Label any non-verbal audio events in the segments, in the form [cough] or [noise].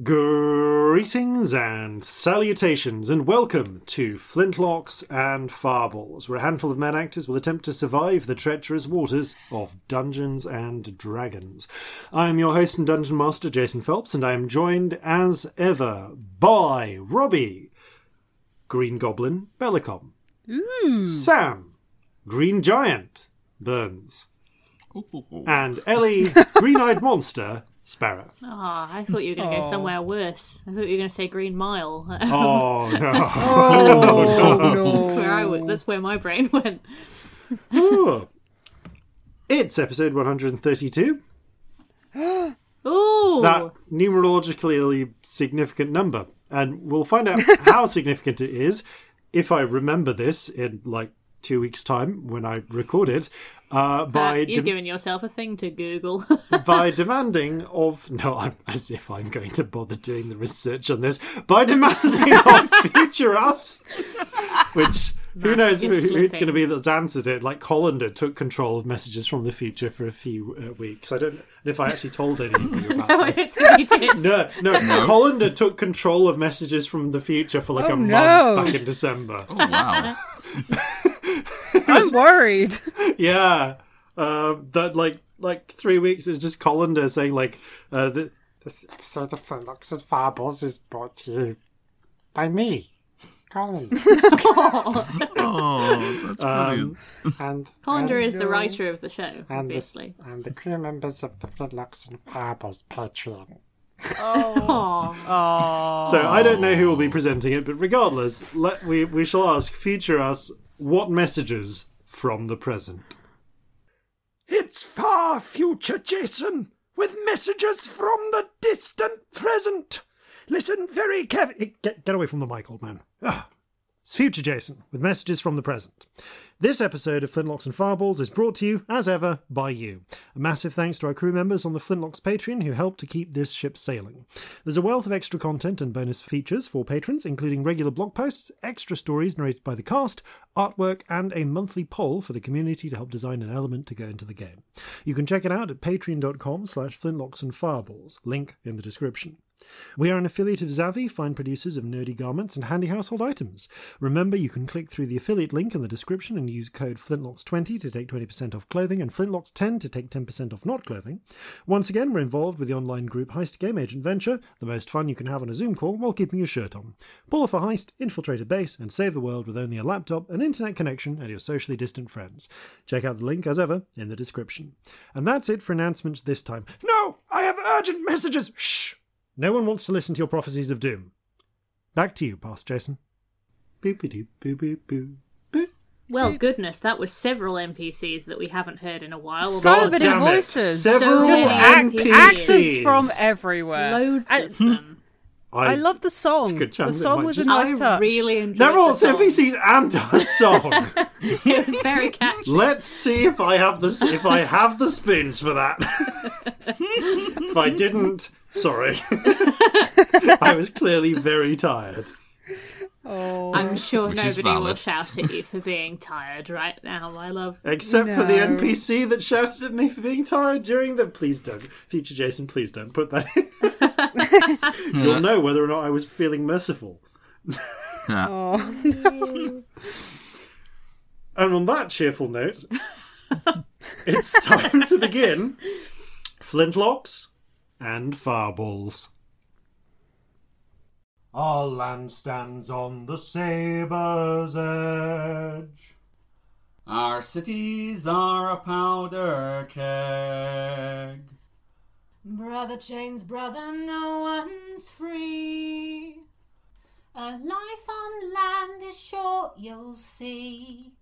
Greetings and salutations, and welcome to Flintlocks and Fireballs, where a handful of men actors will attempt to survive the treacherous waters of Dungeons and Dragons. I am your host and dungeon master, Jason Phelps, and I am joined as ever by Robbie, Green Goblin Bellicom, Sam, Green Giant Burns, and Ellie, [laughs] Green Eyed Monster Sparrow. Oh, I thought you were going to go somewhere worse. I thought you were going to say Green Mile. [laughs] Oh, [laughs] oh no! Oh, that's where I went. That's where my brain [laughs] went. Ooh. It's episode 132. [gasps] Ooh, That numerologically significant number. And we'll find out how significant it is if I remember this in like two weeks' time when I record it. Uh, Uh, by you've de- given yourself a thing to Google. [laughs] by [laughs] demanding of no, I'm, as if I'm going to bother doing the research on this. By demanding of [laughs] future us, which who knows who, who it's going to be that's answered it. Like Colander took control of messages from the future for a few uh, weeks. I don't know if I actually told any of you about no, I this. don't think you did. No, no, Colander took control of messages from the future for like a Oh, month back in December. Oh wow! [laughs] I'm worried. Yeah, uh, that like like three weeks. It's just Colander saying like uh, the, this episode of Flux and Farbles is brought to you by me, Colin, [laughs] [laughs] Oh, that's brilliant. and Colander is the writer of the show, and the, obviously. and the crew members of the Flintlocks and Farbles Patreon. Oh, So I don't know who will be presenting it, but regardless, let we we shall ask future us what messages from the present. It's far future Jason with messages from the distant present. Listen very carefully. Get, get away from the mic, old man. Ah. It's future Jason with messages from the present. This episode of Flintlocks and Fireballs is brought to you, as ever, by you. A massive thanks to our crew members on the Flintlocks Patreon who help to keep this ship sailing. There's a wealth of extra content and bonus features for patrons, including regular blog posts, extra stories narrated by the cast, artwork, and a monthly poll for the community to help design an element to go into the game. You can check it out at patreon.com slash flintlocks and fireballs, link in the description. We are an affiliate of Zavvi, fine producers of nerdy garments and handy household items. Remember, you can click through the affiliate link in the description and use code FLINTLOCKS20 to take 20% off clothing and FLINTLOCKS10 to take 10% off not clothing. Once again, we're involved with the online group Heist Game Agent Venture, the most fun you can have on a Zoom call while keeping your shirt on. Pull off a heist, infiltrate a base, and save the world with only a laptop, an internet connection, and your socially distant friends. Check out the link, as ever, in the description. And that's it for announcements this time. No, I have urgent messages. Shh! No one wants to listen to your prophecies of doom. Back to you, past Jason. Well, goodness, that was several NPCs that we haven't heard in a while. So although many damn it. voices. Several So Just many ac- NPCs. accents from everywhere. Loads And of them. I love the It's a song. good The chance it song might was just- a nice I touch. really enjoyed They're all the song. NPCs and a song. [laughs] [laughs] It was very catchy. Let's see if I have the if I have the spoons for that. [laughs] if I didn't, sorry. [laughs] I was clearly very tired. Oh. I'm sure Which is nobody will valid. shout at you for being tired right now, my love. Except for the No. NPC that shouted at me for being tired during the. Please don't, future Jason. Please don't put that in. [laughs] You'll know whether or not I was feeling merciful. Oh. [laughs] And on that cheerful note, it's time to begin Flintlocks and Fireballs. Our land stands on the sabre's edge. Our cities are a powder keg. Brother chains, brother, no one's free. A life on land is short, you'll see.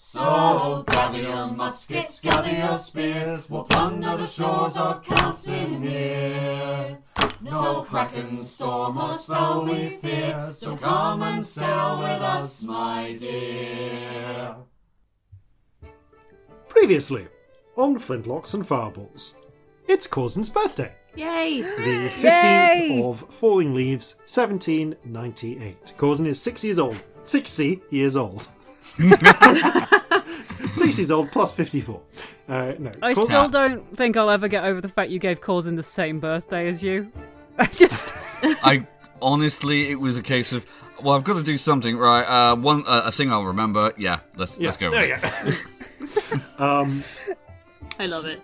So gather your muskets, gather your spears, we'll plunder the shores of Calcinear. No kraken, storm, or spell we fear, so come and sail with us, my dear. Previously, on Flintlocks and Fireballs, it's Corzin's birthday. Yay! The 15th Yay! of Falling Leaves, 1798. Corzin is six years old. 60 years old. 60 years old plus 54. Uh, no. I Cor- still don't think I'll ever get over the fact you gave Corzin the same birthday as you. [laughs] I just I honestly, it was a case of, well, I've got to do something, right? Uh, one, uh, a thing I'll remember. Yeah, let's let's go. There With you it. go. [laughs] um, I love it.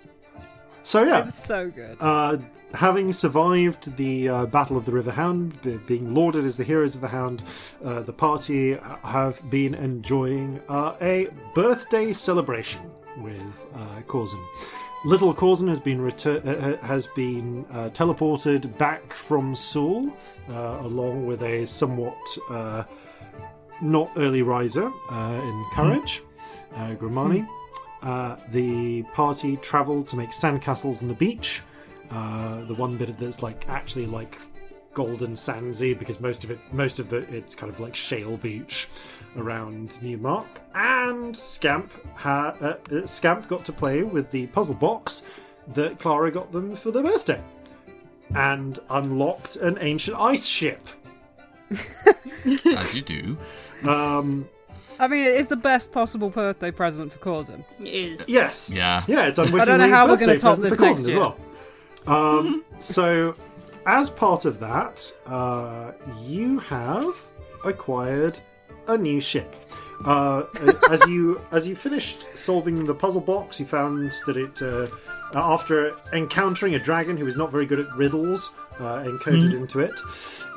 so yeah, it's so good. uh, having survived the uh, Battle of the River Hound, be- being lauded as the heroes of the Hound, uh, the party have been enjoying uh, a birthday celebration with uh, Corzin. Little Corzin has been retur- uh, has been uh, teleported back from Seoul, uh, along with a somewhat uh, not early riser uh, in courage, uh, Grimani. Uh, the party travelled to make sandcastles on the beach. Uh, the one bit that's like actually like golden sandsy because most of it, most of the it's kind of like shale beach around Newmark. And Scamp, ha- uh, uh, Scamp got to play with the puzzle box that Clara got them for their birthday, and unlocked an ancient ice ship. [laughs] As you do. Um, I mean, it is the best possible birthday present for Corzin. It is. Yes. Yeah. Yeah, it's unwittingly I don't know how we're birthday gonna top present this for next Corzin as year. well. Um, [laughs] so, as part of that, uh, you have acquired a new ship. Uh, as you [laughs] as you finished solving the puzzle box, you found that it uh, after encountering a dragon who is not very good at riddles, uh, encoded into it,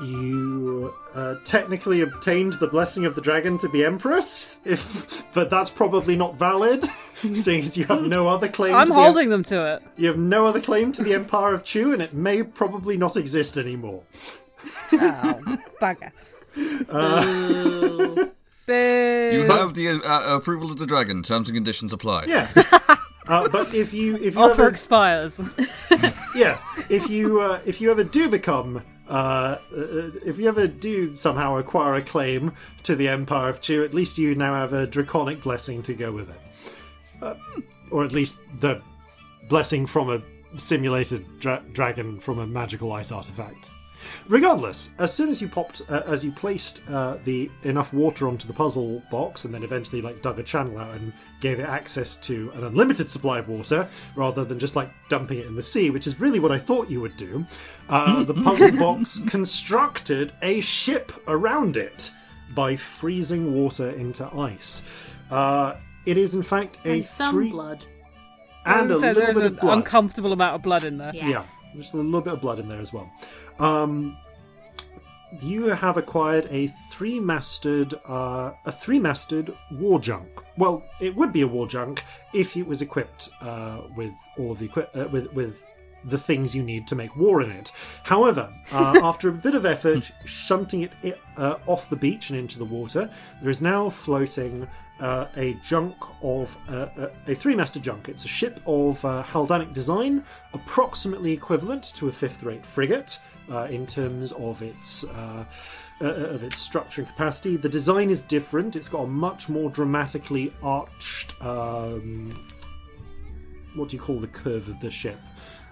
you uh, technically obtained the blessing of the dragon to be empress. If but that's probably not valid, [laughs] seeing as you have no other claim. I'm to the em- holding them to it. you have no other claim to the Empire of Chu, and it may probably not exist anymore. Oh, bugger. Ooh. [laughs] Boo. You have the uh, approval of the dragon. Terms and conditions apply. Yes. [laughs] Uh, but if you if you Offer ever, expires. [laughs] yes if you uh, if you ever do become uh, uh, if you ever do somehow acquire a claim to the Empire of Chu, at least you now have a draconic blessing to go with it, uh, or at least the blessing from a simulated dra- dragon from a magical ice artifact. Regardless, as soon as you popped, uh, as you placed uh, the enough water onto the puzzle box, and then eventually like dug a channel out and gave it access to an unlimited supply of water, rather than just like dumping it in the sea, which is really what I thought you would do. Uh, [laughs] the puzzle box constructed a ship around it by freezing water into ice. Uh, it is in fact a and some three blood. and a so little there's bit an of blood. uncomfortable amount of blood in there. Yeah. Yeah, just a little bit of blood in there as well. Um, you have acquired a three-masted, uh, a three-masted war junk. Well, it would be a war junk if it was equipped uh, with all the equi- uh, with with the things you need to make war in it. However, uh, [laughs] after a bit of effort shunting it uh, off the beach and into the water, there is now floating uh, a junk of uh, a, a three-masted junk. It's a ship of uh, Haldanic design, approximately equivalent to a fifth-rate frigate uh, in terms of its uh, uh, of its structure and capacity. The design is different. It's got a much more dramatically arched. Um, what do you call the curve of the ship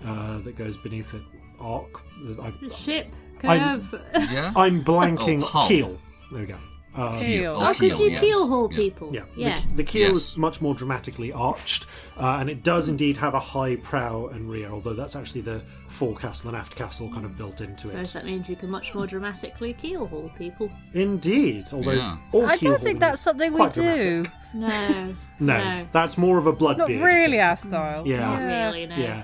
uh, that goes beneath it? Arc. I, Ship I'm- Yeah. I'm blanking. Oh, keel. There we go. Um, Keel. Oh, because keel, you yes. keelhaul Yeah. people. Yeah, Yeah. The, the keel Yes. is much more dramatically arched, uh, and it does indeed have a high prow and rear, although that's actually the forecastle and aft castle kind of built into it. it. that means you can much more dramatically keelhaul people. Indeed, although Yeah. all I don't think that's something we do. dramatic. No. [laughs] No, No. that's more of a blood Not beard really our style. Yeah. Not really, no. Yeah.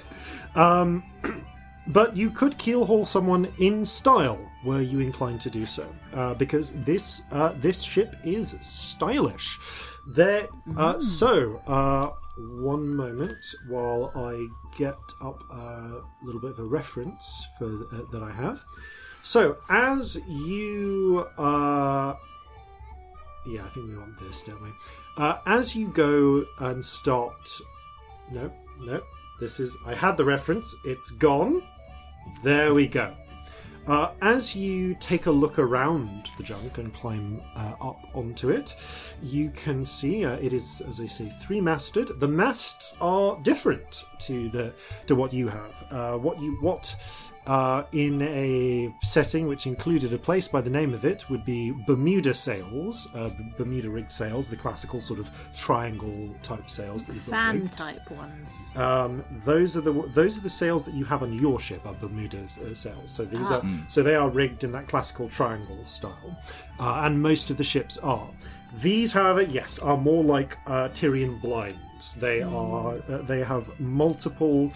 [laughs] um, [clears throat] but you could keelhaul someone in style were you inclined to do so, uh, because this uh, this ship is stylish. There. Uh, so, uh, one moment while I get up a little bit of a reference for uh, that I have. So, as you. Uh, yeah, I think we want this, don't we? Uh, as you go and start no, no. This is. I had the reference. It's gone. There we go. Uh, as you take a look around the junk and climb uh, up onto it, you can see uh, it is, as I say, three-masted. The masts are different to the to what you have. Uh, what you what uh, in a setting which included a place by the name of it would be Bermuda sails, uh, B- Bermuda rigged sails, the classical sort of triangle type sails that you've got Fan rigged. type ones. Um, those are the those are the sails that you have on your ship are Bermuda uh, sails. So these are so they are rigged in that classical triangle style, uh, and most of the ships are. These, however, yes, are more like uh, Tyrian blinds. They are uh, they have multiple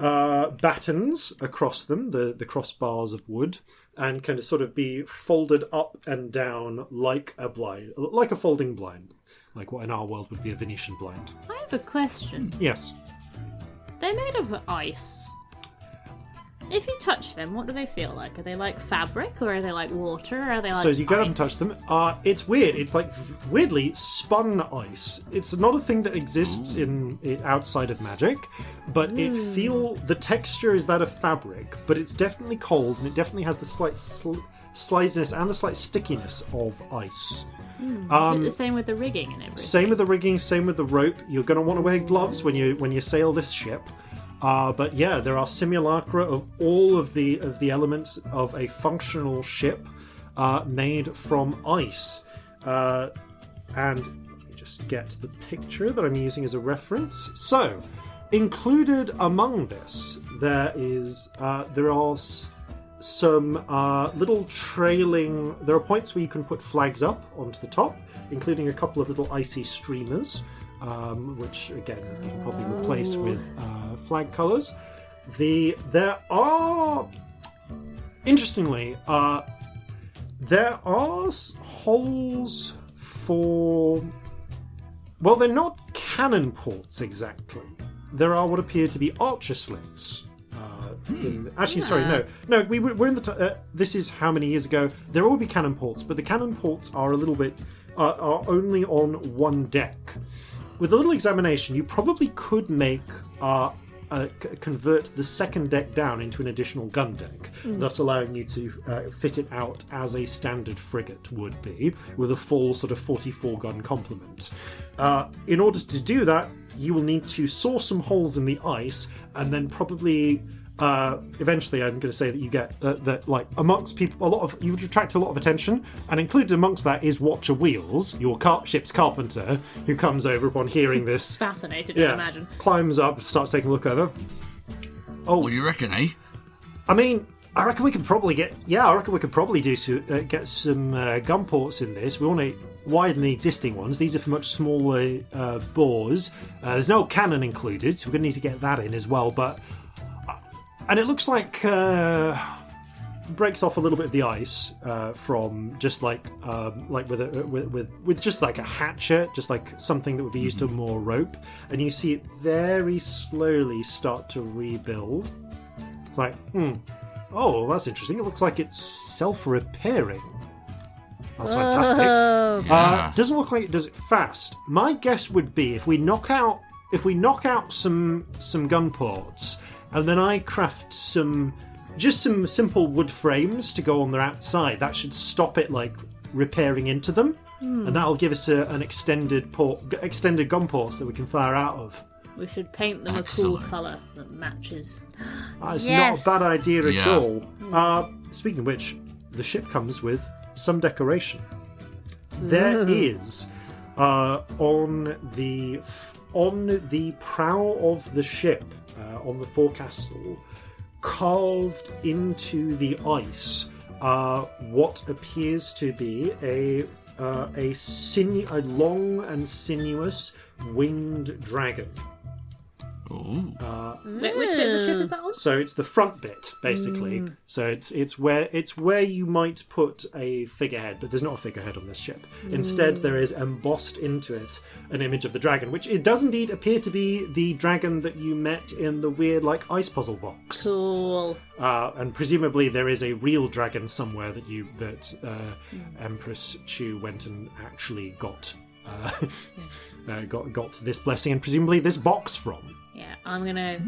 uh, battens across them, the the crossbars of wood, and can sort of be folded up and down like a blind, like a folding blind, like what in our world would be a Venetian blind. I have a question. Yes. They're made of ice. If you touch them, what do they feel like? Are they like fabric, or are they like water? Or are they like? so as you get up and touch them, uh, it's weird. It's like weirdly spun ice. It's not a thing that exists in, outside of magic, but it feel the texture is that of fabric, but it's definitely cold and it definitely has the slight sl- slidiness and the slight stickiness of ice. Is it the same with the rigging and everything? Um, Same with the rigging, same with the rope. You're going to want to wear gloves when you when you sail this ship. Uh, but yeah, there are simulacra of all of the of the elements of a functional ship uh, made from ice. Uh, and let me just get the picture that I'm using as a reference. So, included among this, there is uh, there are. some uh, little trailing. There are points where you can put flags up onto the top, including a couple of little icy streamers, um, which again you can probably replace with uh, flag colours. The there are, interestingly, uh, there are holes for. Well, they're not cannon ports exactly. There are what appear to be archer slits. Uh, in, actually, sorry, no, no. We were, we're in the. T- uh, this is how many years ago? There will be cannon ports, but the cannon ports are a little bit uh, are only on one deck. With a little examination, you probably could make uh, uh, c- convert the second deck down into an additional gun deck, thus allowing you to uh, fit it out as a standard frigate would be, with a full sort of 44 gun complement. Uh, in order to do that, you will need to saw some holes in the ice and then probably. Uh, eventually, I'm going to say that you get uh, that, like, amongst people, a lot of you would attract a lot of attention, and included amongst that is Watcher Wheels, your car- ship's carpenter, who comes over upon hearing [laughs] this Fascinated, yeah, I imagine. climbs up, starts taking a look over. Oh, What do you reckon, eh? I mean, I reckon we could probably get. Yeah, I reckon we could probably do so, uh, get some uh, gun ports in this. We want to widen the existing ones. These are for much smaller uh, bores. Uh, there's no cannon included, so we're going to need to get that in as well. But and it looks like. Uh, breaks off a little bit of the ice uh, from just like um, like with, a, with with with just like a hatchet, just like something that would be used to more rope, and you see it very slowly start to rebuild. Like, hmm, oh, that's interesting. It looks like it's self-repairing. That's fantastic. Uh, doesn't look like it does it fast. My guess would be if we knock out if we knock out some some gun ports, and then I craft some just some simple wood frames to go on their outside. That should stop it like repairing into them, and that'll give us a, an extended port extended gun ports that we can fire out of. We should paint them a cool colour that matches. [gasps] That's Yes. not a bad idea at Yeah. all. Uh, speaking of which, the ship comes with some decoration. There [laughs] is uh, on the f- on the prow of the ship uh, on the forecastle, carved into the ice, uh, what appears to be a uh, a sinu- a long and sinuous winged dragon. Ooh. Wait, which bit of the ship is that on? So it's the front bit, basically. So it's it's where it's where you might put a figurehead, but there's not a figurehead on this ship. Instead, there is embossed into it an image of the dragon, which it does indeed appear to be the dragon that you met in the weird like ice puzzle box. Cool. Uh, and presumably there is a real dragon somewhere that you that uh, Empress Chu went and actually got. Uh, [laughs] [laughs] uh, got got this blessing and presumably this box from. Yeah, I'm gonna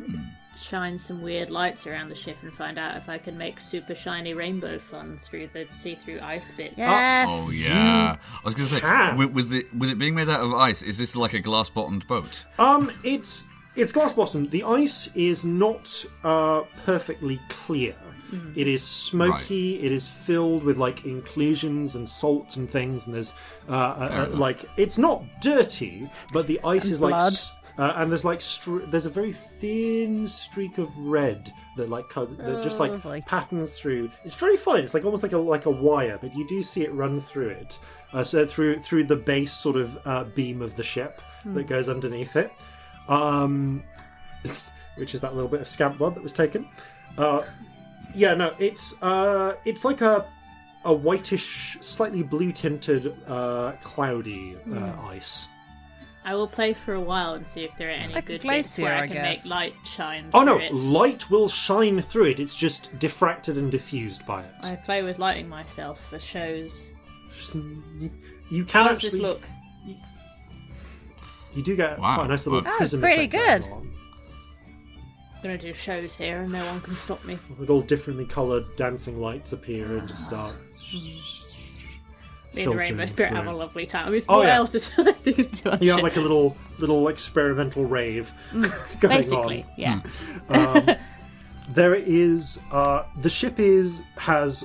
shine some weird lights around the ship and find out if I can make super shiny rainbow fun through the see-through ice bits. Yes. Oh yeah. I was gonna say, with, with it with it being made out of ice, is this like a glass-bottomed boat? Um, it's it's glass bottomed. The ice is not uh, perfectly clear. It is smoky. It is filled with like inclusions and salt and things, and there's uh, uh, uh, like it's not dirty, but the ice And is like. blood. s- Uh, and there's like str- there's a very thin streak of red that like co- that just like Lovely. patterns through. It's very fine. It's like almost like a like a wire, but you do see it run through it. Uh, so through through the base sort of uh, beam of the ship that goes underneath it, um, it's, which is that little bit of scamp blood that was taken. Uh, yeah, no, it's uh, it's like a a whitish, slightly blue tinted, uh, cloudy uh, ice. I will play for a while and see if there are any Like a good bits glacier, where I I can make light shine. Oh no, it. light will shine through it. It's just diffracted and diffused by it. I play with lighting myself for shows. You can How does actually this look? You do get Wow. quite a nice little That's prism pretty effect going good. I'm gonna do shows here and no one can stop me. with all differently coloured dancing lights appear and start. [sighs] Me and the Rainbow filtering Spirit have a lovely time. It's Oh, what yeah. else is Celeste going to do You have like a little little experimental rave [laughs] Mm, going Basically, on. yeah. [laughs] There is uh, the ship is has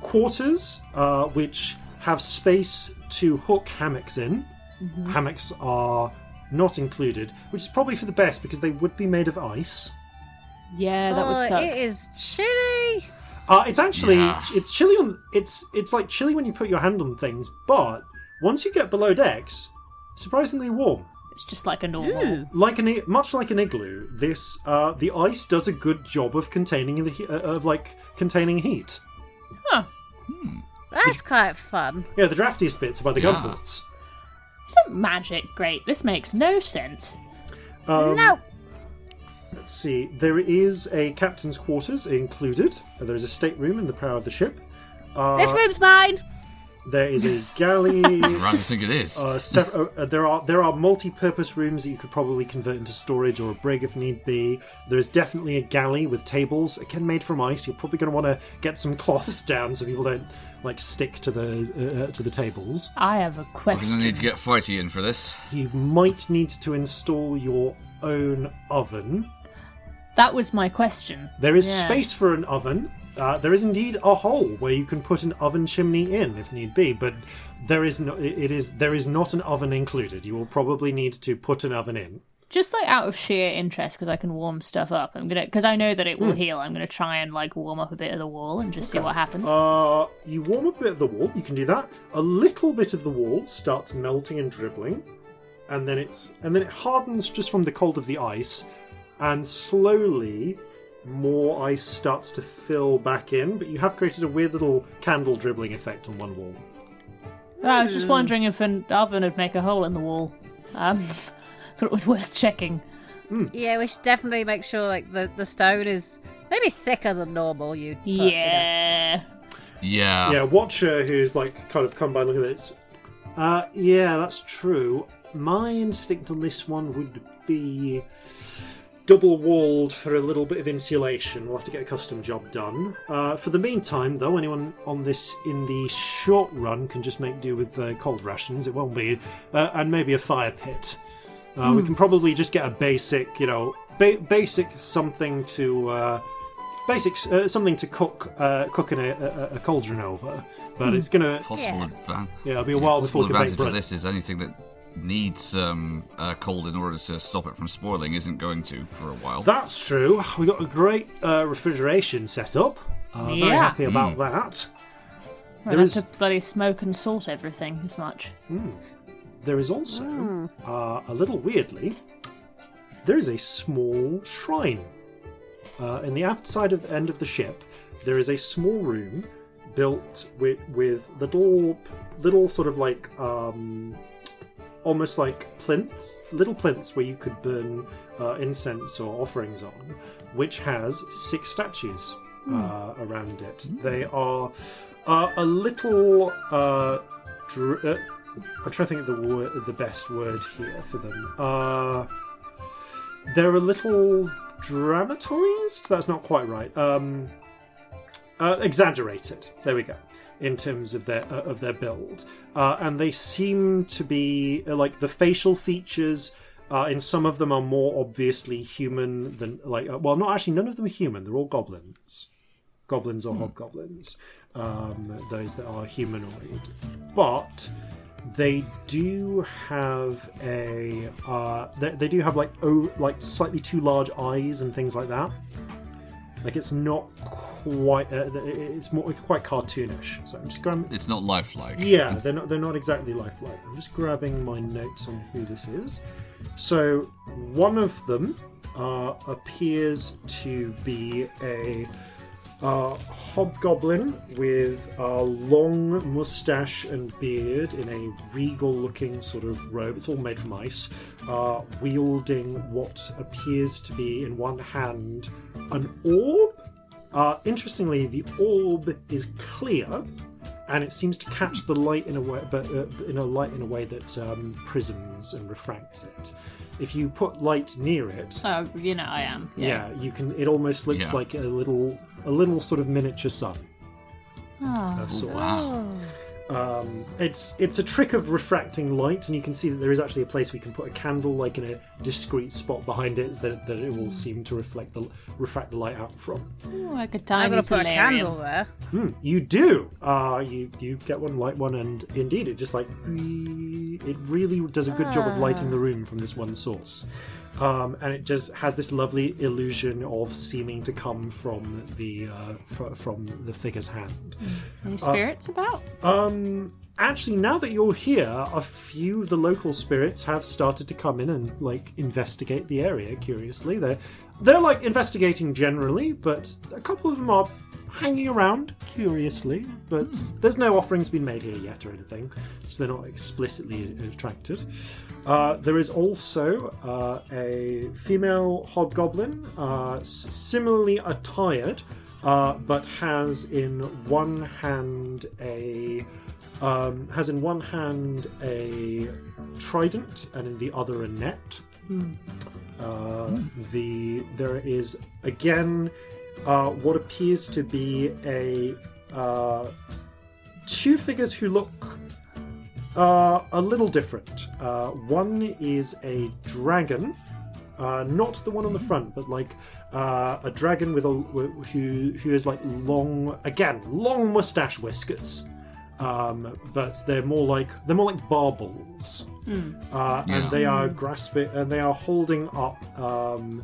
quarters uh, which have space to hook hammocks in. Mm-hmm. Hammocks are not included, which is probably for the best because they would be made of ice. Yeah, that would Oh, suck. it is chilly. Uh, it's actually Yeah. it's chilly on it's it's like chilly when you put your hand on things, but once you get below decks, surprisingly warm. It's just like a normal. Like an much like an igloo, this uh, the ice does a good job of containing the he- uh, of like containing heat. Huh. That's quite fun. Yeah, the draftiest bits are by the Yeah. gunports. Some magic, great. This makes no sense. Um, no. Let's see. There is a captain's quarters included. There is a stateroom in the prow of the ship. Uh, This room's mine. there is a [laughs] galley. [laughs] Right, I think it is. Uh, sep- uh, uh, there are there are multi-purpose rooms that you could probably convert into storage or a brig if need be. There is definitely a galley with tables, again made from ice. You're probably going to want to get some cloths [laughs] down so people don't like stick to the uh, uh, to the tables. I have a question. We're gonna need to get Fighty in for this. You might need to install your own oven. That was my question. There is Yeah. space for an oven. Uh, there is indeed a hole where you can put an oven chimney in if need be, but there is no. It is there is not an oven included. You will probably need to put an oven in. Just like out of sheer interest, because I can warm stuff up. I'm gonna, because I know that it will heal. I'm gonna try and like warm up a bit of the wall and just see what happens. Uh, you warm up a bit of the wall. You can do that. A little bit of the wall starts melting and dribbling, and then it's and then it hardens just from the cold of the ice, and slowly more ice starts to fill back in. But you have created a weird little candle dribbling effect on one wall. I was just wondering if an oven would make a hole in the wall. Um, [laughs] thought it was worth checking. Yeah, we should definitely make sure like the, the stone is maybe thicker than normal. You Yeah. Yeah. yeah, Watcher, who's like kind of come by and look at this. Uh, yeah, that's true. My instinct on this one would be double walled for a little bit of insulation. We'll have to get a custom job done. Uh, for the meantime, though, anyone on this in the short run can just make do with uh, cold rations. It won't be, uh, and maybe a fire pit. Uh, We can probably just get a basic, you know, ba- basic something to. Uh, Basics, uh, something to cook, uh, cook in a, a, a cauldron over, but it's gonna, Possible Yeah. advan- yeah, it'll be a while before possible we can make advantage bread. of this is anything that needs um, uh, cold in order to stop it from spoiling isn't going to for a while. That's true. We got a great uh, refrigeration set up. Uh, Very Yeah. happy about that. I'd There have is- to bloody smoke and salt everything as much. There is also, uh, a little weirdly, there is a small shrine. Uh, in the aft side of the end of the ship, there is a small room built with with little little sort of like um, almost like plinths, little plinths where you could burn uh, incense or offerings on, which has six statues uh, around it. They are uh, a little. Uh, dr- uh, I'm trying to think of the word, the best word here for them. Uh, they're a little dramatized. That's not quite right. Um, uh, exaggerated. There we go. In terms of their uh, of their build, uh, and they seem to be uh, like the facial features. Uh, and some of them are more obviously human than like. Uh, well, not actually. None of them are human. They're all goblins, goblins or hobgoblins. Um, those that are humanoid, but they do have a. Uh, they, they do have like oh, like slightly too large eyes and things like that. Like it's not quite. Uh, it's more quite cartoonish. So I'm just grabbing. It's not lifelike. Yeah, they're not. They're not exactly lifelike. I'm just grabbing my notes on who this is. So one of them uh, appears to be a uh, hobgoblin with a long mustache and beard in a regal-looking sort of robe. It's all made from ice, uh, wielding what appears to be in one hand an orb. Uh, interestingly, the orb is clear, and it seems to catch the light in a way, but uh, in a light in a way that um, prisms and refracts it. If you put light near it, Oh, you know I am. yeah, you can. It almost looks Yeah. like a little, a little sort of miniature sun Oh, of sorts. Wow. Um, it's it's a trick of refracting light, and you can see that there is actually a place we can put a candle, like in a discreet spot behind it, that, that it will seem to reflect the refract the light out from. Ooh, like a I'm gonna put a candle there. Hmm, you do. Uh, you you get one, light one, and indeed, it just like it really does a good job of lighting the room from this one source. Um, and it just has this lovely illusion of seeming to come from the uh, fr- from the figure's hand. Any spirits about? Um, actually, now that you're here, a few of the local spirits have started to come in and like investigate the area. Curiously, they're they're like investigating generally, but a couple of them are hanging around curiously. But there's no offerings been made here yet or anything, so they're not explicitly attracted. Uh, there is also uh, a female hobgoblin, uh, similarly attired, uh, but has in one hand a um, has in one hand a trident and in the other a net. Uh, the there is again uh, what appears to be a uh, two figures who look uh, a little different. Uh, one is a dragon, uh, not the one on the front, but like uh, a dragon with a who who has like long again long mustache whiskers. Um, but they're more like they're more like barbels, uh, Yeah. and they are grasping and they are holding up um,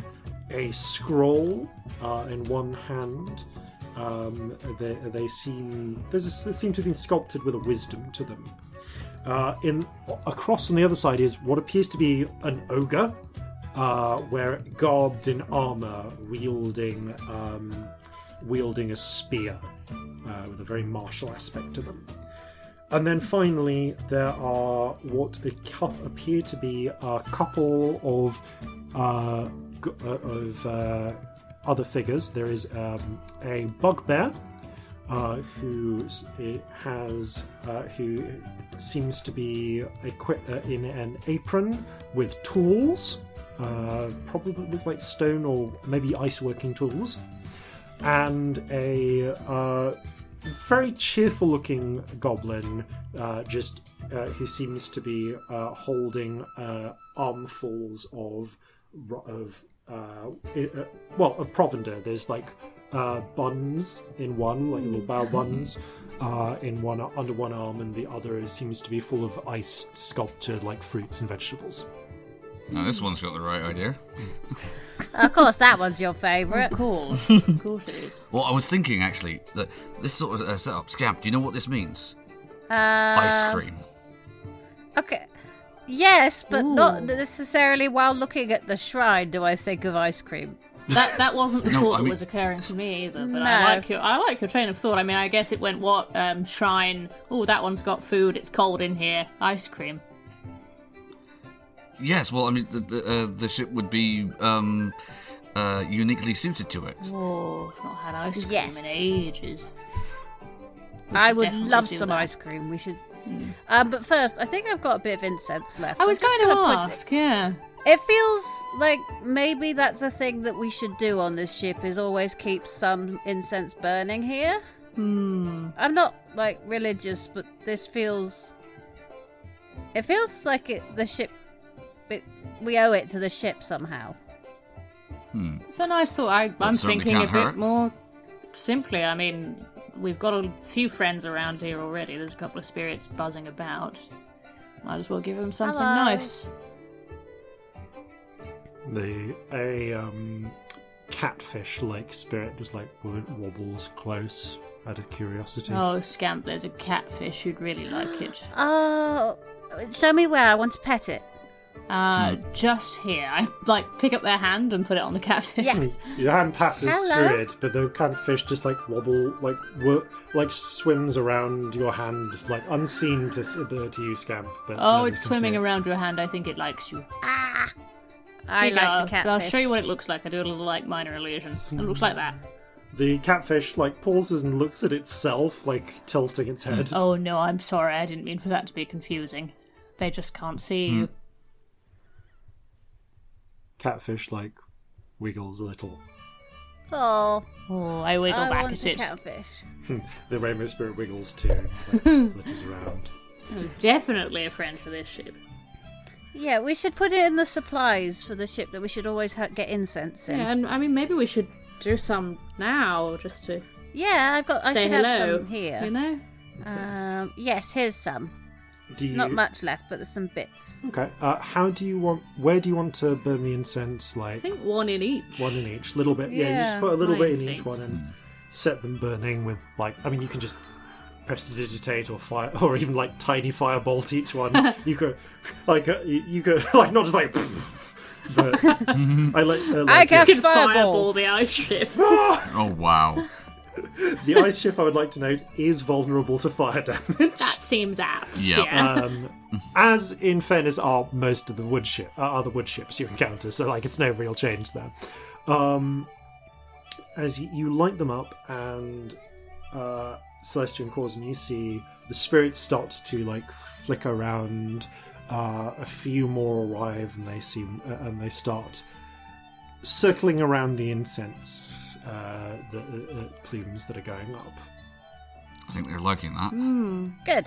a scroll uh, in one hand. Um, they, they seem a, they seem to have been sculpted with a wisdom to them. Uh, in across on the other side is what appears to be an ogre, uh, where garbed in armor, wielding um, wielding a spear, uh, with a very martial aspect to them. And then finally, there are what appear to be a couple of uh, of uh, other figures. There is um, a bugbear uh, who has uh, who seems to be equipped uh, in an apron with tools, uh, probably look like stone or maybe ice working tools, and a uh, very cheerful looking goblin, uh, just uh, who seems to be uh, holding uh, armfuls of of uh, i- uh, well of provender. There's like uh, buns in one, like little bow buns. Uh, in one under one arm, and the other seems to be full of ice sculpted like fruits and vegetables. Now this one's got the right idea. Of course, that one's your favourite. Of course, [laughs] of course it is. Well, I was thinking actually that this sort of uh, setup, Scamp. Do you know what this means? Uh, Ice cream. Okay. Yes, but not necessarily while looking at the shrine do I think of ice cream. That that wasn't the No, thought I that was occurring to me either. But No. I like your I like your train of thought. I mean, I guess it went what um, shrine. Oh, that one's got food. It's cold in here. Ice cream. Yes. Well, I mean, the the, uh, the ship would be um, uh, uniquely suited to it. Oh, I've not had ice cream Yes. in ages. We I would love some that. ice cream. We should. Um, but first, I think I've got a bit of incense left. I I'm was going to gonna put it- ask. Yeah. It feels like maybe that's a thing that we should do on this ship is always keep some incense burning here. Hmm. I'm not like religious, but this feels it feels like it the ship But we owe it to the ship somehow. It's a nice thought. I, I'm thinking a can't bit hurt. more simply. I mean, we've got a few friends around here already. There's a couple of spirits buzzing about. Might as well give them something Hello. nice. The a um, catfish-like spirit just like wobbles close out of curiosity. Oh, Scamp, there's a catfish who'd really like it. [gasps] Oh, show me where I want to pet it. Uh, just here. I like pick up their hand and put it on the catfish. Yeah. Your hand passes Hello. through it, but the catfish just like wobble, like wo- like swims around your hand, like unseen to uh, to you, Scamp. But Oh, it's swimming it. around your hand. I think it likes you. Ah, I Here like go. the catfish. I'll show you what it looks like. I do a little like minor illusion. It looks like that. The catfish like pauses and looks at itself, like tilting its head. Oh no, I'm sorry. I didn't mean for that to be confusing. They just can't see you. Catfish like wiggles a little. Oh, Oh, I wiggle I back want at a it. catfish. The rainbow spirit wiggles too, and, like, [laughs] flitters around. Oh, definitely a friend for this ship. Yeah, we should put it in the supplies for the ship that we should always ha- get incense in. Yeah, and I mean, maybe we should do some now, just to Yeah, I've got. I say should hello. have some here. You know? Um, yes, here's some. Do you? Not much left, but there's some bits. Okay. Uh, how do you want? Where do you want to burn the incense? Like I Like think one in each. one in each, little bit. Yeah, you just Yeah, put a little my bit in each one and set them burning with like. I mean, you can just prestidigitate or fire, [laughs] or even like tiny firebolt each one. [laughs] you could, like, uh, you, you could [laughs] like not just like. but I like. Uh, I like cast You could Fireball. fireball the ice ship. Oh wow. [laughs] the ice ship. I would like to note is vulnerable to fire [laughs] damage. that seems apt. Yep. Yeah. um, as in fairness are most of the wood ship uh, are the wood ships you encounter so like it's no real change there um, as you, you light them up and uh, celestian cause and you see the spirits start to like flicker around uh, a few more arrive and they seem uh, and they start circling around the incense uh, the uh, uh, plumes that are going up I think they're liking that. Good.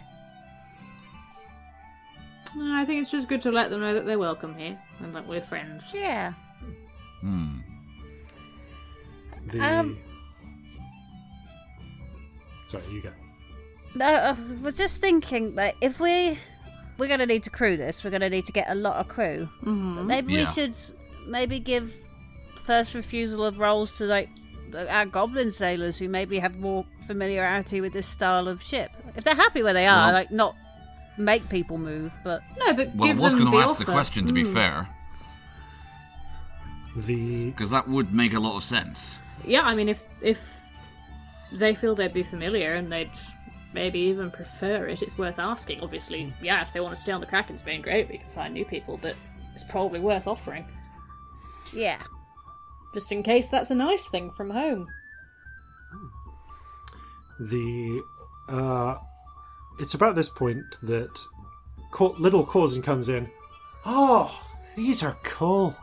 No, I think it's just good to let them know that they're welcome here and that we're friends. Yeah. Hmm. the Um, sorry you go No, I was just thinking that if we we're gonna need to crew this, we're gonna need to get a lot of crew. Mm-hmm. But maybe we should maybe give first refusal of roles to like the- our goblin sailors who maybe have more familiarity with this style of ship. If they're happy where they are, Well- like not make people move, but No, but Well, I was going to the ask the question to be Mm. fair, the because that would make a lot of sense. Yeah, I mean, if if they feel they'd be familiar and they'd maybe even prefer it, it's worth asking. Obviously, yeah, if they want to stay on the Kraken Spain, great, we can find new people, but it's probably worth offering. yeah. Just in case that's a nice thing from home. the uh, it's about this point that Cor- little Corzin comes in. Oh, these are cool.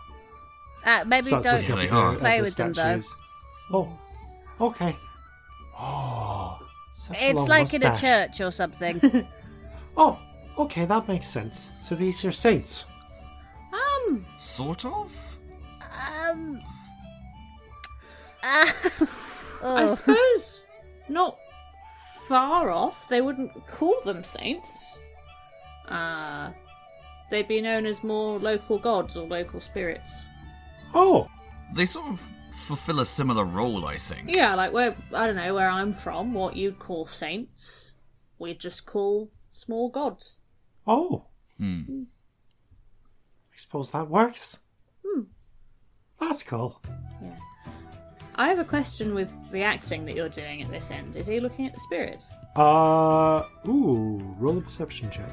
Uh, maybe Starts don't looking up They at the- are. at Play the with them, though. Oh, okay. Oh, such a it's long like in a church or something. [laughs] Oh, okay, that makes sense. So these are saints. Um, Sort of. um uh, [laughs] I oh. suppose not far off. They wouldn't call them saints. Uh, they'd be known as more local gods or local spirits. Oh, They sort of fulfill a similar role, I think. Yeah, like where I don't know where I'm from, what you'd call saints, we'd just call small gods. oh. Hmm. I suppose that works. Hmm. That's cool. Yeah. I have a question with the acting that you're doing at this end. Is he looking at the spirits? Uh, ooh, roll a perception check.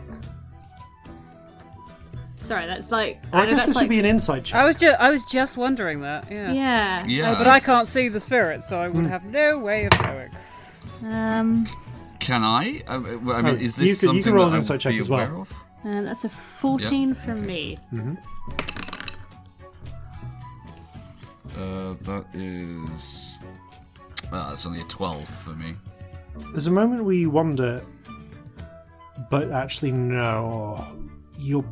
Sorry, that's like. I, know guess this like would be an s- insight check. I was just I was just wondering that. Yeah. Yeah. Yeah. But I can't see the spirits, so I would have no way of knowing. Um, Can I? I, I mean, Oh, is this you can- you something can roll that an I insight check be as well. aware of? and that's a 14 from me. Uh, that is. Well, that's only a 12 for me. There's a moment where you wonder, but actually, no. You're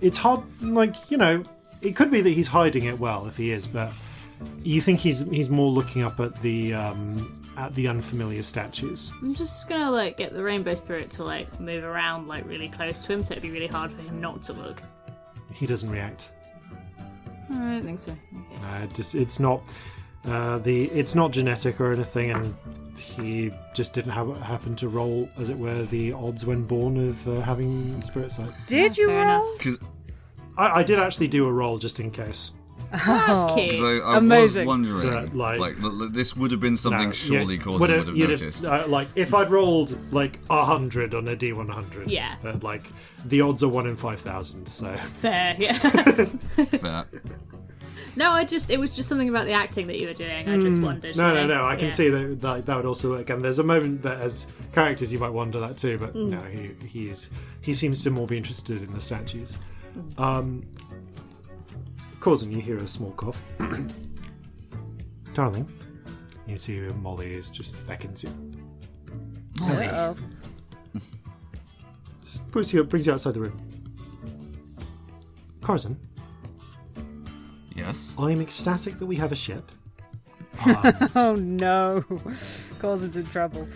it's hard. Like you know, it could be that he's hiding it well if he is, but you think he's he's more looking up at the um, at the unfamiliar statues. I'm just gonna like get the rainbow spirit to like move around like really close to him, so it'd be really hard for him not to look. He doesn't react. I don't think so. Okay. Uh, just, it's not uh, the it's not genetic or anything, and he just didn't have happen to roll, as it were, the odds when born of uh, having spirit sight. Did you roll? Because I, I did actually do a roll just in case. That's cute. I, I Amazing. was wondering, That, like- like, l- l- this would have been something No, surely yeah, Corzin would have- would have you'd noticed. uh, like if I'd rolled like a hundred on a D one hundred, Yeah. but like the odds are one in five thousand. So Fair, yeah. [laughs] Fair. no, I just it was just something about the acting that you were doing. I just wondered. Hmm. no, no, no. I can Yeah. see that, that that would also work. And there's a moment that as characters you might wonder that too, but Hmm. no, he he is he seems to more be interested in the statues. Um, Corzin, you hear a small cough. [clears throat] Darling, you see who Molly is just beckons you. Uh-oh. Brings you brings you outside the room. Corzin, Yes. I'm ecstatic that we have a ship. [laughs] Oh no. Corzin's in trouble.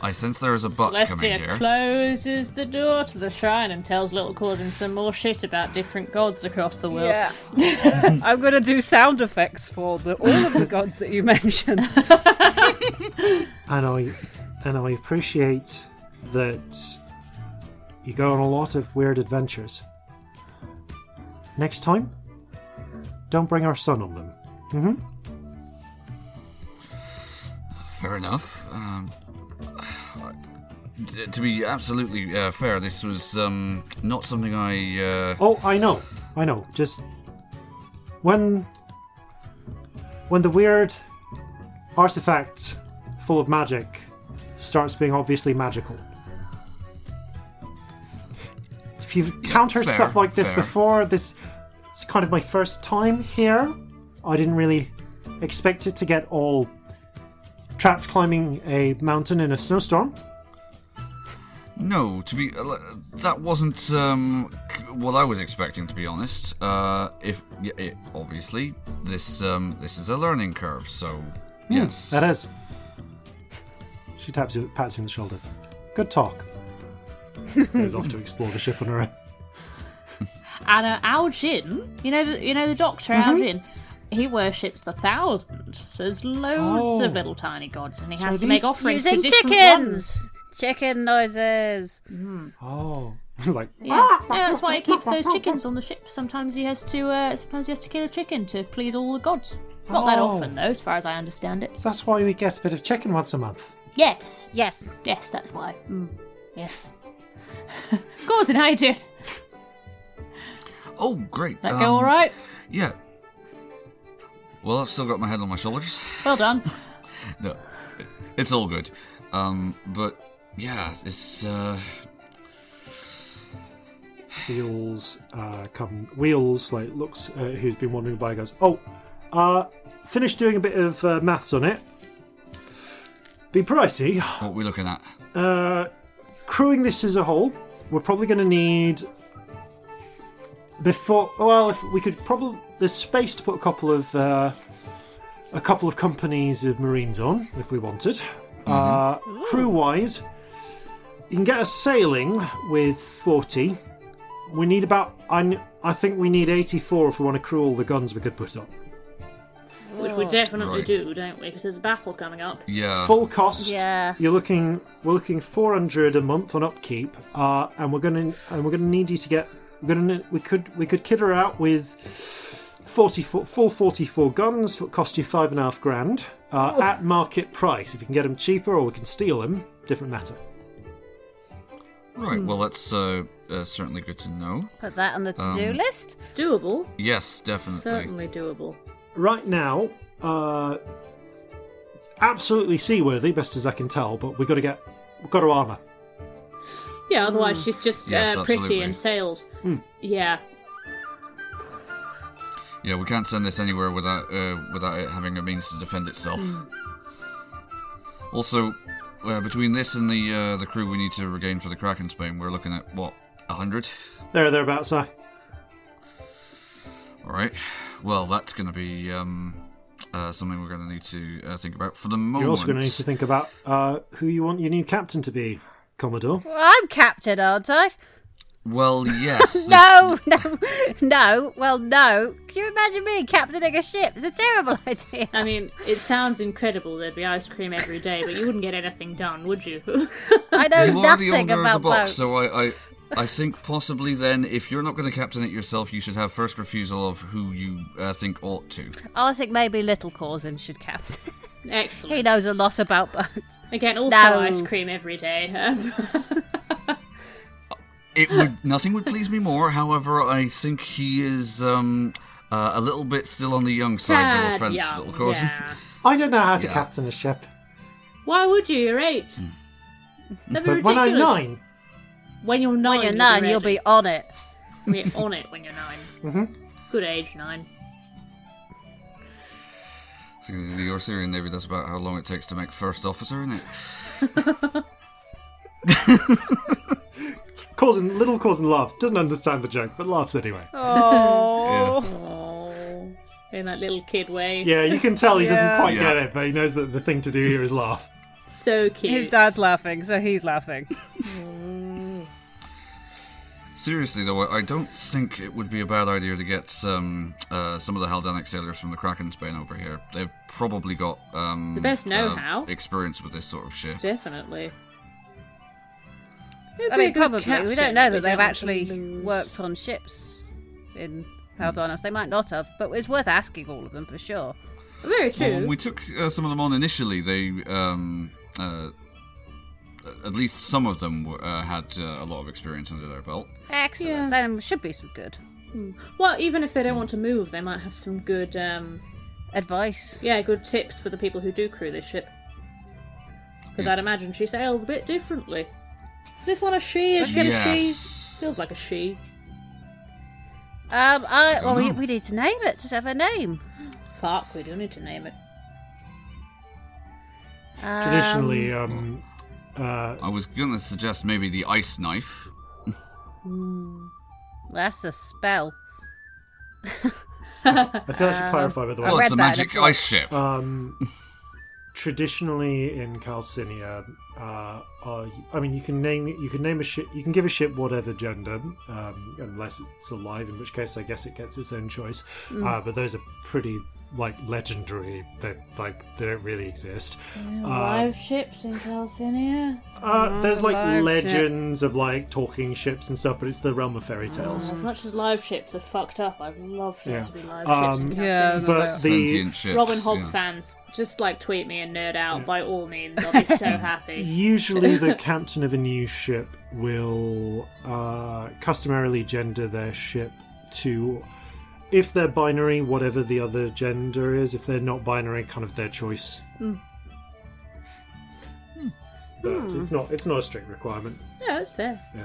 I sense there is a butt coming Celestia here. closes the door to the shrine and tells little Corzin some more shit about different gods across the world. Yeah. [laughs] I'm going to do sound effects for the, all of the gods that you mentioned. [laughs] and I and I appreciate that you go on a lot of weird adventures. Next time, don't bring our son on them. Fair enough. Um, d- to be absolutely uh, fair, this was um, not something I. Uh, Oh, I know, I know. Just when when the weird artifact full of magic starts being obviously magical. If you've encountered fair, stuff like this fair. before, this is kind of my first time here. I didn't really expect it to get all trapped climbing a mountain in a snowstorm. No, to be uh, that wasn't um, what I was expecting. To be honest, uh, if it, obviously this um, this is a learning curve, so yes. That is. She taps you, pats you on the shoulder. Good talk. [laughs] Goes off to explore the ship on her own. And uh, Al Jin, you know, the, you know the Doctor Mm-hmm. Al Jin, he worships the thousand. So there's loads Oh. of little tiny gods, and he So has to make offerings Using to different chickens. ones. Chicken noises. Oh, [laughs] like Yeah. yeah, that's why he keeps those chickens on the ship. Sometimes he has to, uh, sometimes he has to kill a chicken to please all the gods. Not that Oh. often, though, as far as I understand it. so that's why we get a bit of chicken once a month. Yes, Yes. yes, that's why. Mm. Yes. Gordon, how you doing? Oh, great. That um, go all right? Yeah. Well, I've still got my head on my shoulders. Well done. [laughs] no, it's all good. Um, but yeah, it's uh, Wheels uh, come. Wheels like looks. Uh, who's been wandering by goes. Oh, uh, finished doing a bit of uh, maths on it. Be pricey. what we're looking at. Uh, crewing this as a whole, we're probably going to need before. Well, if we could probably there's space to put a couple of uh, a couple of companies of marines on if we wanted. Uh, crew wise, you can get us sailing with forty. We need about. I, I think we need eighty-four if we want to crew all the guns we could put on. Which we definitely Right. do, don't we? Because there's a battle coming up. Yeah. Full cost. Yeah. You're looking. We're looking 400 a month on upkeep, uh, and we're gonna and we're gonna need you to get. We're gonna. We could. We could kit her out with 44, full 44 guns. It'll cost you five and a half grand uh, at market price. If you can get them cheaper, or we can steal them. Different matter. Right. Well, that's uh, uh, certainly good to know. Put that on the to-do Um, list. Doable. Yes, definitely. Certainly doable. Right now, uh, absolutely seaworthy, best as I can tell. But we've got to get. We've got to armor. Yeah, otherwise she's just Yes, uh, pretty absolutely. and sails. Yeah. Yeah, we can't send this anywhere without uh, without it having a means to defend itself. Also, uh, between this and the uh, the crew we need to regain for the Kraken's Bane, we're looking at what a hundred. There, thereabouts. I. All right. Well, that's going to be um, uh, something we're going to need to uh, think about for the moment. You're also going to need to think about uh, who you want your new captain to be, Commodore. Well, I'm captain, aren't I? Well, [laughs] yes. No, [laughs] no, no. Well, no. Can you imagine me captaining a ship? It's a terrible [laughs] idea. I mean, it sounds incredible there'd be ice cream every day, but you wouldn't get anything done, would you? I know You are the nothing owner about of the box, boats. so I, I, I think possibly then, if you're not going to captain it yourself, you should have first refusal of who you uh, think ought to. I think maybe Little Corzin should captain. Excellent. He knows a lot about boats. Again, also No. ice cream every day. It would nothing would please me more. However, I think he is um, uh, a little bit still on the young side. No offense, young, still, of course. yeah. I don't know how to Yeah. captain a ship, Why would you? You're eight. That'd but when I'm nine, When you're nine, When you're nine, you'll ready. be on it. You'll be on it when you're 9 Mm-hmm. Good age, nine. So the Orsirian Navy, that's about how long it takes to make first officer, isn't it? [laughs] Corzin, little Corzin laughs. Doesn't understand the joke, but laughs anyway. [laughs] Oh. In that little kid way. Yeah, you can tell he doesn't Yeah. quite Yeah. get it, but he knows that the thing to do here is laugh. So cute. His dad's laughing, so he's laughing. [laughs] Seriously though, I I don't think it would be a bad idea to get um, uh, some of the Haldanic sailors from the Kraken's Bane over here. They've probably got um, The best know-how. uh, experience with this sort of shit. Definitely. It'd I mean, probably. We don't know that they've don't want to actually lose. worked on ships in Haldonos. They might not have, but it's worth asking all of them for sure. Very Well, true. when we took uh, some of them on initially, they um, uh, at least some of them were, uh, had uh, a lot of experience under their belt. Excellent. Yeah. Then should be some good Well, even if they don't want to move, they might have some good, um, advice. yeah, good tips for the people who do crew this ship. Because I'd imagine she sails a bit differently. Is this one a she? Is she a she? Feels like a she. Um, I well, we, we need to name it. Just have a name. Fuck, we do need to name it. Um, Traditionally, um, uh, I was going to suggest maybe the ice knife. that's a spell. [laughs] I feel I should clarify by the way. Well, it's a that in a magic ice ship. Um, [laughs] traditionally in Calcinia, uh, are, I mean, you can name you can name a ship. You can give a ship whatever gender, um, unless it's alive, in which case I guess it gets its own choice. Uh, but those are pretty like legendary. They like they don't really exist. Live ships in Calcinia. Uh, there's like live legends of like talking ships and stuff, but it's the realm of fairy tales. As much as live ships are fucked up, I'd love Yeah. to be live Um, ships in Yeah, But the Sentient ships. Robin Hobb yeah. fans, just like tweet me and nerd out by all means. I'll be so [laughs] happy. Usually, the [laughs] captain of a new ship will uh, customarily gender their ship to, if they're binary, whatever the other gender is. If they're not binary, kind of their choice. Hmm. Hmm. But hmm. it's not. It's not a strict requirement. Yeah, that's fair. Yeah.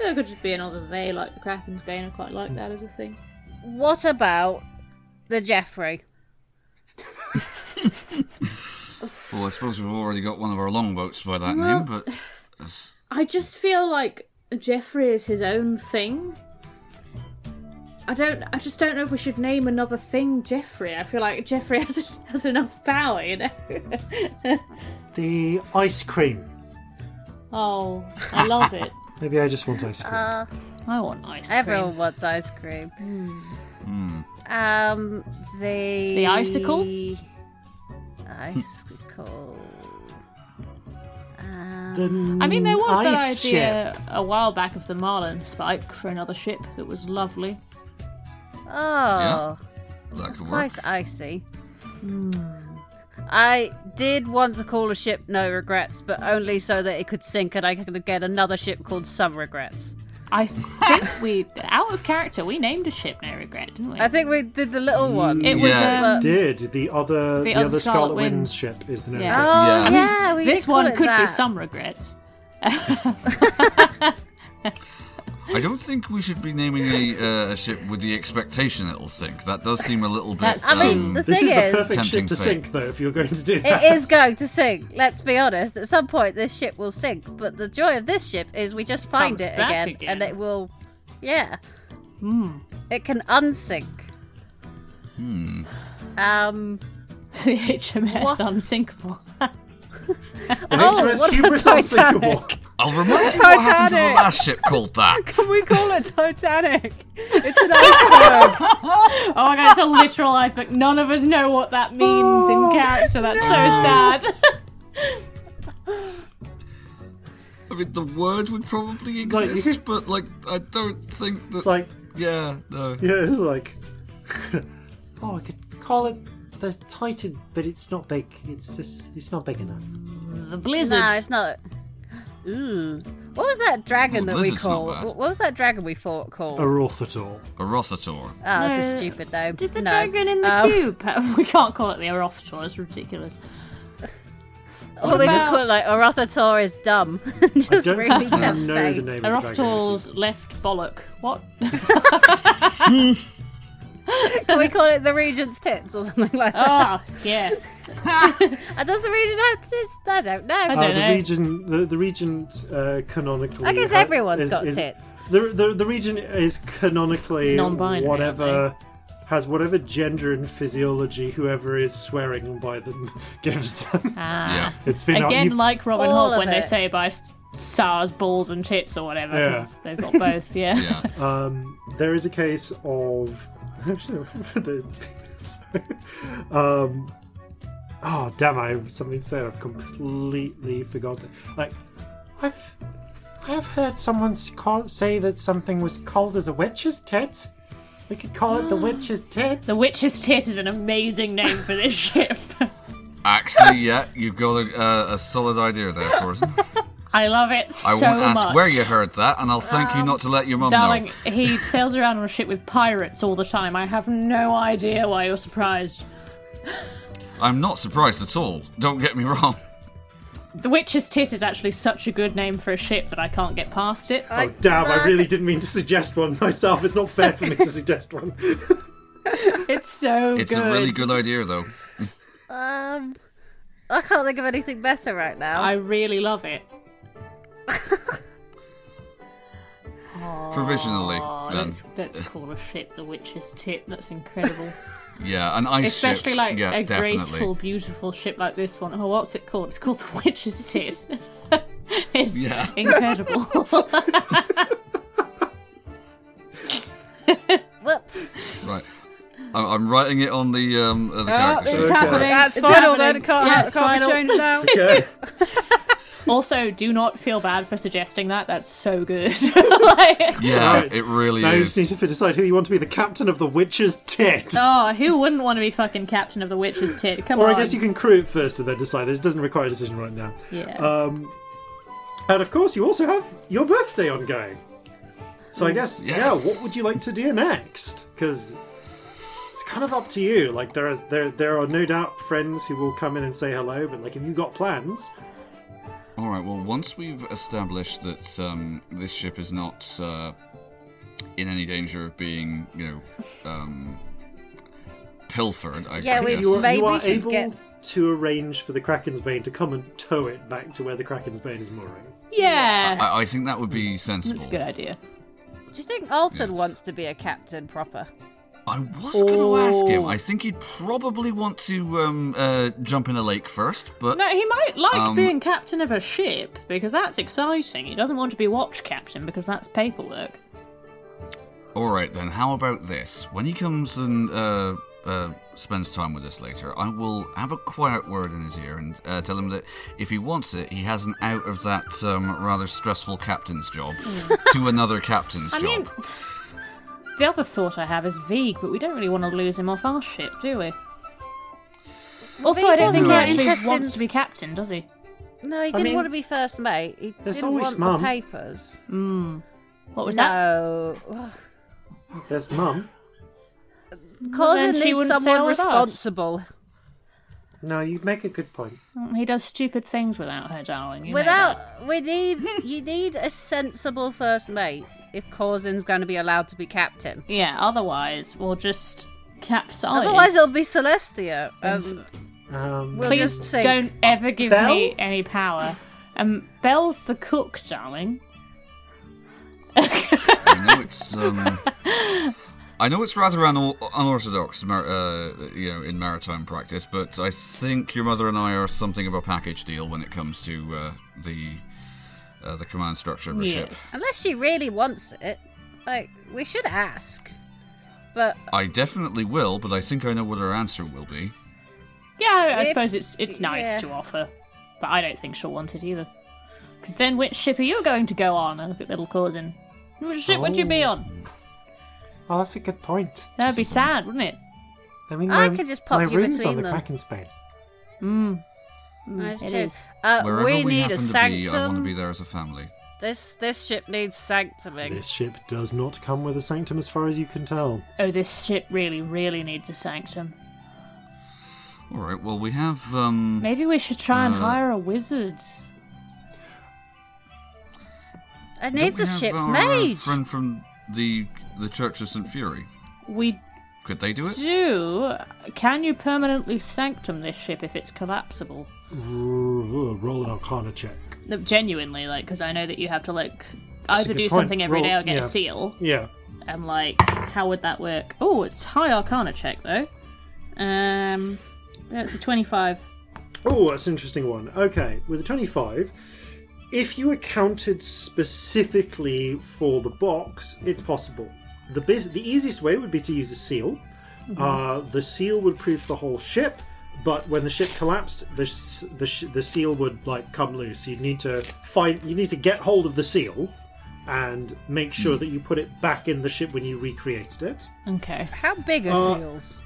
It could just be another they like the Kraken's Bane. I quite like that as a thing. What about the Jeffrey? [laughs] Well, I suppose we've already got one of our longboats by that name, but [sighs] that's- I just feel like Jeffrey is his own thing. I don't. I just don't know if we should name another thing Jeffrey. I feel like Jeffrey [laughs] has has enough power, you know. [laughs] The ice cream. oh, I love it. [laughs] Maybe I just want ice cream. I want ice cream. Everyone wants ice cream. Um, the The icicle? Icicle. Um, The I mean, there was that idea ship. a while back of the Marlin Spike for another ship that was lovely. Oh, that could work. quite icy. Hmm. I did want to call a ship No Regrets, but only so that it could sink and I could get another ship called Some Regrets. I think we, out of character, we named a ship No Regret, didn't we? I think we did the little mm, one. it was. Yeah. Um, Did the other the, other other Scarlet Scarlet Wind. Ship is the no Yeah. regrets. Oh Yeah. yeah, we this did call one it could be some regrets. [laughs] [laughs] I don't think we should be naming a, uh, a ship with the expectation it'll sink. That does seem a little bit. That's- I mean, um, the This thing is the perfect ship Tempting to fate. sink, though. If you're going to do that, It is going to sink. Let's be honest. At some point, this ship will sink. But the joy of this ship is we just find Comes it again, again. and it will, yeah. It It can unsink. Hmm. Um. [laughs] the HMS What? unsinkable. The Oh, HMS what Hubris Unsinkable. I'll remind you what happened to the last ship called that. [laughs] Can we call it Titanic? It's an iceberg. [laughs] Oh my god, it's a literal iceberg. None of us know what that means in oh, character. That's so sad. [laughs] I mean, the word would probably exist, could- but like, I don't think that. It's like, yeah, no. yeah, it's like, oh, I could call it the Titan, but it's not big. It's just, it's not big enough. the blizzard. no, it's not. Ooh. What was that dragon Well, that we called? What was that dragon we fought called? A Rothator. A Rosator. Oh, it's just Uh, stupid though. Did the no. dragon in the Um, cube? [laughs] We can't call it the Erothtor. It's ridiculous. Or we could call it like Orothator is dumb. [laughs] just don't really think I tempt know the fate. name of the left bollock. What? [laughs] [laughs] Can we call it the Regent's tits or something like that? Oh, yes. [laughs] And does the Regent have tits? I don't know. I Uh, don't the know. region, the, the regent uh, canonically. I guess ha- everyone's is- got is- tits. The, the the region is canonically Non-binary, whatever has whatever gender and physiology whoever is swearing by them [laughs] gives them. Ah. Yeah. It's been Again, you've- like Robin All Hood of when they it. say by s- stars, balls, and tits or whatever. Yeah. 'cause They've got both, yeah. Yeah. Um, there is a case of [laughs] actually [laughs] for the sorry. [laughs] um, oh damn! I have something to say. I've completely forgotten. Like I've I've heard someone call, say that something was called as a witch's tit. We could call it the [gasps] witch's tits. The Witch's Tit is an amazing name for this ship. Actually, yeah, you've got a, uh, a solid idea there, Corzin. I love it so much. I so won't ask much. where you heard that, and I'll thank you not to let your mum Darling, know. he sails around on a ship with pirates all the time. I have no idea why you're surprised. I'm not surprised at all. Don't get me wrong. The Witch's Tit is actually such a good name for a ship that I can't get past it. oh damn! I really didn't mean to suggest one myself. It's not fair for me to suggest one. [laughs] It's so It's good. a really good idea, though. Um, I can't think of anything better right now. I really love it. Provisionally, Oh, then. let's, let's call a ship the Witch's Tit. That's incredible. [laughs] Yeah, an ice Especially ship. like yeah, a definitely. graceful, beautiful ship like this one. Oh, what's it called? It's called the Witch's Tit. [laughs] it's Yeah. [laughs] incredible. Whoops. Right. I'm, I'm writing it on the um uh, the character sheet. it's happening. That's It's final happening. then. It can't, Yeah, it's can't final. be changed now. Okay. Also, do not feel bad for suggesting that. That's so good. [laughs] Like- Yeah, Right. it really now you is. just need to decide who you want to be the captain of the witch's tit. Oh, who wouldn't want to be fucking captain of the Witch's Tit? Come Or on. Or I guess you can crew it first and then decide. This doesn't require a decision right now. Yeah. Um, and of course, you also have your birthday ongoing. So I guess, yeah, what would you like to do next? Because it's kind of up to you. Like there is there there are no doubt friends who will come in and say hello, but like if you've got plans, All right. Well, once we've established that um, this ship is not uh, in any danger of being, you know, um, pilfered, I Yeah, we- guess. you are, Maybe you we are should able get- to arrange for the Kraken's Bane to come and tow it back to where the Kraken's Bane is mooring. yeah. I, I think that would be sensible. That's a good idea. Do you think Alton wants to be a captain proper? I was going to ask him. Oh. I think he'd probably want to um, uh, jump in a lake first, but No, he might like Um, being captain of a ship because that's exciting. He doesn't want to be watch captain because that's paperwork. all right then. How about this? When he comes and uh, uh, spends time with us later, I will have a quiet word in his ear and uh, tell him that if he wants it, he has an out of that um, rather stressful captain's job to another captain's [laughs] I job. mean, the other thought I have is Vig, but we don't really want to lose him off our ship, do we? Also, I don't wasn't think he that actually interested wants to be captain, does he? No, he didn't mean, want to be first mate. He there's didn't always want Mum. the papers. Hmm. What was that? no. [sighs] There's Mum. Cousin then she needs wouldn't sail someone with us. responsible. No, you make a good point. Mm, he does stupid things without her, darling. You know Without, that. we need you need a sensible first mate if Corzin's going to be allowed to be captain. Yeah, otherwise we'll just capsize. Otherwise, it'll be Celestia. Um, Um, we'll Please just sink. don't ever give Belle? me any power. Um, Belle's the cook, darling. I know it's. Um, I, I know it's rather unor- unorthodox, mar- uh, you know, in maritime practice, but I think your mother and I are something of a package deal when it comes to uh, the uh, the command structure of a ship. Unless she really wants it. Like, we should ask. But I definitely will, but I think I know what her answer will be. Yeah, I, I If- suppose it's it's nice yeah. to offer, but I don't think she'll want it either. Because then, which ship are you going to go on? And look at little Corzin. Which ship would you be Oh. on? Oh, that's a good point. That'd be sad, wouldn't it? I mean, I my, could just pop my you room's between on the them. Kraken's Bane. That's it true. is. Uh, Wherever we we, need happen a to sanctum. be, I want to be there as a family. This this ship needs sanctuming. This ship does not come with a sanctum, as far as you can tell. Oh, this ship really, really needs a sanctum. All right. Well, we have. Um, Maybe we should try and Uh, hire a wizard. It needs a have ship's our, uh, friend from the the Church of St Fury. We Could they do it? do. Can you permanently sanctum this ship if it's collapsible? Ooh, Roll an Arcana check. No, genuinely, like, because I know that you have to like either do point. something every Roll- day or get yeah. a seal, Yeah. and like, how would that work? Oh, it's high Arcana check though. Um, yeah, it's a twenty-five. Oh, that's an interesting one. Okay, with a 25, if you accounted specifically for the box, it's possible. The bas- the easiest way would be to use a seal. Uh, the seal would proof the whole ship, but when the ship collapsed, the s- the, sh- the seal would like come loose. You'd need to find you need to get hold of the seal and make sure that you put it back in the ship when you recreated it. Okay. How big are Uh, seals?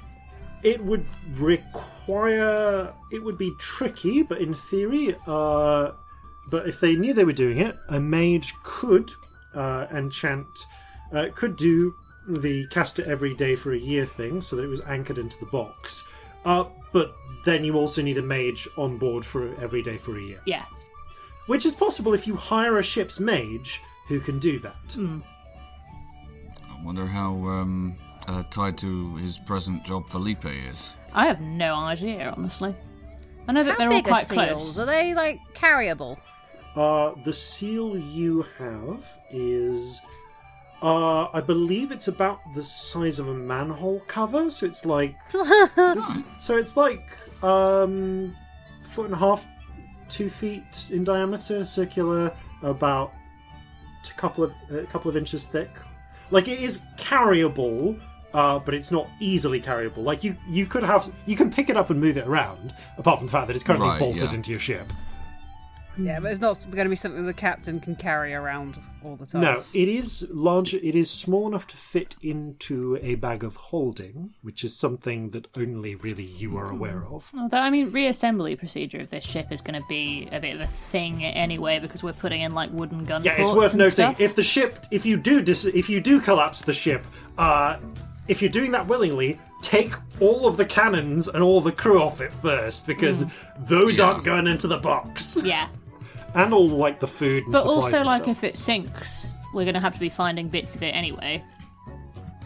it would require it would be tricky but in theory uh but if they knew they were doing it a mage could uh enchant uh, could do the cast it every day for a year thing so that it was anchored into the box uh but then you also need a mage on board for every day for a year Yeah. which is possible if you hire a ship's mage who can do that I wonder how um, uh, tied to his present job Felipe is. I have no idea, honestly. I know that How they're all big are quite seals? close. Are they like carryable? Uh, the seal you have is, uh, I believe it's about the size of a manhole cover. So it's like, [laughs] this, so it's like um, foot and a half, two feet in diameter, circular, about a couple of a couple of inches thick. Like it is carryable, uh, but it's not easily carryable. Like you, you could have, you can pick it up and move it around. Apart from the fact that it's currently Right, bolted yeah. into your ship. Yeah, but it's not going to be something the captain can carry around all the time. No, it is large. It is small enough to fit into a bag of holding, which is something that only really you are aware of. Although, I mean, reassembly procedure of this ship is going to be a bit of a thing anyway because we're putting in like wooden gun. Yeah, it's worth and noting stuff. if the ship, if you do, dis- if you do collapse the ship, uh, if you're doing that willingly, take all of the cannons and all the crew off it first because those Yeah. aren't going into the box, Yeah, and all like the food and but supplies also and like stuff. if it sinks, we're going to have to be finding bits of it anyway.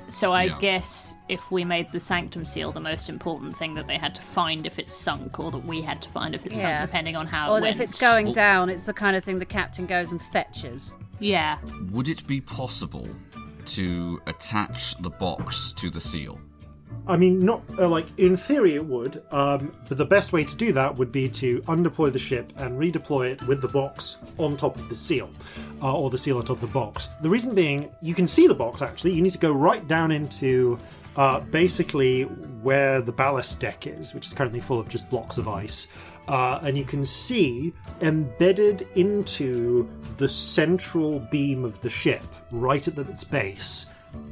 So I Yeah. guess if we made the sanctum seal the most important thing that they had to find if it's sunk, or that we had to find if it's Yeah. sunk, depending on how Or it went. if it's going Well- down, it's the kind of thing the captain goes and fetches. Yeah, Would it be possible to attach the box to the seal? I mean, not uh, like in theory it would, um, but the best way to do that would be to undeploy the ship and redeploy it with the box on top of the seal, uh, or the seal on top of the box. The reason being, you can see the box actually. You need to go right down into uh, basically where the ballast deck is, which is currently full of just blocks of ice. Uh, and you can see embedded into the central beam of the ship, right at the, its base,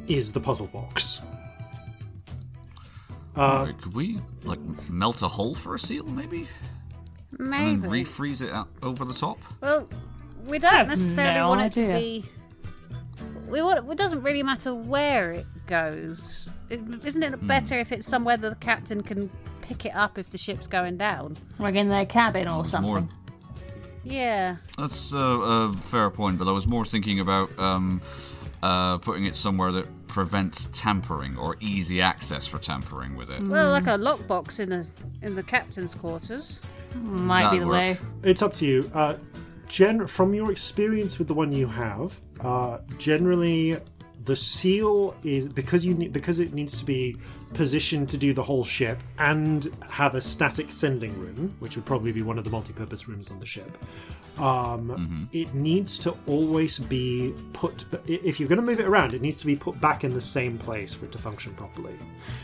is the puzzle box. Uh, Alright, could we like melt a hole for a seal, maybe, and then refreeze it out over the top? Well, we don't necessarily no want it to be. We want. It doesn't really matter where it goes. It, isn't Hmm. it better if it's somewhere that the captain can pick it up if the ship's going down? like in their cabin or was more- something. Yeah. That's uh, a fair point, but I was more thinking about um, uh, putting it somewhere that prevents tampering or easy access for tampering with it. Well, like a lockbox in the in the captain's quarters. Might be That'd the way. It's up to you. Uh, gen- from your experience with the one you have, uh, generally the seal is because you need because it needs to be positioned to do the whole ship and have a static sending room, which would probably be one of the multi-purpose rooms on the ship. Um, It needs to always be put. If you're going to move it around, it needs to be put back in the same place for it to function properly.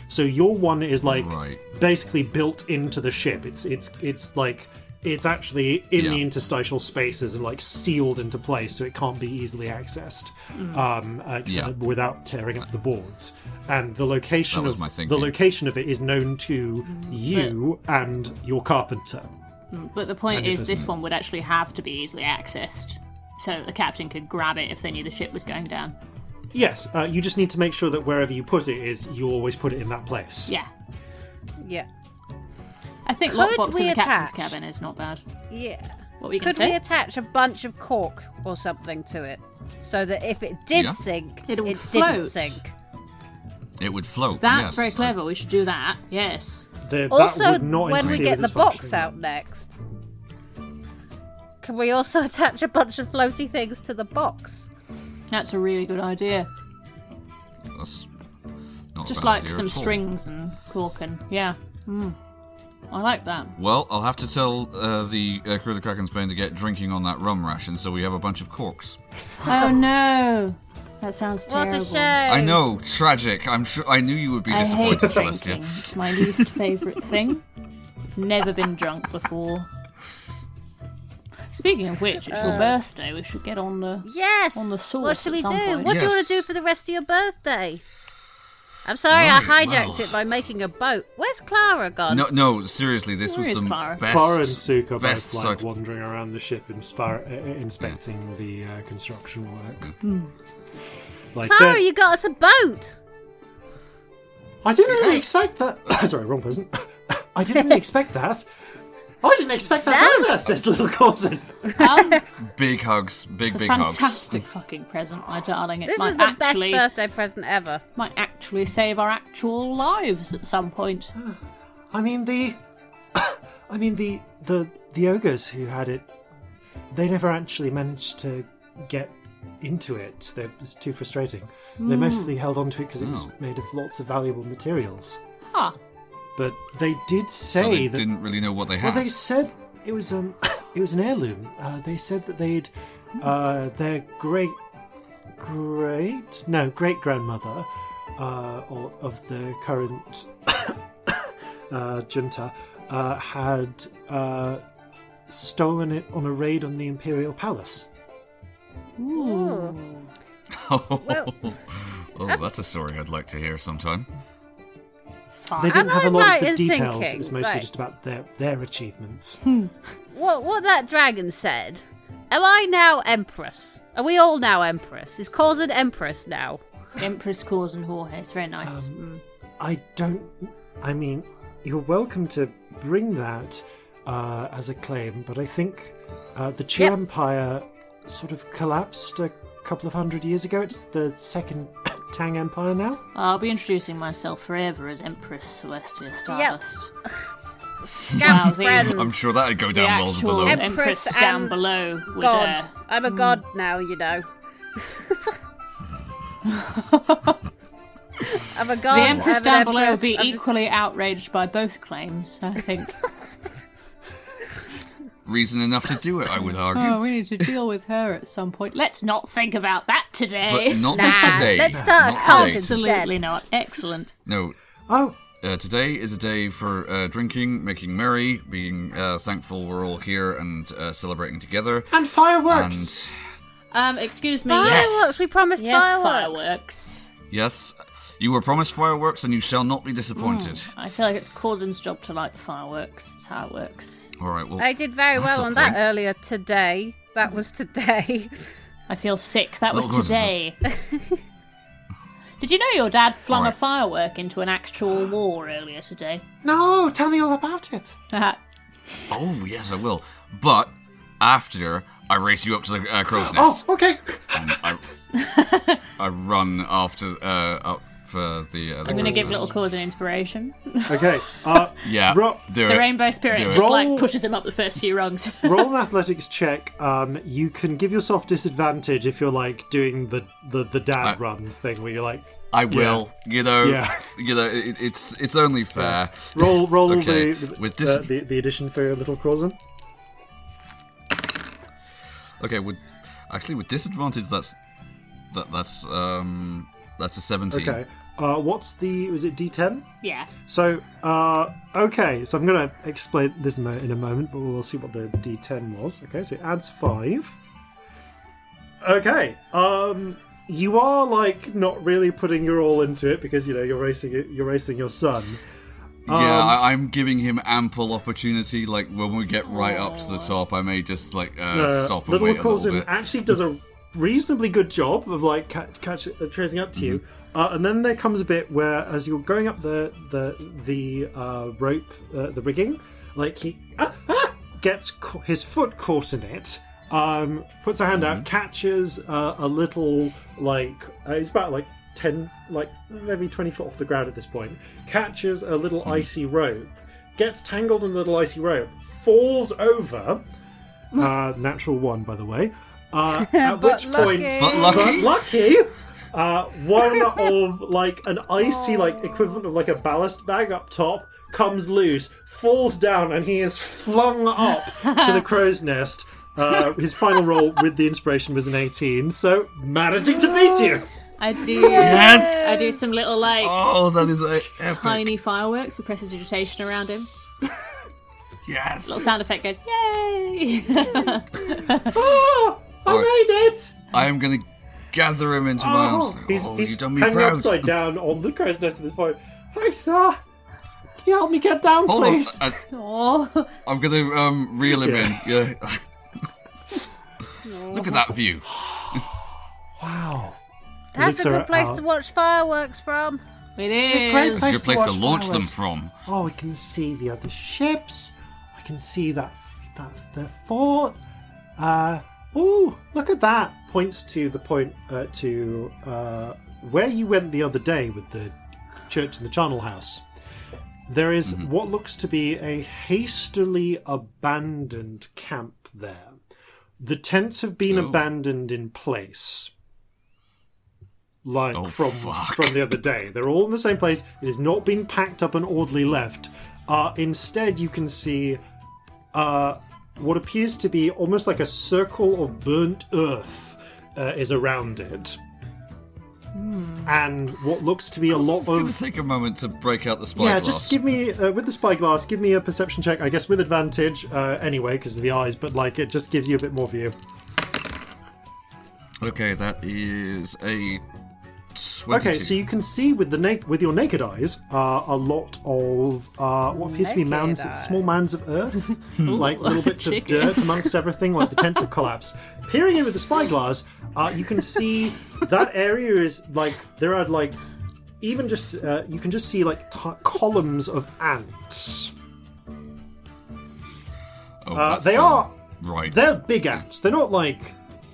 So your one is like Right. basically built into the ship. It's it's it's like it's actually in the interstitial spaces and like sealed into place, so it can't be easily accessed um, ex- Yeah. without tearing up the boards. And the location of the location of it is known to you and your carpenter. But the point And is, this one would actually have to be easily accessed, so that the captain could grab it if they knew the ship was going down. Yes, uh, you just need to make sure that wherever you put it is, you always put it in that place. Yeah, Yeah. I think Could lockbox in the captain's cabin is not bad. Yeah. What were you going Could to we attach a bunch of cork or something to it so that if it did Yeah. sink, It it, would didn't float. sink? It would float. That's yes. very clever. We should do that. Yes. The- that Also, would not when we get the box out next, can we also [laughs] attach a bunch of floaty things to the box? That's a really good idea. That's not a Just bad like idea some at all. strings and cork and yeah. Mm. I like that. Well, I'll have to tell uh, the uh, crew of the Kraken's Bane to get drinking on that rum ration, so we have a bunch of corks. Oh [laughs] no, that sounds terrible. What terrible. a shame. I know, tragic. I'm sure. I knew you would be I hate disappointed, drinking. Celestia. It's my least favourite thing. I've never been drunk before. Speaking of which, it's your birthday. We should get on the. Yes. On the sauce What should at we do? some point. What do you want to do for the rest of your birthday? I'm sorry Right, I hijacked well. it by making a boat. Where's Clara gone? No, no, seriously, this Where was the Clara? best. Clara and Suk are best both like side- wandering around the ship, inspire, uh, inspecting the uh, construction work. Like Clara, they're- you got us a boat. I didn't really Yes. expect that. [coughs] Sorry, wrong person. [coughs] I didn't really [laughs] expect that. I didn't expect that No. either, says little Corzin. Um, Big hugs, big, it's a big hugs. fantastic fucking present, my darling. It This might is the actually best birthday present ever. might actually save our actual lives at some point. I mean the, [coughs] I mean the the the ogres who had it, they never actually managed to get into it. It was too frustrating. They mostly held on to it because it was Oh. made of lots of valuable materials. Huh. But they did say So they that didn't really know what they had. Well, had. they said it was um, [coughs] it was an heirloom. Uh, they said that they'd uh, their great great no great grandmother uh, or of the current [coughs] uh, junta uh, had uh, stolen it on a raid on the imperial palace. Ooh. [laughs] Well- [laughs] oh, that's a story I'd like to hear sometime. Fine. They didn't Am have I a lot right of in the details. thinking- It was mostly right. just about their their achievements. What what that dragon said? Am I now empress? Are we all now empress? Is Corzin empress now? Empress Cause and Jorge. It's very nice. Um, Mm. I don't. I mean, you're welcome to bring that uh, as a claim, but I think uh, the Chu Yep. Empire sort of collapsed a couple of hundred years ago. It's the second Tang Empire now. I'll be introducing myself forever as Empress Celestia Stardust. Scamp Wow, friend. I'm sure that'd go The down well below. Empress Empress down below would god. I'm a hmm. god now, you know. [laughs] I'm a god. the Empress down below will be I'm just- equally outraged by both claims, I think. [laughs] Reason enough to do it, I would argue. oh, we need to deal with her at some point. Let's not think about that today. but not Nah, today. let's start a Not cult today. Absolutely not. Excellent. No, Oh, Uh, today is a day for uh, drinking, making merry, being uh, thankful we're all here and uh, celebrating together. and fireworks. And Um, excuse me. Fireworks. Yes. We promised Yes, fireworks. fireworks. yes, you were promised fireworks and you shall not be disappointed. I feel like it's Corzin's job to light the fireworks. That's how it works. All right, well, I did very well a on that earlier today. That was today. I feel sick. That was today. [laughs] Did you know your dad flung a firework into an actual war earlier today? no, tell me all about it. oh yes, I will. But after I race you up to the uh, crow's Oh, nest, okay. and I, [laughs] I run after uh, up for the. Uh, the I'm going to give Little Cause an inspiration. [laughs] [laughs] Okay. Uh, Yeah, Ro- do The it. Rainbow Spirit Do it. just like pushes him up the first few rungs. [laughs] roll an athletics check. Um, you can give yourself disadvantage if you're like doing the the, the dad I- run thing where you're like I will. You know. Yeah. You know. It, it's it's only fair. roll roll Okay, the, with the, dis- the the addition for little Corzin. Okay. With actually with disadvantage, that's that that's um that's a seventeen. Okay. Uh, what's the was it D10? yeah. So uh, okay, so I'm gonna explain this in a, in a moment, but we'll see what the D10 was. Okay, so it adds five. Okay. Um, you are like not really putting your all into it because you know you're racing you're racing your son. Yeah, I, I'm giving him ample opportunity. Like when we get right up to the top, I may just like uh, Uh, stop and little wait a little Corzin bit. actually does a reasonably good job of like ca- catch uh, tracing up to you. Uh, and then there comes a bit where, as you're going up the the the uh, rope, uh, the rigging, like he ah, ah, gets ca- his foot caught in it. Um, puts a hand Mm-hmm. out, catches uh, a little like uh, it's about like ten, like maybe twenty foot off the ground at this point. Catches a little Mm-hmm. icy rope, gets tangled in the little icy rope, falls over. Uh, natural one, by the way. Uh, [laughs] at But which point. But lucky. but lucky, uh, one [laughs] of like an icy, like equivalent of like a ballast bag up top comes loose, falls down, and he is flung up to the [laughs] crow's nest. Uh, his final roll with the inspiration was an 18, so managing to beat you. [gasps] I do. Yes! I do some little like Oh, that is a epic. tiny fireworks with prestidigitation around him. [laughs] Yes. Little sound effect goes, yay! Oh, I Alright. made it! I am gonna gather him into my Oh, arms. he's, oh, he's done me hanging proud. upside down on the crow's nest at this point. Hi, sir. Can you help me get down, Hold on, please? I, oh, I'm gonna um reel him Yeah. in. Yeah. [laughs] Look at that view. Wow. That's a looks good place out. to watch fireworks from. it It's a great place a good place to watch launch them from. Oh, we can see the other ships. I can see that that the fort. Uh, ooh, look at that! Points to the point uh, to uh, where you went the other day with the church and the charnel house. There is what looks to be a hastily abandoned camp there. The tents have been Oh. abandoned in place. Like Oh, from fuck. from the other day. They're all in the same place. It has not been packed up and orderly left. Uh, instead, you can see uh, what appears to be almost like a circle of burnt earth uh, is around it. And what looks to be a lot of take a moment to break out the spyglass. yeah, just give me uh, with the spyglass. Give me a perception check, I guess, with advantage uh, anyway, because of the eyes. But like, it just gives you a bit more view. Okay, that is a. 22. Okay, so you can see with the na- with your naked eyes uh, a lot of uh, what appears to be mounds, eyes. small mounds of earth, [laughs] like little bits of dirt amongst everything. Like the tents have collapsed. Peering in with the spyglass, uh, you can see that area is like there are like even just uh, you can just see like t- columns of ants. Oh, Uh, they are Right. they're big ants. They're not like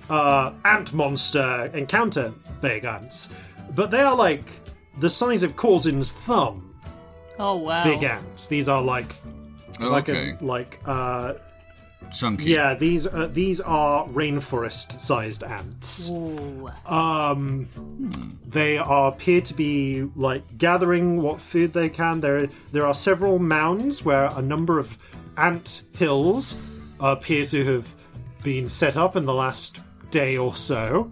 uh, ant monster encounter big ants, but they are like the size of Corzin's thumb. Oh wow. Big ants. These are like like okay. a, like uh, Chunky. yeah. These uh, these are rainforest sized ants. Ooh. Um, they are appear to be like gathering what food they can. There there are several mounds where a number of ant hills appear to have been set up in the last day or so.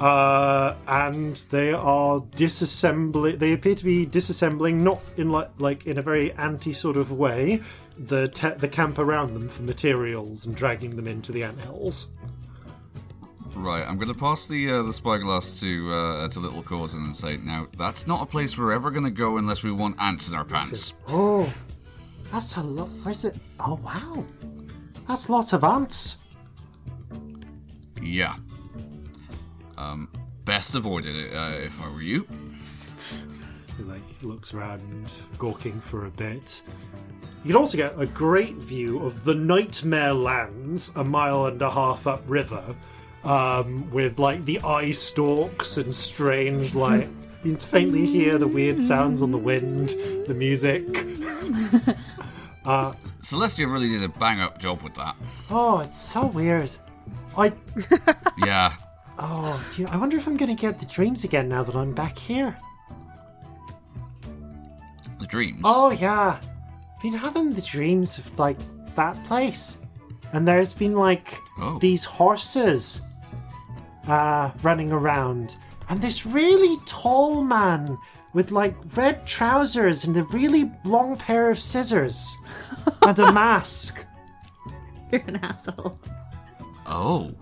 Uh, and they are disassembling. They appear to be disassembling, not in like like in a very anti sort of way, the te- the camp around them for materials and dragging them into the ant hills. Right, I'm going to pass the uh, the spyglass to uh, to Little Corzin and say, now that's not a place we're ever going to go unless we want ants in our pants. Oh, that's a lot. Is it? Oh wow, that's lots of ants. Yeah. Um, best avoided it uh, if I were you. He like looks around, gawking for a bit. You can also get a great view of the Nightmare Lands, a mile and a half upriver, um, with like the eye stalks and strange like [laughs] You can faintly hear the weird sounds on the wind, the music. [laughs] Celestia really did a bang up job with that. Oh, it's so weird. I [laughs] Yeah. Oh, do you, I wonder if I'm gonna get the dreams again now that I'm back here. The dreams. Oh yeah, been having the dreams of like that place, and there's been like Oh. these horses uh, running around, and this really tall man with like red trousers and a really long pair of scissors and a [laughs] mask. You're an asshole. Oh.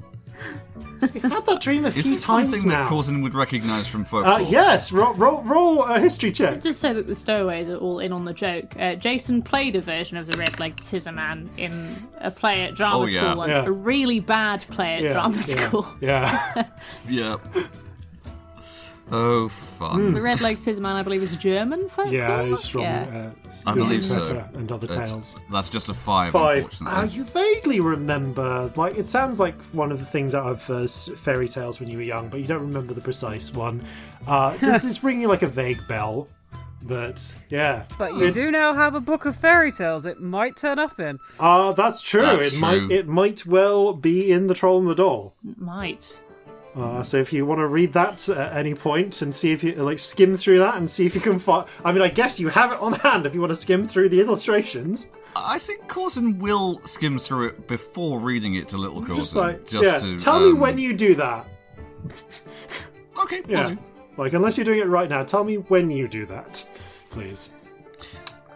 We had that dream a Is few this times something now. that Corzin would recognize from folklore? uh, yes, roll, roll, roll a history check. Just so that the stowaways are all in on the joke. Uh, Jason played a version of the red-legged scissor man in a play at drama Oh, yeah. school once. Yeah. A really bad play at Yeah, drama yeah, school. Yeah. [laughs] Yeah. Oh, fun. The red-legged scissor man, I believe, is a German folklore. Yeah, it's from Yeah. uh, I believe Struwwelpeter so. and other That's, tales. that's just a five, Five. unfortunately. Uh, you vaguely remember, like it sounds like one of the things out of uh, s- fairy tales when you were young, but you don't remember the precise one. Uh, [laughs] does this ring you like a vague bell? But yeah, But you It's- do now have a book of fairy tales. It might turn up in. Uh, that's true. That's it might true. it might well be in the Troll and the Doll. It Might. Uh, so if you want to read that at any point and see if you like skim through that and see if you can find, I mean, I guess you have it on hand if you want to skim through the illustrations. I think Corzin will skim through it before reading it to little Corzin. Just like, just yeah, to, tell me um, when you do that. [laughs] Okay, will Yeah. do. Like, unless you're doing it right now, tell me when you do that, please.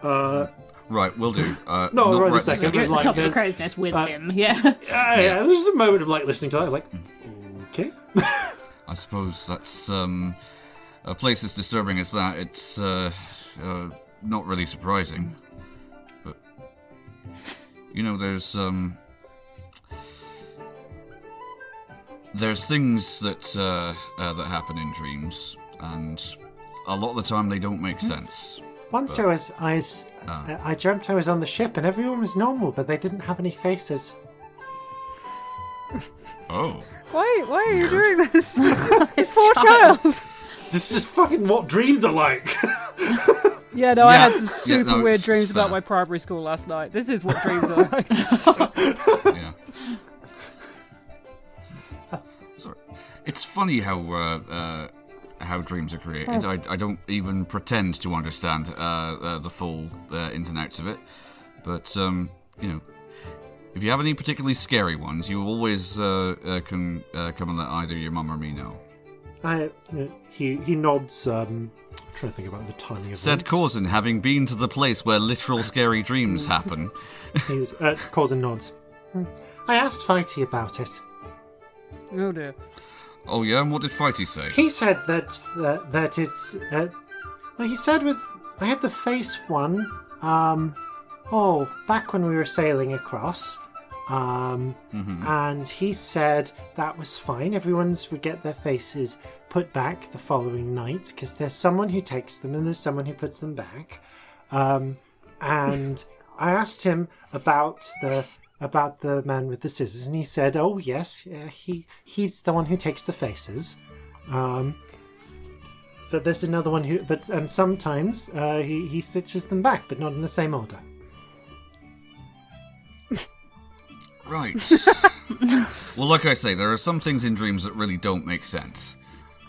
Uh, Right, will do. Uh, [laughs] No, not right right a this second. You're at the like top of this. the crow's nest with uh, him. Yeah. yeah, yeah, there's just a moment of like listening to that, like, okay. [laughs] I suppose that's um, a place as disturbing as that. It's uh, uh, not really surprising, but you know, there's um, there's things that uh, uh, that happen in dreams, and a lot of the time they don't make sense. Once I was, I was, Ah. I dreamt I was on the ship and everyone was normal, but they didn't have any faces. Oh, Why? Why are you [laughs] doing this? [laughs] this poor [laughs] child. This is just fucking what dreams are like. Yeah, no, I Yeah. had some Yeah, super no, weird it's- dreams it's about fair. my primary school last night. This is what dreams are like. yeah. Sorry. It's funny how uh, uh, how dreams are created. I, I don't even pretend to understand uh, uh, the full uh, ins and outs of it. But um, you know, if you have any particularly scary ones, you always uh, uh, can uh, come and let either your mum or me know. I, uh, he he nods. Um, I'm trying to think about the timing of Said this. Corzin, having been to the place where literal scary dreams happen. [laughs] He's uh, Corzin nods. I asked Fighty about it. oh dear. Oh yeah, and what did Fighty say? He said that that, that it's. Uh, well, he said with I had the face one. Um, oh, back when we were sailing across. Um, and he said that was fine. Everyone's would get their faces put back the following night because there's someone who takes them and there's someone who puts them back. Um, and I asked him about the about the man with the scissors, and he said, "Oh yes, uh, he he's the one who takes the faces." Um, but there's another one who, but and sometimes uh, he he stitches them back, but not in the same order. Right. [laughs] well, like I say, there are some things in dreams that really don't make sense.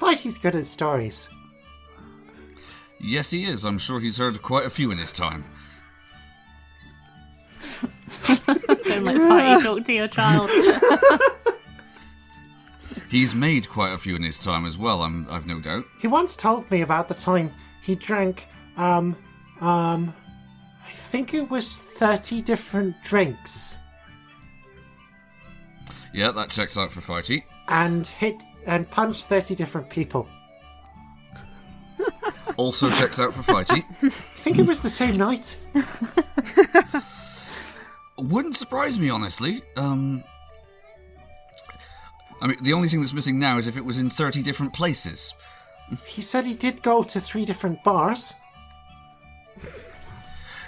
But he's good at stories. Yes, he is. I'm sure he's heard quite a few in his time. Don't let Fighty talk to your child. [laughs] He's made quite a few in his time as well, I'm, I've no doubt. He once told me about the time he drank, um, um, I think it was thirty different drinks Yeah, that checks out for Fighty. and hit and punch thirty different people. Also checks out for Fighty. [laughs] I think it was the same night. Wouldn't surprise me, honestly. Um, I mean, the only thing that's missing now is if it was in 30 different places. He said he did go to three different bars.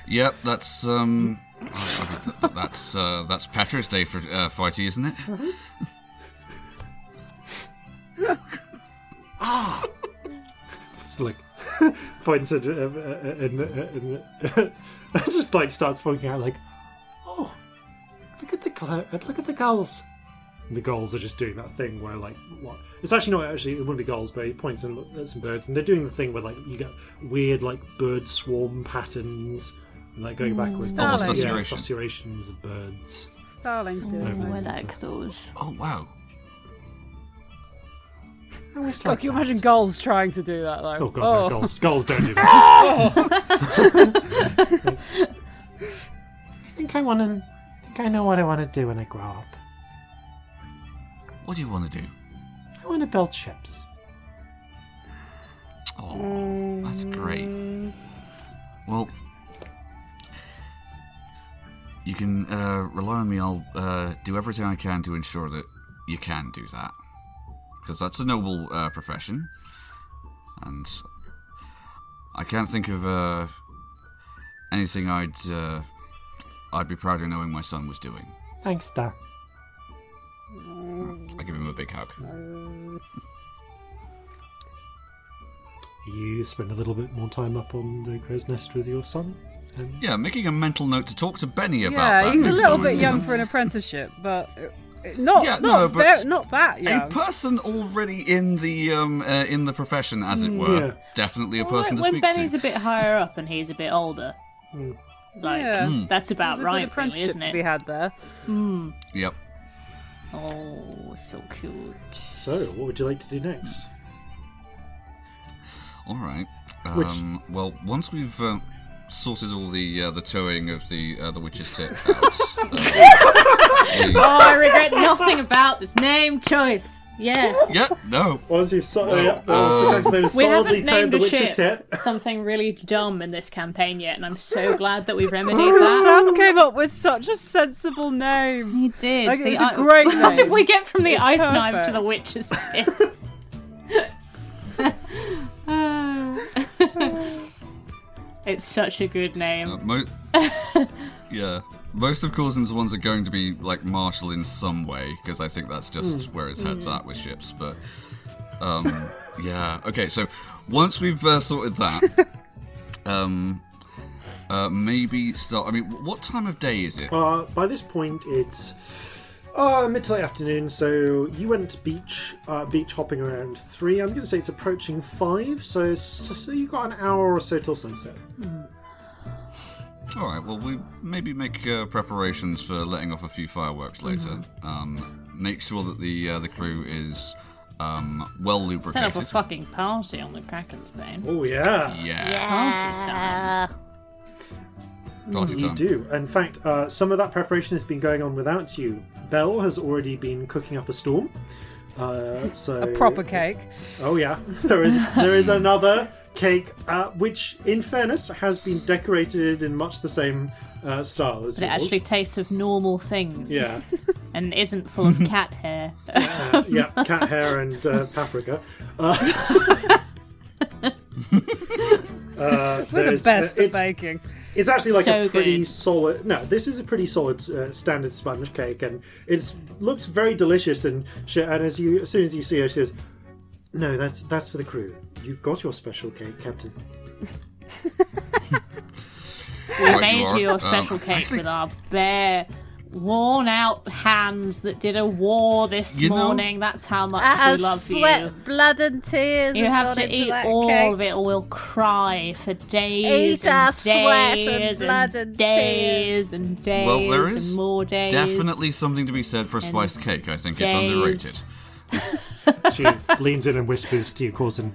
Yep, that's, um... That's uh, that's Patrick's Day for uh, Fighty, isn't it? [laughs] just like [laughs] points at uh, uh, and, [laughs] and, just like starts pointing out like, oh, look at the cl- look at the gulls. And the gulls are just doing that thing where like what? It's actually not actually it wouldn't be gulls, but he points at some birds, and they're doing the thing where like you get weird like bird swarm patterns, like going backwards. Mm. Starling. yeah, Susurration. susurrations of birds. Starling's doing Over it. there. like those. Oh wow. Oh, it's God, like can you that. imagine gulls trying to do that though? Oh god, no, oh. gulls, gulls don't do [laughs] that. [laughs] I think I want to. I think I know what I want to do when I grow up. What do you want to do? I want to build ships. Oh, that's great. Well, you can uh, rely on me. I'll uh, do everything I can to ensure that you can do that, because that's a noble uh, profession, and I can't think of uh, anything I'd uh, I'd be prouder knowing my son was doing. Thanks, Dad. I give him a big hug. You spend a little bit more time up on the crow's nest with your son. And Yeah, making a mental note to talk to Benny about Yeah, that. he's a little bit young for an apprenticeship, but uh, not Yeah, not no, but ver- not that young. A person already in the um, uh, in the profession, as it were, Yeah. definitely a Well, person to when speak Benny's to. a bit higher up and he's a bit older, like Yeah. Hmm. that's about There's a good right, really, apprenticeship isn't to be had there. Yep. Oh, so cute. so, what would you like to do next? All right. Which- Um, well, once we've um, sorted all the uh, the towing of the uh, the witch's tit out, uh, we- Oh, I regret nothing about this name choice. Yes. yeah, no, Once you've so- uh, yeah, Uh, once the name is We haven't named the the witch's ship tip. [laughs] something really dumb in this campaign yet, and I'm so [laughs] glad that we've remedied that. Sam came up with such a sensible name. He did. Like, it The was a i- great [laughs] How did we get from the It's ice knife to the witch's tit? It's such a good name. uh, mo- [laughs] yeah. Most of Corzin's ones are going to be like martial in some way because I think that's just where his head's at with ships. But um, [laughs] yeah, okay. So once we've uh, sorted that, [laughs] um, uh, maybe start. I mean, what time of day is it? Uh, by this point, it's uh, mid to late afternoon. So you went beach uh, beach hopping around three. I'm going to say it's approaching five. So, so, so you got an hour or so till sunset. All right. Well, we maybe make uh, preparations for letting off a few fireworks later. Mm-hmm. Um, make sure that the uh, the crew is um, well Set lubricated. up a fucking party on the Kraken's Bane. Oh yeah, yes. Party time. Party you time. do. In fact, uh, some of that preparation has been going on without you. Belle has already been cooking up a storm. Uh, [laughs] so A proper cake. Oh yeah, [laughs] there is there is another cake, uh, which, in fairness, has been decorated in much the same uh, style as But it yours. actually tastes of normal things. yeah, [laughs] And isn't full of cat hair. uh, yeah, cat hair and uh, paprika. Uh, uh, We're the best at baking. It's actually like a pretty good. solid. No, this is a pretty solid uh, standard sponge cake, and it's looks very delicious. And she, and as you, as soon as you see her, she says, "No, that's that's for the crew. You've got your special cake, Captain." [laughs] We made you are. you your Um, special cake actually- with our bare, worn out hands that did a war this You know- morning. That's how much Our we love sweat, you. blood, and tears. You have to eat all cake. of it or we'll cry for days Eat and our days sweat and and blood and days and days Well, there and more days. Definitely something to be said for a spiced cake. I think it's underrated. She leans in and whispers to you, Coulson.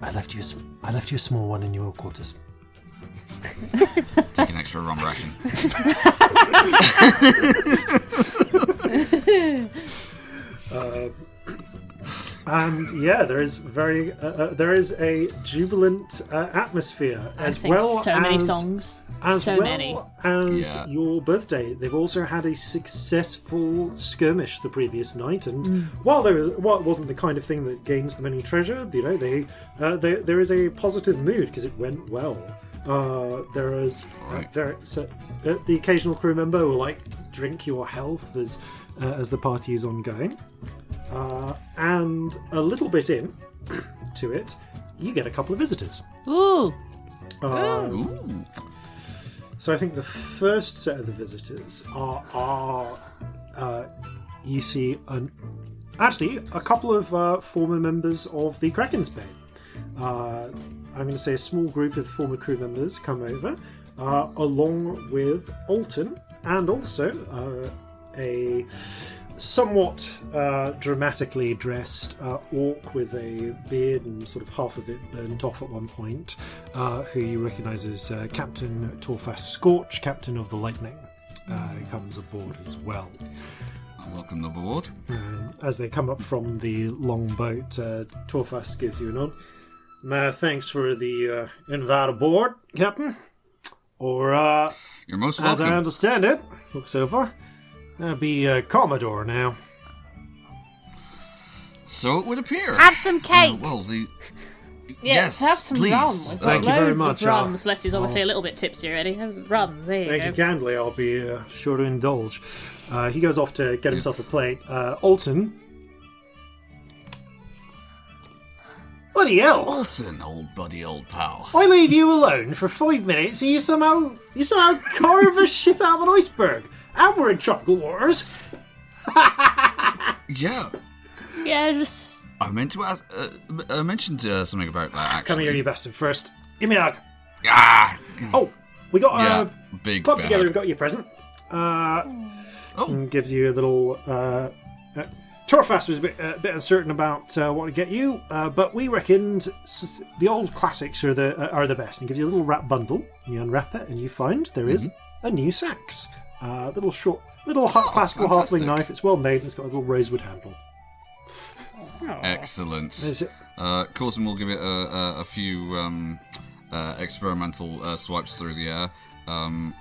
I left you. a sm- I left you a small one in your quarters. Take an extra rum ration. [laughs] And yeah, there is very uh, uh, there is a jubilant uh, atmosphere I as sing well so as many songs. as so well many. as Yeah. your birthday. They've also had a successful skirmish the previous night, and Mm. while there was, while it wasn't the kind of thing that gains them any treasure, you know, they, uh, they there is a positive mood because it went well. Uh, there is uh, Right. there so, uh, the occasional crew member will like drink your health as uh, as the party is ongoing, uh, and a little bit in [clears throat] to it, you get a couple of visitors. Ooh. Uh, Ooh. So I think the first set of the visitors are are uh, you see an actually a couple of uh, former members of the Kraken's Bane. I'm going to say a small group of former crew members come over, uh, along with Alton and also uh, a somewhat uh, dramatically dressed uh, orc with a beard and sort of half of it burnt off at one point, uh, who you recognise as uh, Captain Torfas Scorch, Captain of the Lightning. Uh, comes aboard as well. Welcome aboard. Uh, as they come up from the long boat, uh, Torfas gives you a nod. My thanks for the uh, invite aboard, Captain. Or, uh, You're most as I understand it, looks over, that'll be uh, Commodore now. So it would appear. Have some cake. Uh, well, the. Yes, yes, have some please. rum. We've got Thank you very loads much, of rum. uh, Celeste's obviously a little bit tipsy already. Have rum. There you Thank go. you kindly. I'll be uh, sure to indulge. Uh, he goes off to get himself a plate. Uh, Alton. Bloody hell! Olsen, old buddy, old pal. I leave you alone for five minutes, and you somehow you somehow carve a [laughs] ship out of an iceberg. And we're in tropical waters. [laughs] Yeah, Yeah, just I meant to ask. Uh, I mentioned uh, something about that actually. Come here, you bastard. First, give me a hug. Ah, Oh, we got yeah, uh, big. club bag. together and got you a present. Uh, Oh, and gives you a little. Uh, uh, Torfas was a bit, a bit uncertain about uh, what to get you, uh, but we reckoned s- the old classics are the uh, are the best. And gives you a little wrap bundle. You unwrap it, and you find there is a new sax. Uh, little short, little ha- classical fantastic. halfling knife. It's well made. and It's got a little rosewood handle. excellent. Is it- Uh, Corzin will give it a, a, a few um, uh, experimental uh, swipes through the air, um,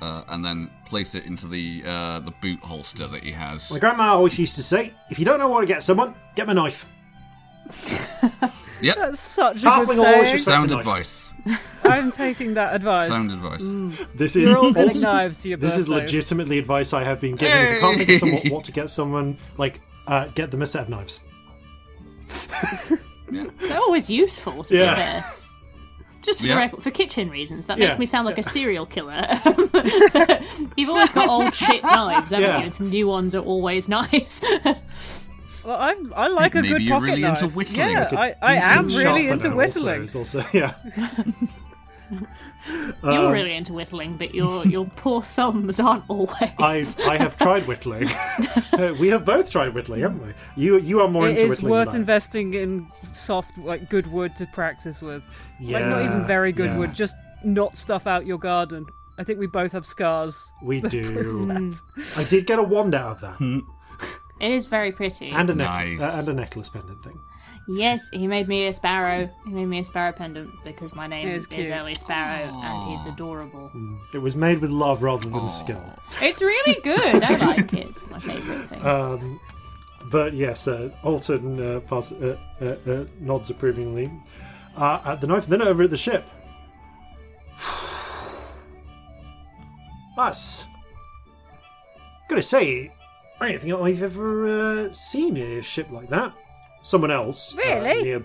uh, and then place it into the uh, the boot holster that he has. My grandma always used to say, "If you don't know what to get someone, get them a knife." [laughs] Yep, That's such a Halfling good always saying. sound advice. [laughs] I'm taking that advice. Sound advice. This is You're all getting also- knives to your This is legitimately advice I have been given. If you can't think of someone, what to get someone, like, uh, get them a set of knives. [laughs] they're always useful. To Yeah. Be fair. Just for, Yeah. the record, for kitchen reasons, that Yeah, makes me sound like a serial killer. [laughs] You've always got old shit knives, haven't Yeah. you? And some new ones are always nice. [laughs] Well, I'm, I like a Maybe good you're pocket really knife. into whistling. Yeah, Like a I, I am really into also whistling. is also, yeah. [laughs] you're really into whittling, but your your [laughs] poor thumbs aren't always. I I have tried whittling. [laughs] Uh, we have both tried whittling, haven't we? You you are more It into is whittling worth than I investing in soft, like good wood to practice with. like not even very good yeah. wood, just not stuff out your garden. I think we both have scars. We [laughs] that prove do. that. I did get a wand out of that, It is very pretty. and a necklace, Nice. uh, and a necklace pendant thing. Yes, he made me a sparrow. He made me a sparrow pendant because my name It is is cute. Ellie Sparrow, and he's adorable. It was made with love rather than skill. It's really good. I like it. It's my favourite thing. Um, but yes, uh, Alton uh, pass, uh, uh, uh, nods approvingly uh, at the knife, and then over at the ship. [sighs] That's. Gotta say, I don't think I've ever uh, seen a ship like that. Someone else, uh, Really? near,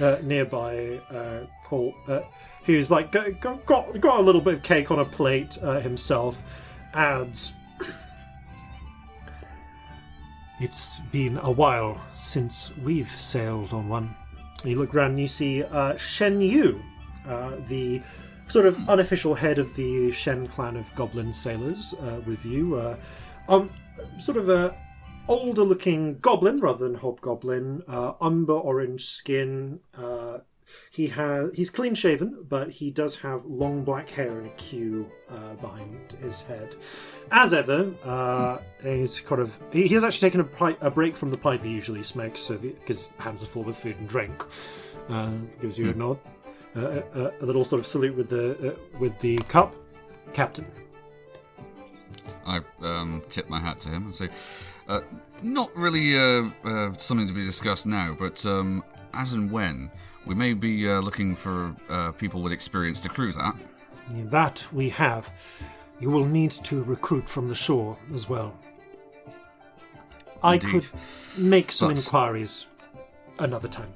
uh, nearby, uh, called, uh, who's like got, got got a little bit of cake on a plate uh, himself, adds. It's been a while since we've sailed on one. You look around and you see uh, Shen Yu, uh, the sort of unofficial head of the Shen clan of goblin sailors, uh, with you. Uh, um, sort of a older looking goblin rather than hobgoblin, uh, umber orange skin. Uh, he has he's clean shaven, but he does have long black hair and a queue uh, behind his head. As ever, uh, he's kind of he, he has actually taken a, pi- a break from the pipe he usually smokes, so because hands are full with food and drink. Uh, gives you a nod, uh, a, a little sort of salute with the uh, with the cup, Captain. I um, tip my hat to him and say, uh, not really uh, uh, something to be discussed now, but um, as and when, we may be uh, looking for uh, people with experience to crew that. That we have. You will need to recruit from the shore as well. I could make some But- inquiries another time.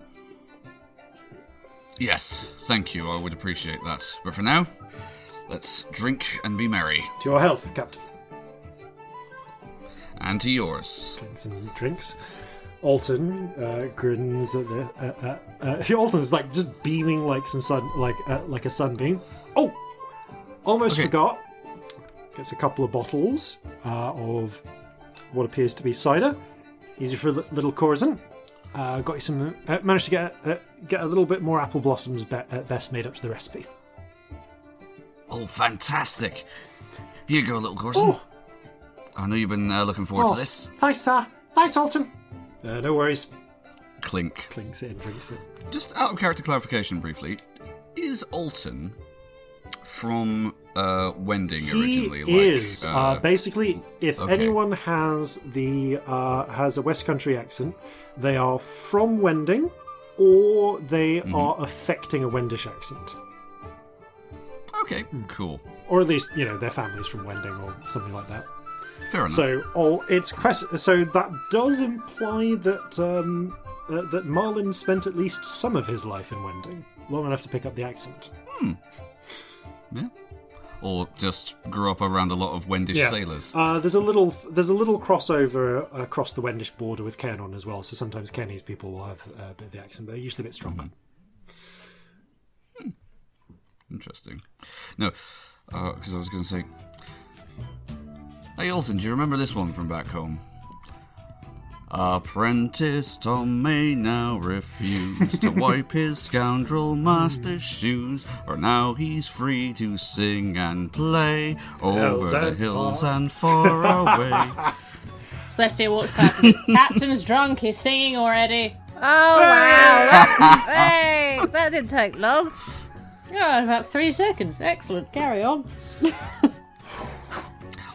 Yes, thank you. I would appreciate that. But for now, let's drink and be merry. To your health, Captain. And to yours. Some drinks. Alton uh, grins at the. Uh, uh, uh, [laughs] Alton's like just beaming like some sun, like uh, like a sunbeam. Oh, almost Okay. forgot. Gets a couple of bottles uh, of what appears to be cider. Easy for little Corzin. Uh, got you some. Uh, managed to get uh, get a little bit more apple blossoms be- uh, best made up to the recipe. Oh, fantastic. Here you go, little Corzin. Oh, I know you've been uh, looking forward oh, to this. thanks, sir. Thanks, Alton. Uh, no worries. Clink. Clinks in, drinks in. Just out of character clarification briefly, is Alton from uh, Wending originally? He is like, uh, basically if okay. anyone has the uh, has a West Country accent, they are from Wending, or they Mm-hmm. are affecting a Wendish accent, Okay, cool. or at least you know their families from Wending or something like that. Fair enough. So, oh, it's quest- so that does imply that um, uh, that Marlin spent at least some of his life in Wending, long enough to pick up the accent. yeah. Or just grew up around a lot of Wendish sailors. Uh, there's a little there's a little crossover across the Wendish border with Kenon as well. So sometimes Kenny's people will have uh, a bit of the accent, but they're usually a bit stronger. Interesting. No, because I was going to say. Hey, Alton, do you remember this one from back home? Apprentice Tom may now refuse to wipe his scoundrel master's shoes, for now he's free to sing and play over Hills the and hills far. and far away. [laughs] Celestia walks past. and, [laughs] Captain's drunk. He's singing already. Oh [laughs] wow! That, hey, that didn't take long. Yeah, about three seconds. Excellent. Carry on.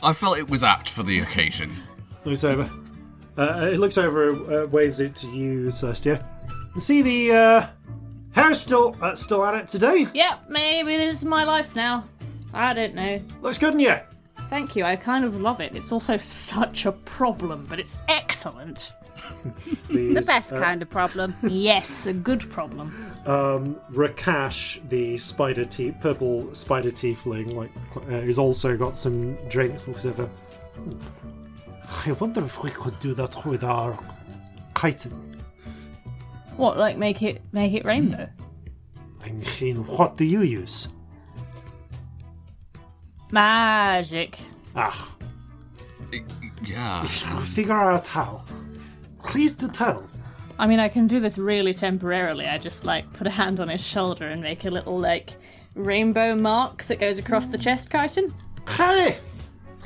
I felt it was apt for the occasion. Looks over. Uh, it looks over, uh, waves it to you, Celestia. You see the uh, hair's still uh, still at it today. Yep, maybe this is my life now. I don't know. Looks good on you. Thank you. I kind of love it. It's also [laughs] such a problem, but it's excellent. [laughs] The best kind of problem. Yes, a good problem. Um, Rakash, the spider tea, purple spider tiefling, like, uh, who's also got some drinks. Looks over. "Hmm, I wonder if we could do that with our chitin. What, like make it make it rainbow? I mean, what do you use? Magic. Ah, Yeah. figure out how. Please do tell. I mean, I can do this really temporarily. I just like put a hand on his shoulder and make a little like rainbow mark that goes across the chest, Chitin. Hey!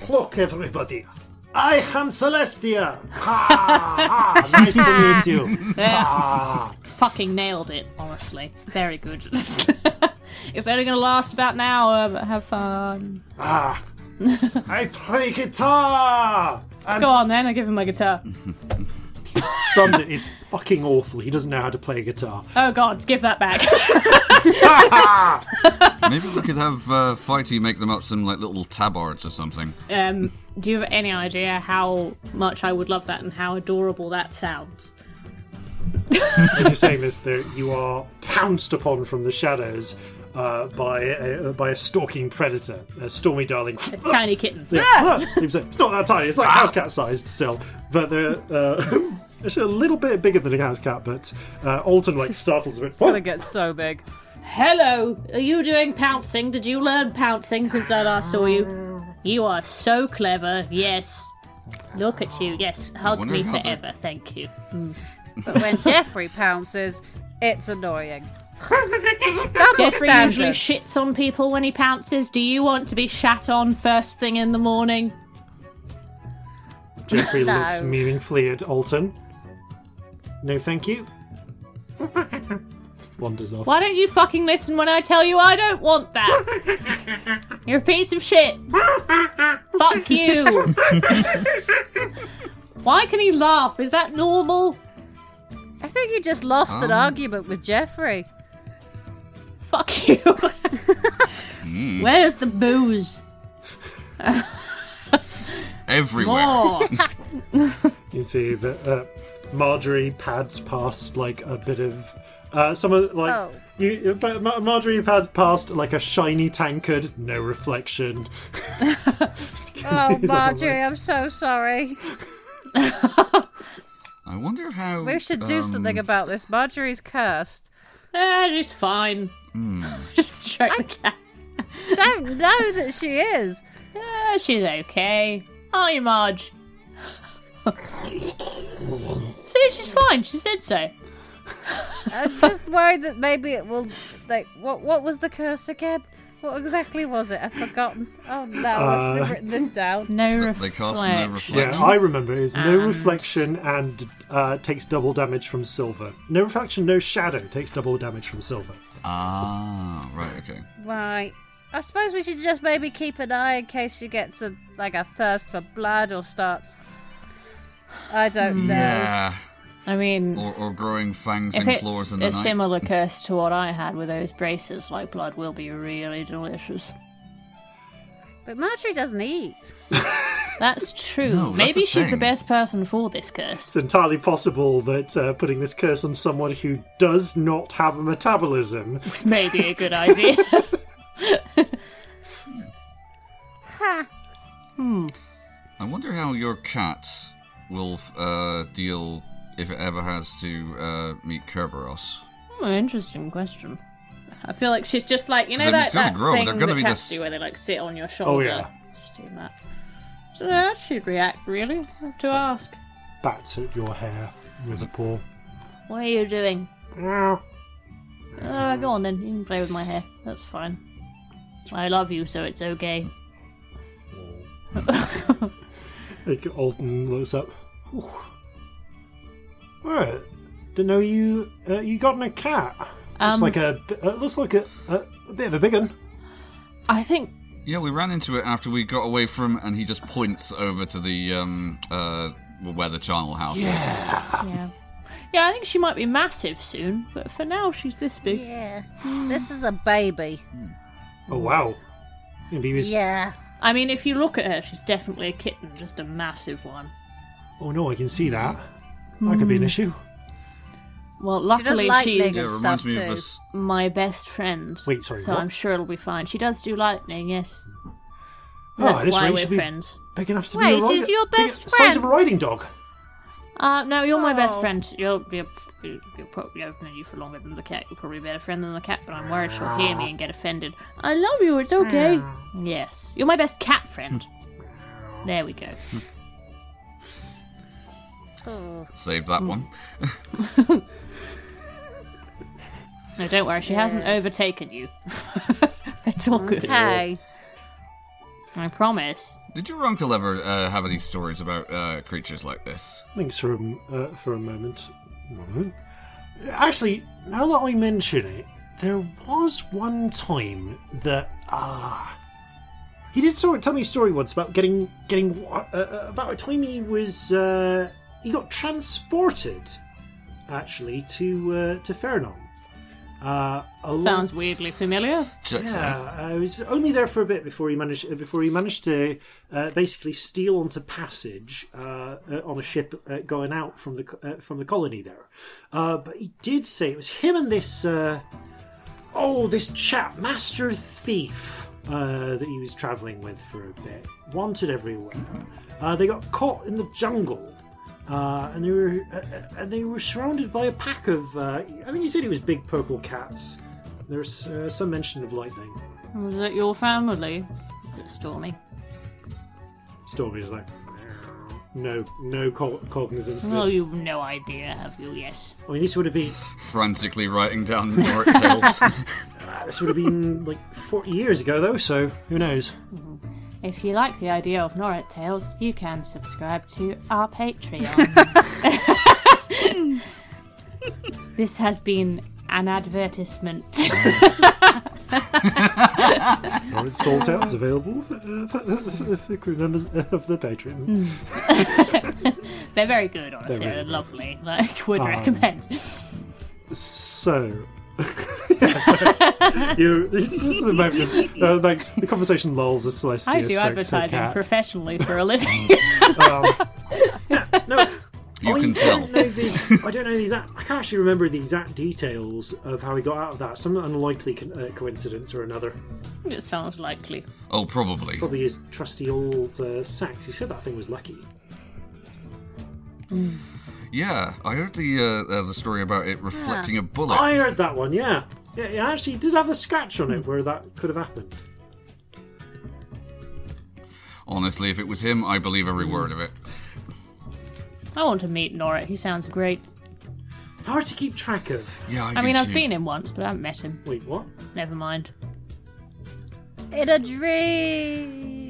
Look, everybody. I am Celestia. Ha, ha, [laughs] nice to meet you. Ah, Fucking nailed it, honestly. Very good. [laughs] it's only going to last about an hour, but have fun. ah. [laughs] I play guitar. And Go on then, I give him my guitar. Strums it. It's fucking awful. He doesn't know how to play a guitar. Oh god, give that back. [laughs] Maybe we could have uh, Fighty make them up some like little tabards or something. um, do you have any idea how much I would love that and how adorable that sounds? As you're saying this, there you are pounced upon from the shadows uh, by a, by a stalking predator, a stormy darling. A tiny kitten. [laughs] Yeah, it's it's not that tiny. It's like house cat sized still, but they're uh, [laughs] it's a little bit bigger than a house cat. But uh, Alton like startles a [laughs] bit. It's Gonna get so big. Hello, are you doing pouncing? Did you learn pouncing since I last saw you? You are so clever, yes. Look at you, yes. Hug me how the- forever, thank you. But when Jeffrey pounces, it's annoying. Jeffrey usually shits on people when he pounces. Do you want to be shat on first thing in the morning? Jeffrey No. looks meaningfully at Alton. No, thank you. [laughs] Wanders off. Why don't you fucking listen when I tell you I don't want that? [laughs] You're a piece of shit. Fuck you. [laughs] Why can he laugh? Is that normal? I think you just lost an Um. argument with Jeffrey. Fuck you. [laughs] Where's the booze? [laughs] Everywhere. [laughs] You see that uh, Marjorie pads past like a bit of uh, some of like Oh. You, but Mar- Marjorie had passed like a shiny tankard, no reflection. Oh, Marjorie, I'm so sorry. I wonder how. We should do um, something about this. Marjorie's cursed. Eh, she's fine. [laughs] Just stroke the cat. Don't know that she is. Eh, she's okay. Aren't you, Marge? [laughs] See, she's fine. She said so. I'm just worried that maybe it will. Like, what? What was the curse again? What exactly was it? I've forgotten. Oh no, I should have written this down. No They reflection. cast no reflection. Yeah, I remember. It's no And- reflection and uh, takes double damage from silver. No reflection, no shadow takes double damage from silver. Ah, right, okay. Right. I suppose we should just maybe keep an eye in case she gets a like a thirst for blood or starts. I don't know. Yeah. I mean, Or, or growing fangs and claws in the night. a night. similar curse to what I had with those braces, like blood will be really delicious. But Marjorie doesn't eat. [laughs] That's true. No, that's Maybe the she's the best person for this curse. It's entirely possible that uh, putting this curse on someone who does not have a metabolism [laughs] It's maybe a good idea. [laughs] Ha! Hmm. I wonder how your cat will uh, deal if it ever has to uh, meet Kerberos. Hmm, interesting question. I feel like she's just like you know Because that, that grow, thing they're gonna that be cats this- do where they like sit on your shoulder. Oh, yeah. Just doing that. So that should react really. I have to ask. bats at your hair with a paw. What are you doing? Meow. Uh, go on then. You can play with my hair. That's fine. I love you, so it's okay. Like Alton looks up. Whew. Right. Didn't know you uh, you got a cat. Looks Um, like a it looks like a, a, a bit of a big one. I think Yeah, we ran into it after we got away from, and he just points over to the um uh where the charnel house is. yeah. Yeah, I think she might be massive soon, but for now she's this big. Yeah. This is a baby. Oh wow. Maybe he was. Yeah. I mean, if you look at her, she's definitely a kitten, just a massive one. Oh no, I can see that. That could be an hmm. issue. Well, luckily lightning she's Yeah, it reminds stuff me of too. this. my best friend. Wait, sorry, So what? I'm sure it'll be fine. She does do lightning, yes. Oh, That's at this why rate, we're she'll be friends. big enough to Wait, be a she's rider- your big- best Size of a friend? riding dog. Uh, no, you're my best Oh. friend. You're, you're, you're probably, I've known you for longer than the cat. You're probably a better friend than the cat, but I'm worried she'll hear me and get offended. I love you, it's okay. Hmm. Yes. You're my best cat friend. [laughs] there we go. Oh. Save that one. [laughs] No, don't worry, she hasn't overtaken you. [laughs] it's all good. Okay. I promise. Did your uncle ever uh, have any stories about uh, creatures like this? Thanks for a, m- uh, for a moment. Actually, now that I mention it, there was one time that ah, he did sort of tell me a story once about getting getting uh, uh, about a time he was uh, he got transported actually to uh, to Fernon. Uh, along- Sounds weirdly familiar. Checks out. yeah, I was only there for a bit before he managed uh, before he managed to uh, basically steal onto passage uh, uh, on a ship uh, going out from the uh, from the colony there. Uh, but he did say it was him and this uh, oh this chap, Master Thief, uh, that he was travelling with for a bit, wanted everywhere. Uh, they got caught in the jungle. Uh, and they were uh, uh, and they were surrounded by a pack of uh, I think he said it was big purple cats. There's uh, some mention of lightning. Was it your family? Is Stormy? Stormy is like no no co- cognizance of Oh, this. you've no idea, have you? Yes. I mean, this would have been Frantically writing down Noric tales. [laughs] uh, this would have been like 40 years ago though, so who knows? If you like the idea of Norrit Tales, you can subscribe to our Patreon. [laughs] [laughs] this has been an advertisement. [laughs] Or it's Tall Tales available for, uh, for, for, for crew members of the Patreon. They're very good, honestly. They're They're, lovely. Like, would Um, recommend. So. Yeah, [laughs] so you, it's just the moment, uh, like the conversation lulls as Celestia I do strokes advertising cat. professionally for a living. Um, yeah, no, You I can tell. don't know the, I don't know the exact. I can't actually remember the exact details of how he got out of that. Some unlikely co- uh, coincidence or another. It sounds likely. Oh, probably. Probably his trusty old uh, sax. He said that thing was lucky. Yeah, I heard the uh, uh, the story about it reflecting a bullet. I heard that one. Yeah, yeah. It actually did have a scratch on it where that could have happened. Honestly, if it was him, I believe every word of it. I want to meet Nora. He sounds great. Hard to keep track of. Yeah, I, I mean, did I've too. seen him once, but I haven't met him. Wait, what? Never mind. In a dream.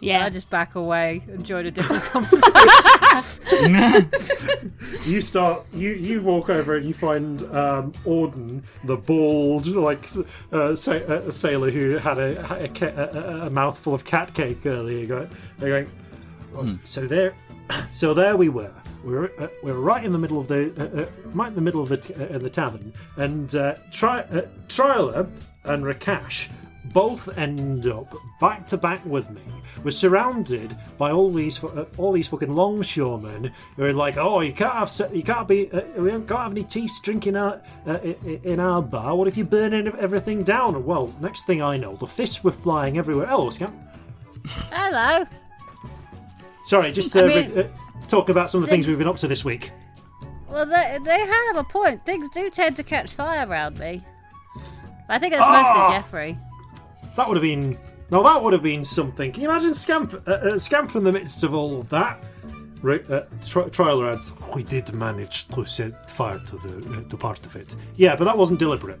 Yeah, I just back away and join a different [laughs] conversation. You start. You you walk over and you find um, Auden, the bald like uh, sa- uh, sailor who had a a, ca- a, a- a mouthful of cat cake earlier. Go- They're going. "Oh, So there, [clears throat] so there we were. We were uh, we were right in the middle of the uh, uh, right in the middle of the t- uh, the tavern, and uh, Tri- uh, Tryla and Rakash both end up back to back with me. We're surrounded by all these uh, all these fucking longshoremen who are like, "Oh, you can't have se- you can't be uh, we can't have any teeth drinking our, uh, in our bar. What if you burn everything down?" Well, next thing I know, the fists were flying everywhere. Oh, scamp. Hello. Sorry, just uh, I mean- re- uh, talk about some of the things we've been up to this week. Well, they, they have a point. Things do tend to catch fire around me. I think it's Ah! mostly Jeffrey. That would have been. No, that would have been something. Can you imagine Scamp, uh, uh, Scamp in the midst of all of that? Right, uh, Trialer adds, We did manage to set fire to the uh, to part of it. Yeah, but that wasn't deliberate.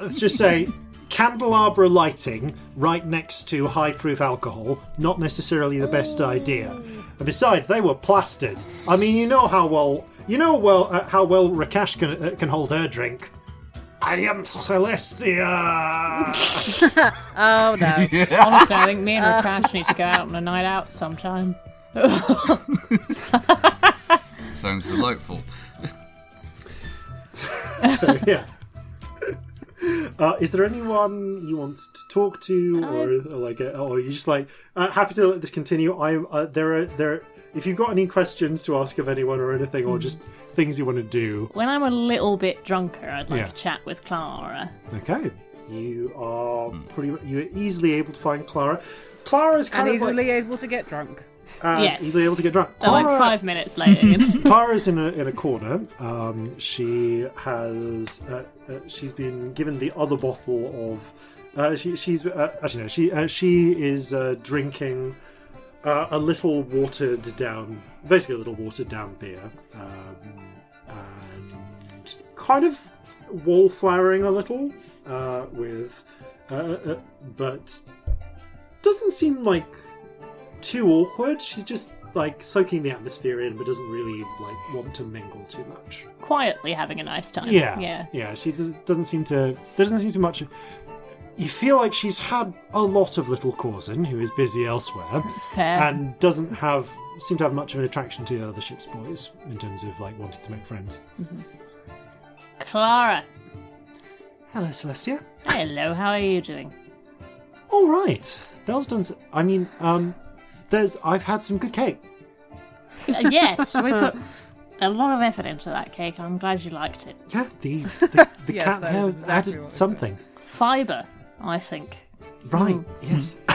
Let's just say [laughs] candelabra lighting right next to high proof alcohol, not necessarily the best idea. And besides, they were plastered. I mean, you know how well. You know well uh, how well Rakash can, uh, can hold her drink. I am Celestia. [laughs] Oh no. [laughs] honestly, I think me and Rakash need to go out on a night out sometime. [laughs] Sounds delightful. so yeah. Uh, is there anyone you want to talk to, or, or like, uh, or are you just like uh, happy to let this continue? I uh, there are there. If you've got any questions to ask of anyone or anything, or just things you want to do, When I'm a little bit drunker, I'd like Yeah. to chat with Clara. okay, you are pretty. You're easily able to find Clara. Clara's and of easily like, able to get drunk. uh, Yes. easily able to get drunk. So like Clara- five minutes later. [laughs] Clara's in a in a corner. Um, she has uh, uh, she's been given the other bottle of. Uh, she she's uh, actually no she uh, she is uh, drinking uh, a little watered down, basically a little watered down beer, um, and kind of wallflowering a little uh, with, uh, uh, but doesn't seem like too awkward. She's just like soaking the atmosphere in, but doesn't really like want to mingle too much. Quietly having a nice time. Yeah, Yeah. yeah. She does, doesn't seem to. There doesn't seem to much. You feel like she's had a lot of little Corzin, who is busy elsewhere, It's fair. and doesn't have seem to have much of an attraction to the other ship's boys in terms of like wanting to make friends. Clara. Hello, Celestia. Hello, how are you doing? All right, Belle's done. s- I mean, um, there's. I've had some good cake. Uh, yes, we put a lot of effort into that cake. I'm glad you liked it. Yeah, the the, [laughs] the Yes, cat that is hair exactly added something. Fibre, I think. Right. Yes. [laughs]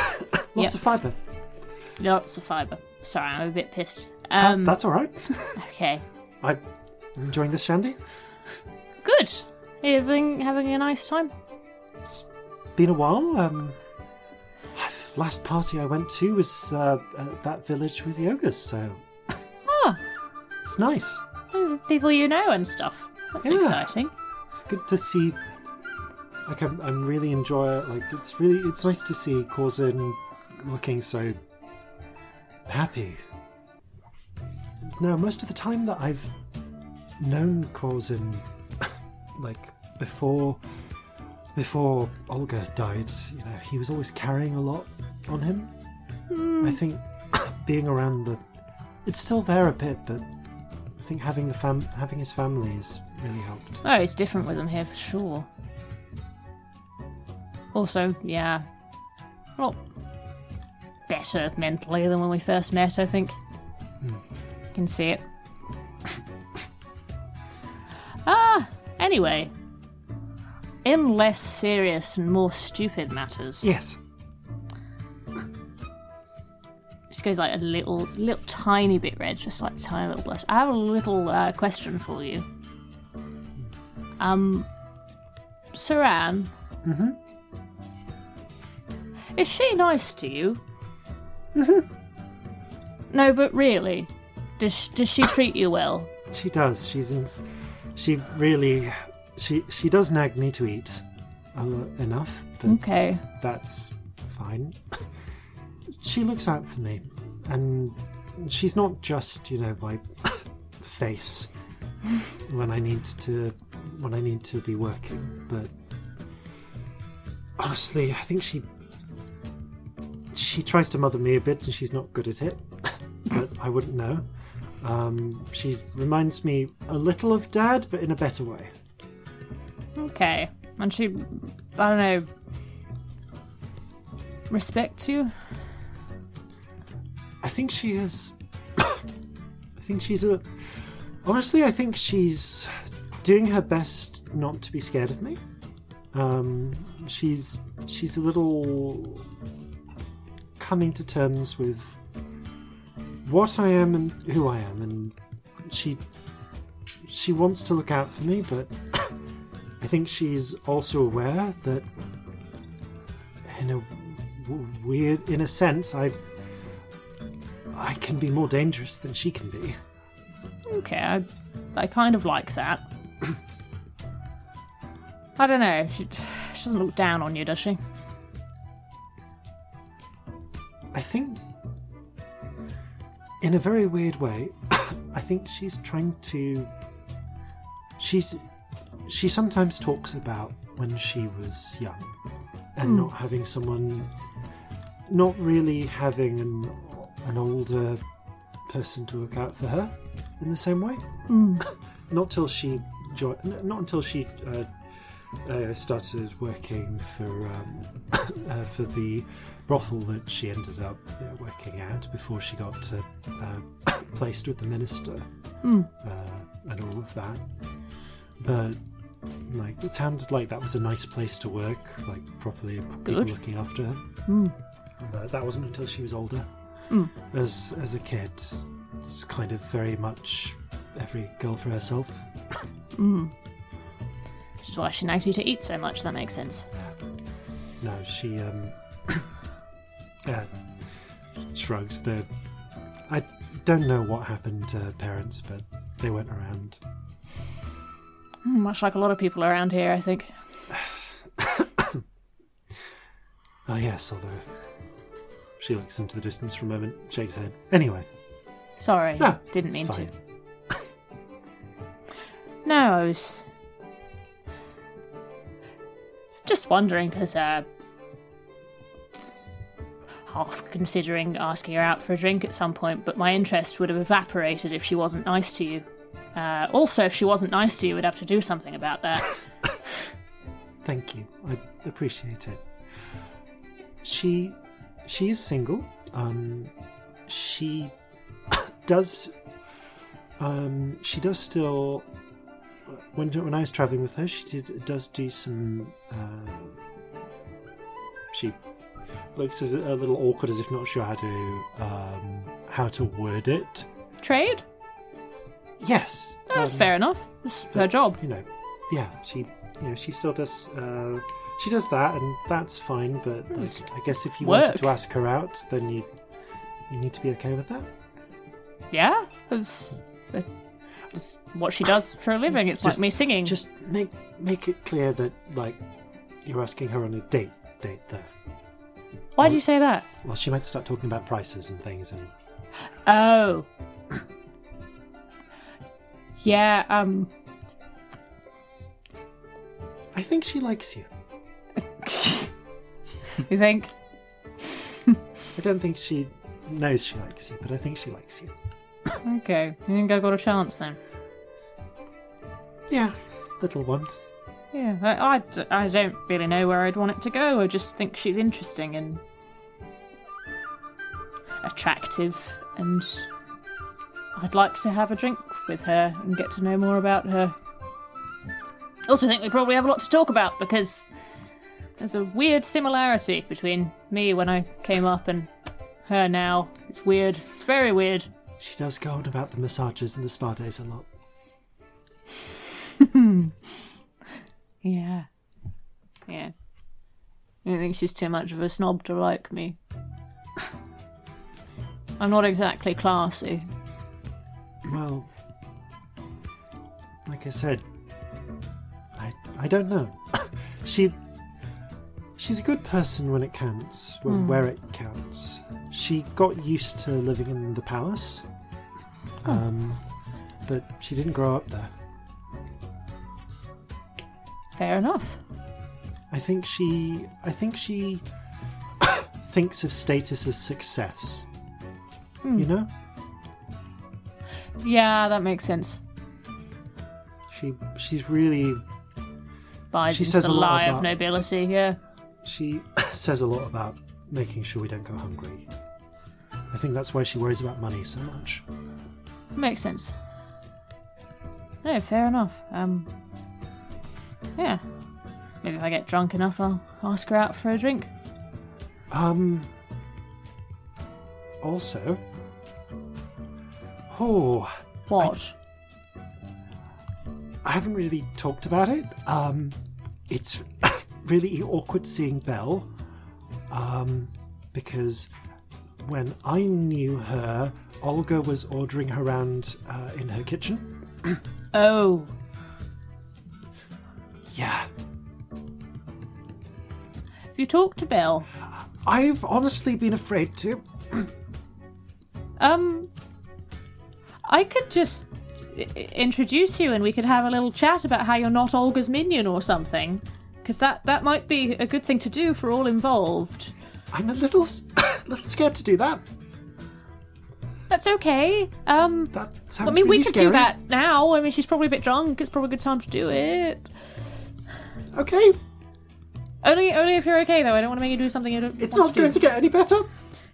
Lots Yep. of fibre. Lots of fibre. Sorry, I'm a bit pissed. Uh, Um, that's all right. [laughs] okay. I'm enjoying this shandy. Good. You having having a nice time? It's been a while. Um, last party I went to was uh, at that village with the ogres, so [laughs] Ah, it's nice. people you know and stuff. That's Yeah. exciting. It's good to see. Like I'm, I'm really enjoying. Like it's really, it's nice to see Corzin looking so happy. Now, most of the time that I've known Corzin, [laughs] like before, before Olga died, you know, he was always carrying a lot on him. Hmm. I think [coughs] being around the, it's still there a bit, but I think having the fam, having his family has really helped. Oh, it's different with them here for sure. Also, yeah, a lot better mentally than when we first met, I think. Mm. Can see it. ah, anyway. In less serious and more stupid matters. Yes. She goes like a little, little tiny bit red, just like a tiny little blush. I have a little uh, question for you. Hmm. Um, Saran. Mm-hmm is she nice to you? No, but really, does does she treat you well? [laughs] She does. She's in, she really she she does nag me to eat uh, enough, but Okay. that's fine. [laughs] she looks out for me, and she's not just you know my [laughs] face when I need to when I need to be working, but honestly, I think she she tries to mother me a bit, and she's not good at it. [coughs] but I wouldn't know. Um, she reminds me a little of Dad, but in a better way. Okay. And she, I don't know, respects you? I think she is. [coughs] I think she's a. Honestly, I think she's doing her best not to be scared of me. Um, she's she's a little coming to terms with what I am and who I am, and she she wants to look out for me, but [coughs] I think she's also aware that in a weird, in a sense, I I can be more dangerous than she can be. Okay, I, I kind of like that. [coughs] I don't know. She, she doesn't look down on you, does she? I think, in a very weird way, [coughs] I think she's trying to. She's. She sometimes talks about when she was young and not having someone. Not really having an, an older person to look out for her in the same way. [laughs] not till she joined. Not until she uh, uh, started working for um, [coughs] uh, for the brothel that she ended up uh, working at before she got uh, [coughs] placed with the minister uh, and all of that. But like it sounded like that was a nice place to work, like properly people Good. looking after her. But that wasn't until she was older. As as a kid, it's kind of very much every girl for herself. Which is why she nags you to eat so much, that makes sense. No, she um uh, shrugs. The I don't know what happened to her parents, but they went around. Hmm, Much like a lot of people around here, I think. [coughs] Oh yes, although she looks into the distance for a moment, shakes her head. Anyway, Sorry, No, didn't mean fine. to. No, I was just wondering because uh, half considering asking her out for a drink at some point, but my interest would have evaporated if she wasn't nice to you. Uh, also, if she wasn't nice to you, we'd have to do something about that. [laughs] thank you. I appreciate it. She she is single. Um, she [coughs] does um, she does still when when I was traveling with her, she did does do some. Uh, she looks as a little awkward, as if not sure how to um, how to word it. Trade? Yes, That's um, fair enough. It's her job. You know, yeah, she you know she still does. Uh, she does that, and that's fine. But like, I guess if you work. wanted to ask her out, then you you need to be okay with that. Yeah, it's, it's what she does for a living. It's Just- like me singing. Just make make it clear that like you're asking her on a date date there. Why do you say that? Well, she might start talking about prices and things, and Oh. Yeah, um, I think she likes you. [laughs] you think? I don't think she knows she likes you, but I think she likes you. Okay, you think I got a chance then? Yeah, little one. Yeah, I, I I don't really know where I'd want it to go. I just think she's interesting and attractive, and I'd like to have a drink with her and get to know more about her. Also, think we probably have a lot to talk about because there's a weird similarity between me when I came up and her now. It's weird. It's very weird. She does go on about the massages and the spa days a lot. [laughs] Yeah. Yeah. I don't think she's too much of a snob to like me. [laughs] I'm not exactly classy. Well, like I said, I I don't know. [coughs] she she's a good person when it counts, when, where it counts. She got used to living in the palace, um, but she didn't grow up there. Fair enough. I think she I think she [coughs] thinks of status as success. You know, Yeah, that makes sense. she she's really She says the a lot lie of about- nobility, yeah. she [coughs] says a lot about making sure we don't go hungry. I think that's why she worries about money so much. Makes sense. No, fair enough. Um, yeah. Maybe if I get drunk enough, I'll ask her out for a drink. Um. Also. Oh, What? I haven't really talked about it. Um, it's [laughs] really awkward seeing Belle. Um, because when I knew her, Olga was ordering her around uh, in her kitchen. Oh, Yeah, have you talked to Bill? I've honestly been afraid to. Um, I could just introduce you and we could have a little chat about how you're not Olga's minion or something. Because that, that might be a good thing to do for all involved. I'm a little, [laughs] little scared to do that. That's okay. Um, That sounds I mean, really we could scary. do that now. I mean, she's probably a bit drunk. It's probably a good time to do it. Okay, Only, only if you're okay, though. I don't want to make you do something you don't. it's want not going do. to get any better.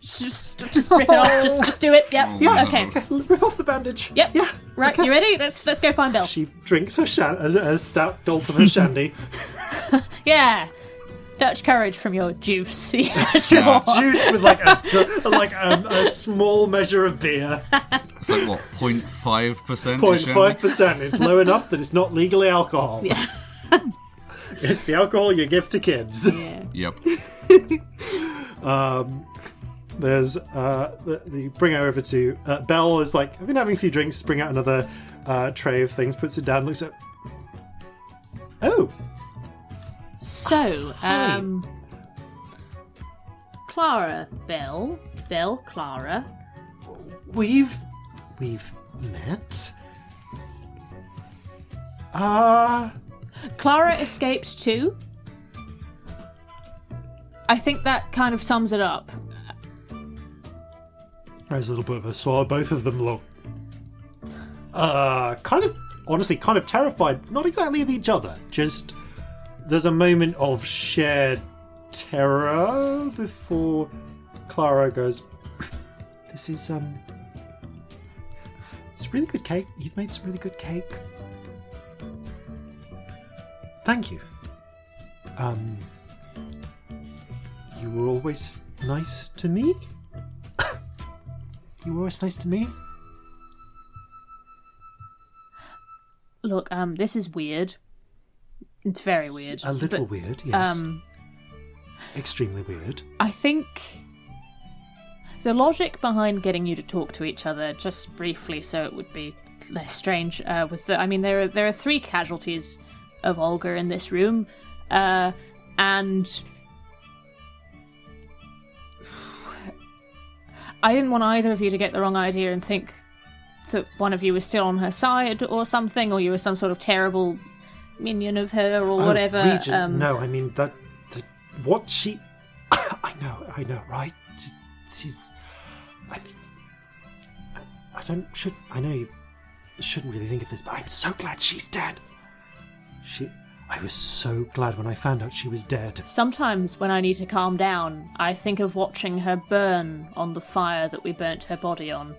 Just, just rip it off. Just, just do it. Yep. Yeah. Okay. [laughs] Rip off the bandage. Yep. Yeah. Right. okay. You ready? Let's let's go find Bill. She drinks her shan- a, a stout gulp of her [laughs] shandy. [laughs] Yeah. Dutch courage from your juice. Yeah, sure. Juice with like a like um, a small measure of beer. It's like what, 0.5 percent? 0.5 percent. It's low enough that it's not legally alcohol. Yeah. It's the alcohol you give to kids. Yeah. Yep. [laughs] There's uh, the, the bring her over to uh, Belle is like I've been having a few drinks. Bring out another uh, tray of things. Puts it down. Looks at. Oh, So, um, Clara, Bill, Bill, Clara. we've we've met. Uh Clara escaped too. I think that kind of sums it up. There's a little bit of a swallow. Both of them look, uh, kind of, honestly, kind of terrified. Not exactly of each other. Just there's a moment of shared terror before Clara goes. This is um, it's really good cake. You've made some really good cake. Thank you. Um, you were always nice to me. [coughs] You were always nice to me. Look, um, this is weird. It's very weird. A little but, weird, yes. Um, Extremely weird. I think the logic behind getting you to talk to each other, just briefly, so it would be less strange, uh, was that I mean there are there are three casualties of Olga in this room, uh, and [sighs] I didn't want either of you to get the wrong idea and think that one of you was still on her side or something, or you were some sort of terrible minion of her or Oh, whatever. Regent, um, no, I mean that. that what she. [coughs] I know, I know, right? She- She's. I, I don't should. I know you shouldn't really think of this, but I'm so glad she's dead. She. I was so glad when I found out she was dead. Sometimes when I need to calm down, I think of watching her burn on the fire that we burnt her body on.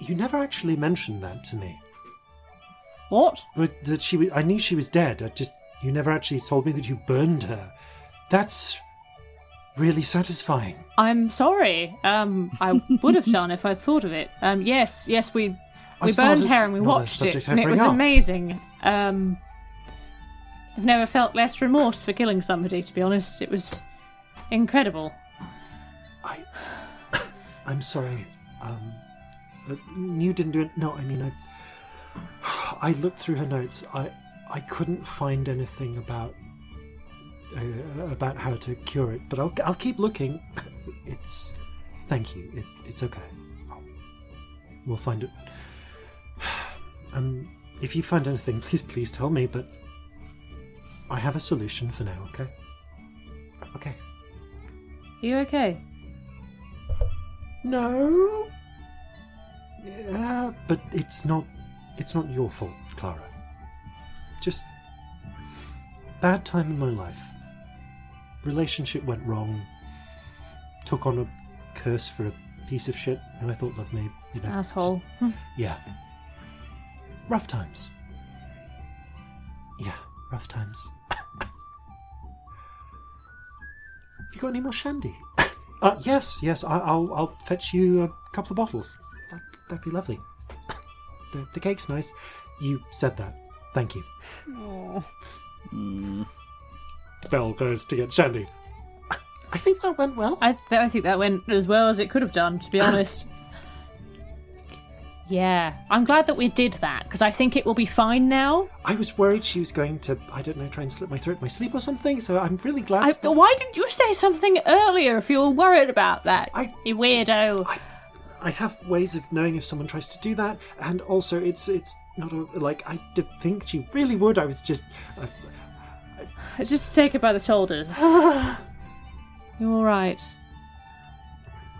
You never actually mentioned that to me. What? But that she, wa- I knew she was dead. I just, you never actually told me that you burned her. That's really satisfying. I'm sorry. Um, I would have done if I'd thought of it. Um, yes, yes, we we burned her and we watched it, and it was up. amazing. Um, I've never felt less remorse for killing somebody. To be honest, it was incredible. I, I'm sorry. Um, you didn't do it. No, I mean, I, I looked through her notes. I, I couldn't find anything about, uh, about how to cure it. But I'll, I'll keep looking. It's, thank you. It, it's okay. I'll, we'll find it. [sighs] Um, if you find anything, please, please tell me. But I have a solution for now. Okay. Okay. Are you okay? No. Yeah, but it's not. It's not your fault, Clara. Just bad time in my life. Relationship went wrong. Took on a curse for a piece of shit who I thought loved me. You know. Asshole. just- [laughs] yeah. Rough times. Yeah, rough times. You got any more shandy? [laughs] Uh, yes, yes. I, I'll I'll fetch you a couple of bottles. That, that'd be lovely. [laughs] The, the cake's nice. You said that. Thank you. Belle goes to get shandy. I think that went well. I, th- I think that went as well as it could have done, to be honest. Yeah, I'm glad that we did that because I think it will be fine now. I was worried she was going to, I don't know, try and slip my throat in my sleep or something. So I'm really glad. I, why didn't you say something earlier if you were worried about that? I- you weirdo. I, I have ways of knowing if someone tries to do that, and also it's it's not a like I did think she really would. I was just. Uh, Just take it by the shoulders. [sighs] You're all right?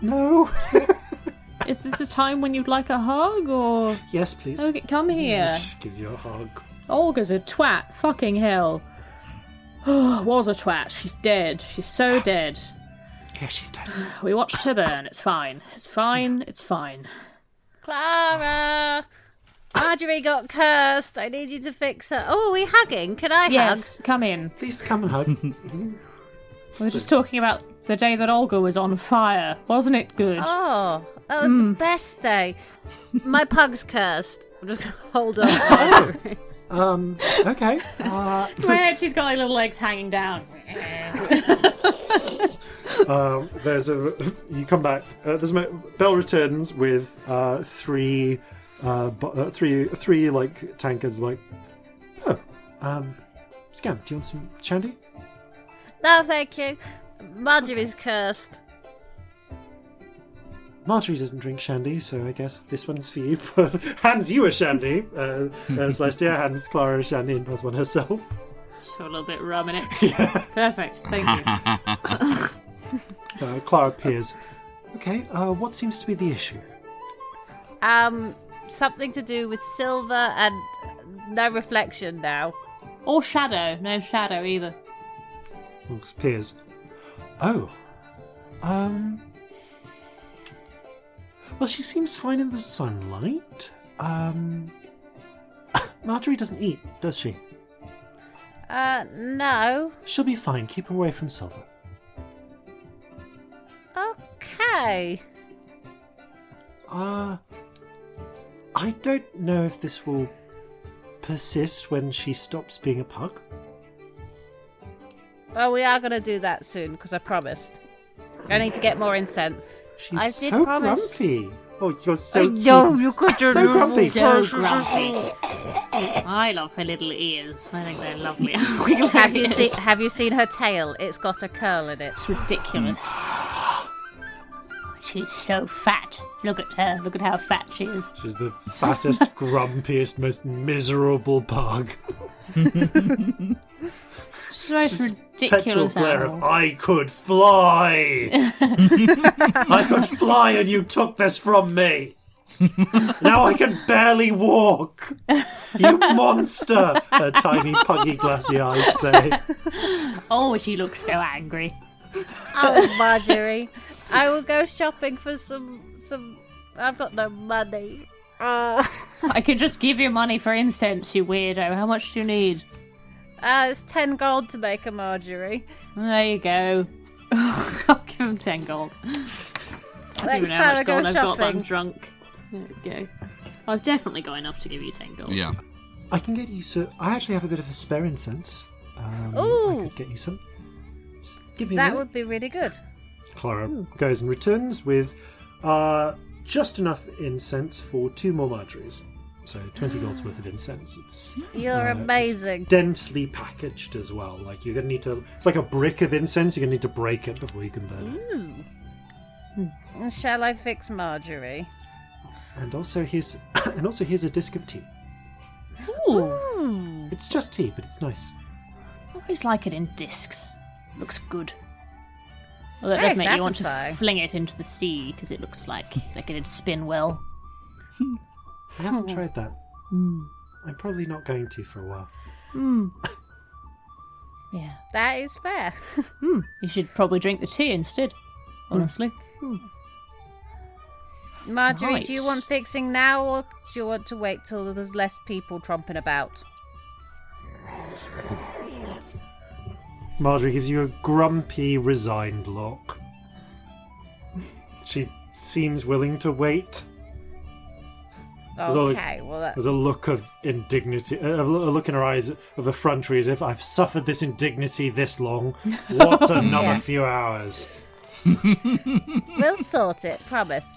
no. [laughs] Is this a time when you'd like a hug or? yes, please. Okay, come mm, here. Just gives you a hug. Olga's a twat. Fucking hell. [sighs] Was a twat. She's dead. She's so dead. Yeah, she's dead. [sighs] We watched her burn. It's fine. It's fine. It's fine. Clara! Marjorie got cursed. I need you to fix her. Oh, are we hugging? Can I Yes, come in. Please come and hug. [laughs] We were just talking about the day that Olga was on fire. Wasn't it good? Oh, that was the best day. My pug's cursed. I'm just going [laughs] to hold on. Marjorie. [laughs] um. Okay. Uh, [laughs] Weird. She's got like little legs hanging down. uh, there's a. You come back. Uh, there's a. mo- Belle returns with uh, three, uh, bu- uh, three, three like tankards. Like, oh, um, Scam, do you want some shandy? no, thank you. Marjorie's cursed. Marjorie doesn't drink shandy, so I guess this one's for you. [laughs] hands you a shandy. Uh, uh, Celestia hands Clara a shandy and has one herself. Show a little bit of rum in it. [laughs] Perfect. Thank you. [laughs] Uh, Clara peers. Okay, uh, what seems to be the issue? Um, something to do with silver and no reflection now. Or shadow. No shadow either. Looks peers. Oh. Um. Well, she seems fine in the sunlight. Um. [laughs] Marjorie doesn't eat, does she? Uh, no. She'll be fine. Keep her away from Silver. Okay. Uh. I don't know if this will persist when she stops being a pug. Well, we are going to do that soon because I promised. I need to get more incense. She's I did so promise. grumpy. Oh, you're so cute. know, you could do so grumpy. So grumpy. I love her little ears. I think they're lovely. [laughs] [laughs] Have you seen Have you seen her tail? It's got a curl in it. It's ridiculous. She's so fat. Look at her. Look at how fat she is. She's the fattest, [laughs] grumpiest, most miserable pug. She's the most Petrol ridiculous glare of. I could fly. [laughs] I could fly, and you took this from me. now I can barely walk. You monster! Her tiny, puggy, glassy eyes say. Oh, she looks so angry. Oh, Marjorie, I will go shopping for some some. I've got no money. I can just give you money for incense, you weirdo. How much do you need? Uh, it's 10 gold to make a Marjorie. There you go. [laughs] I'll give him 10 gold. I don't Next even know how time I much go gold I've got, but I'm shopping. drunk. There we go. I've definitely got enough to give you 10 gold. Yeah. I can get you some. I actually have a bit of a spare incense. Um, I Ooh. could get you some. Just give me a That minute. would be really good. Clara goes and returns with uh, just enough incense for two more Marjories. So 20 gold's worth of incense. It's You're uh, it's amazing. densely packaged as well. Like you're gonna need to. It's like a brick of incense. You're gonna need to break it before you can burn it. Hmm. Hmm. And Shall I fix Marjorie? And also here's [coughs] and also here's a disc of tea. Ooh. Hmm. It's just tea, but it's nice. I always like it in discs. Looks good. Although it Very does make you want satisfying. to fling it into the sea because it looks like like it'd spin well. [laughs] I haven't tried that. Mm. I'm probably not going to for a while. Mm. [laughs] Yeah. That is fair. [laughs] Mm. You should probably drink the tea instead. Honestly. Marjorie, do you want fixing now or do you want to wait till there's less people tromping about? Marjorie gives you a grumpy, resigned look. She seems willing to wait. There's all- Okay, well, that, There's a look of indignity, uh, a look in her eyes of effrontery as if I've suffered this indignity this long. What [laughs] another Yeah. few hours? [laughs] we'll sort it, promise.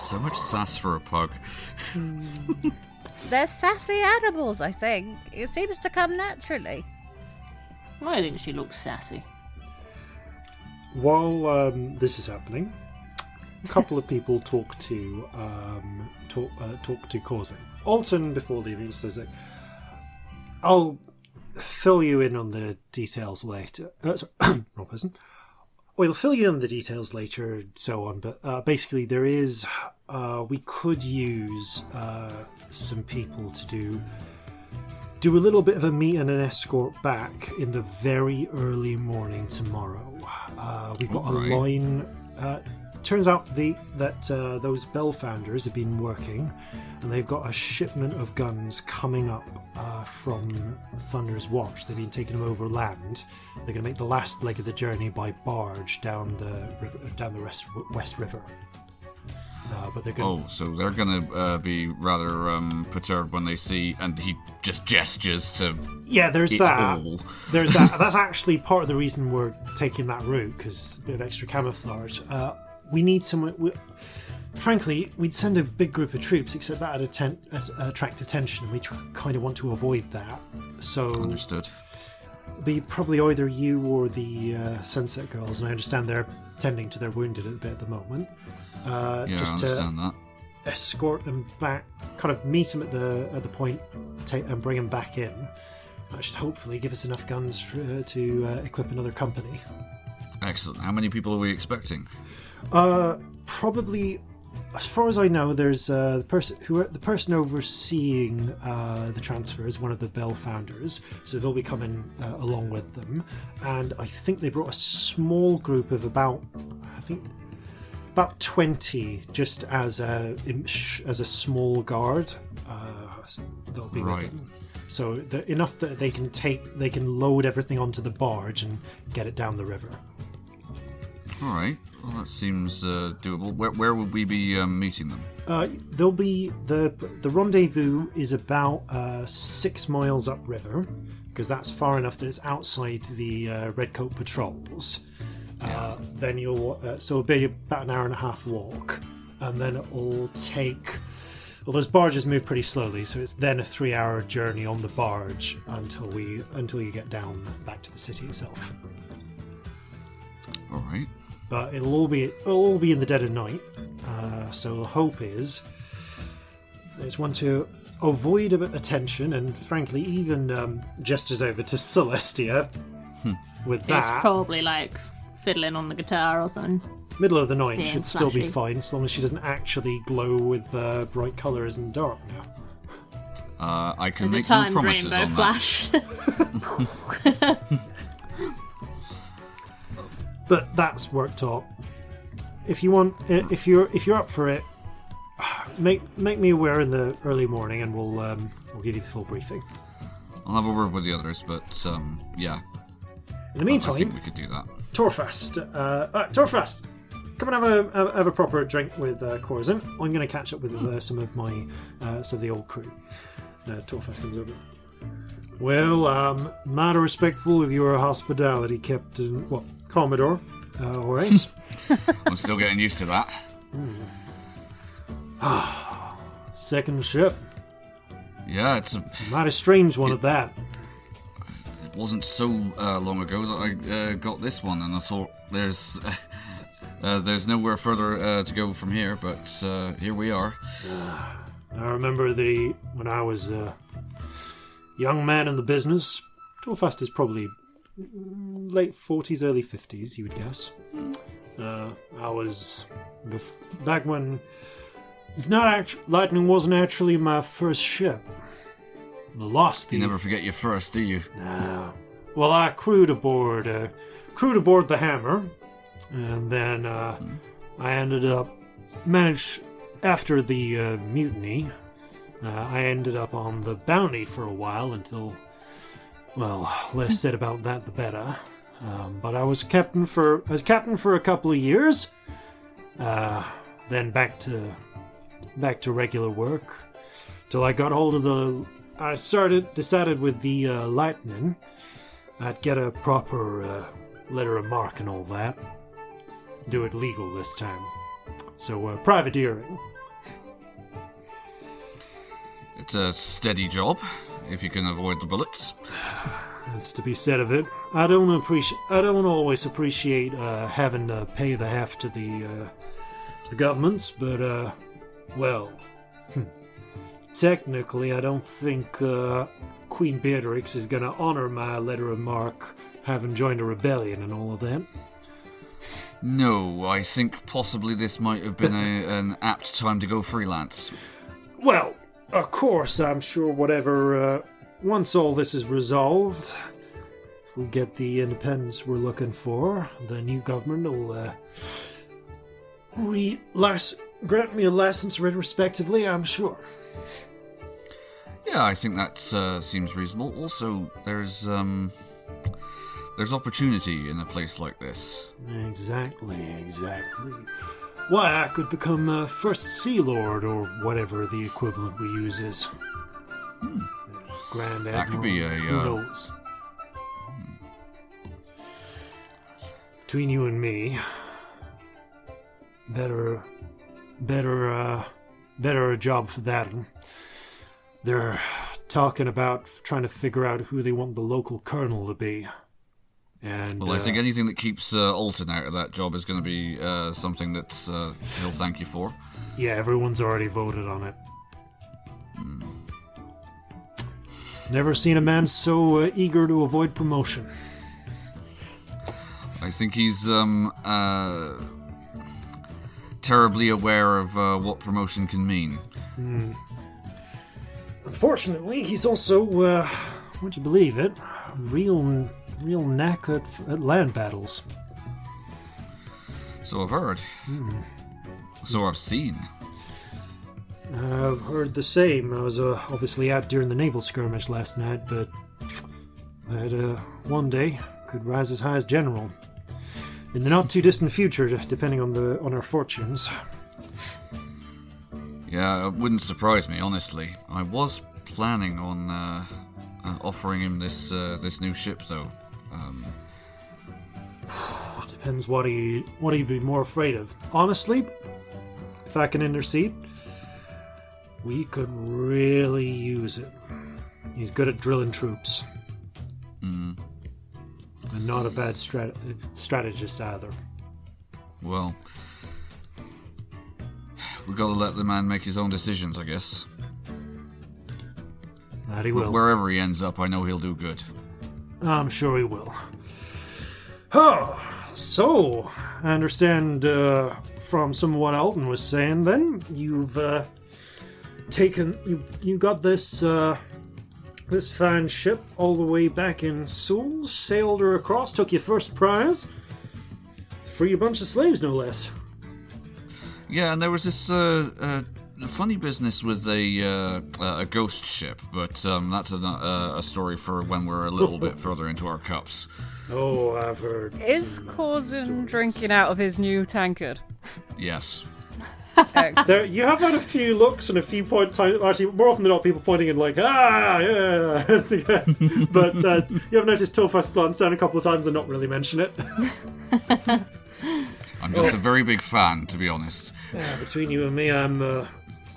So much sass for a pug. They're sassy animals, I think. It seems to come naturally. I think she looks sassy. While um, this is happening, a couple of people talk to um, talk uh, talk to Corzin. Alton, before leaving, says like, "I'll fill you in on the details later." Uh, sorry, [coughs] wrong person. We'll fill you in on the details later, and so on. But uh, basically, there is uh, we could use uh, some people to do do a little bit of a meet and an escort back in the very early morning tomorrow. Uh, we've got a line. Uh, turns out the that uh, those Bell founders have been working, and they've got a shipment of guns coming up uh, from Thunder's Watch. They've been taking them over land. They're going to make the last leg of the journey by barge down the river, down the West, West River. Uh, but they're going. Oh, so they're gonna uh, be rather um, perturbed when they see, and he just gestures to Yeah, there's that. all. There's that. [laughs] That's actually part of the reason we're taking that route because a bit of extra camouflage. Uh, we need someone. We, frankly, we'd send a big group of troops, except that would atten- uh, attract attention, and we tr- kind of want to avoid that. So Understood. be probably either you or the uh, Sunset Girls, and I understand they're tending to their wounded a bit at the moment. Uh, Yeah, just I to understand that. escort them back, kind of meet them at the at the point, take and bring them back in. That should hopefully give us enough guns for, uh, to uh, equip another company. Excellent. How many people are we expecting? Uh, probably, as far as I know, there's uh, the person who the person overseeing uh, the transfer is one of the Bell founders, so they'll be coming uh, along with them. And I think they brought a small group of about, I think, about twenty, just as a as a small guard. Uh, so they'll be Right. So enough that they can take, they can load everything onto the barge and get it down the river. All right. Well, that seems uh, doable. Where, where would we be um, meeting them? Uh, there'll be the the rendezvous is about uh, six miles upriver because that's far enough that it's outside the uh, redcoat patrols. Uh, then you'll uh, so it'll be about an hour and a half walk, and then it'll take. Well, those barges move pretty slowly, so it's then a three-hour journey on the barge until we until you get down back to the city itself. All right. But it'll all be it'll all be in the dead of night. Uh, so the hope is it's one to avoid a bit of tension, and frankly, even um, gestures over to Celestia with It's that. probably like fiddling on the guitar or something. Middle of the night being should still be flashy. fine, as long as she doesn't actually glow with uh, bright colours in the dark now. Uh, I can There's a make no timed promises rainbow on that. flash. [laughs] [laughs] [laughs] but that's worked out. If you want, if you're if you're up for it, [sighs] make make me aware in the early morning, and we'll um, we'll give you the full briefing. I'll have a word with the others, but um, yeah, In the meantime, I think we could do that. Torfas, uh, uh, Torfas, come and have a have, a proper drink with uh, Corzin. I'm going to catch up with uh, some of my uh, some of the old crew. Uh, Torfas comes over. Well, um, mighty respectful of your hospitality, Captain. What, Commodore uh, Horace? [laughs] I'm still getting used to that. Second ship, Yeah, it's a, mighty strange one at that. it wasn't so uh, long ago that I uh, got this one, and I thought there's [laughs] uh, there's nowhere further uh, to go from here. But uh, here we are. I remember the when I was a young man in the business. Torfas is probably late forties, early fifties, you would guess. Uh, I was bef- back when it's not act- lightning wasn't actually my first ship. Lost the You never forget your first, do you? [laughs] uh, well, I crewed aboard, uh, crewed aboard the Hammer, and then uh, I ended up managed after the uh, mutiny. Uh, I ended up on the Bounty for a while until, well, less said about that the better. Um, but I was captain for I was captain for a couple of years. Uh, then back to back to regular work till I got hold of the. I started decided with the uh, lightning. I'd get a proper uh, letter of marque and all that. Do it legal this time. So uh, privateering. It's a steady job if you can avoid the bullets. That's to be said of it. I don't appreciate. I don't always appreciate uh, having to pay the half to the uh, to the governments, but uh, well, hmm. technically, I don't think uh, Queen Beatrix is going to honor my letter of marque, having joined a rebellion and all of that. No, I think possibly this might have been [laughs] a, an apt time to go freelance. Well, of course, I'm sure whatever. Uh, once all this is resolved, if we get the independence we're looking for, the new government will uh, re- las- grant me a license retrospectively. I'm sure. Yeah, I think that uh, seems reasonable. Also, there's um, there's opportunity in a place like this. Exactly, exactly. Why, I could become uh, First Sea Lord or whatever the equivalent we use is. Grand Admiral. That could be a, Who uh, knows? Between you and me, better, better, uh, better a job for that. They're talking about trying to figure out who they want the local colonel to be. And Well, I uh, think anything that keeps uh, Alton out of that job is going to be uh, something that uh, he'll thank you for. Yeah, everyone's already voted on it. Never seen a man so uh, eager to avoid promotion. I think he's um, uh, terribly aware of uh, what promotion can mean. Unfortunately, he's also, uh, would you believe it, real, real knack at, at land battles. So I've heard. So I've seen. I've heard the same. I was uh, obviously out during the naval skirmish last night, but that uh, one day could rise as high as general. In the not too distant future, depending on the on our fortunes. Yeah, it wouldn't surprise me, honestly. I was planning on uh, uh, offering him this uh, this new ship, though. Um, [sighs] Depends what he what he'd be more afraid of. Honestly, if I can intercede, we could really use it. He's good at drilling troops. And not a bad strat- strategist either. well, we've got to let the man make his own decisions, I guess. That he But will. wherever he ends up, I know he'll do good. I'm sure he will. Oh, so I understand uh, from some of what Alton was saying. Then you've uh, taken you you got this uh, this fine ship all the way back in Seoul, sailed her across, took your first prize, free a bunch of slaves, no less. Yeah, and there was this uh, uh, funny business with a uh, uh, a ghost ship, but um, that's a, uh, a story for when we're a little bit [laughs] further into our cups. Oh, I've heard. Is some, Corzin drinking out of his new tankard? Yes. There, you have had a few looks and a few point time. Actually, more often than not, people pointing in like, ah, yeah. [laughs] but uh, you have noticed Torfas glance down a couple of times and not really mention it. [laughs] I'm just a very big fan, to be honest. Yeah, between you and me, I'm, uh,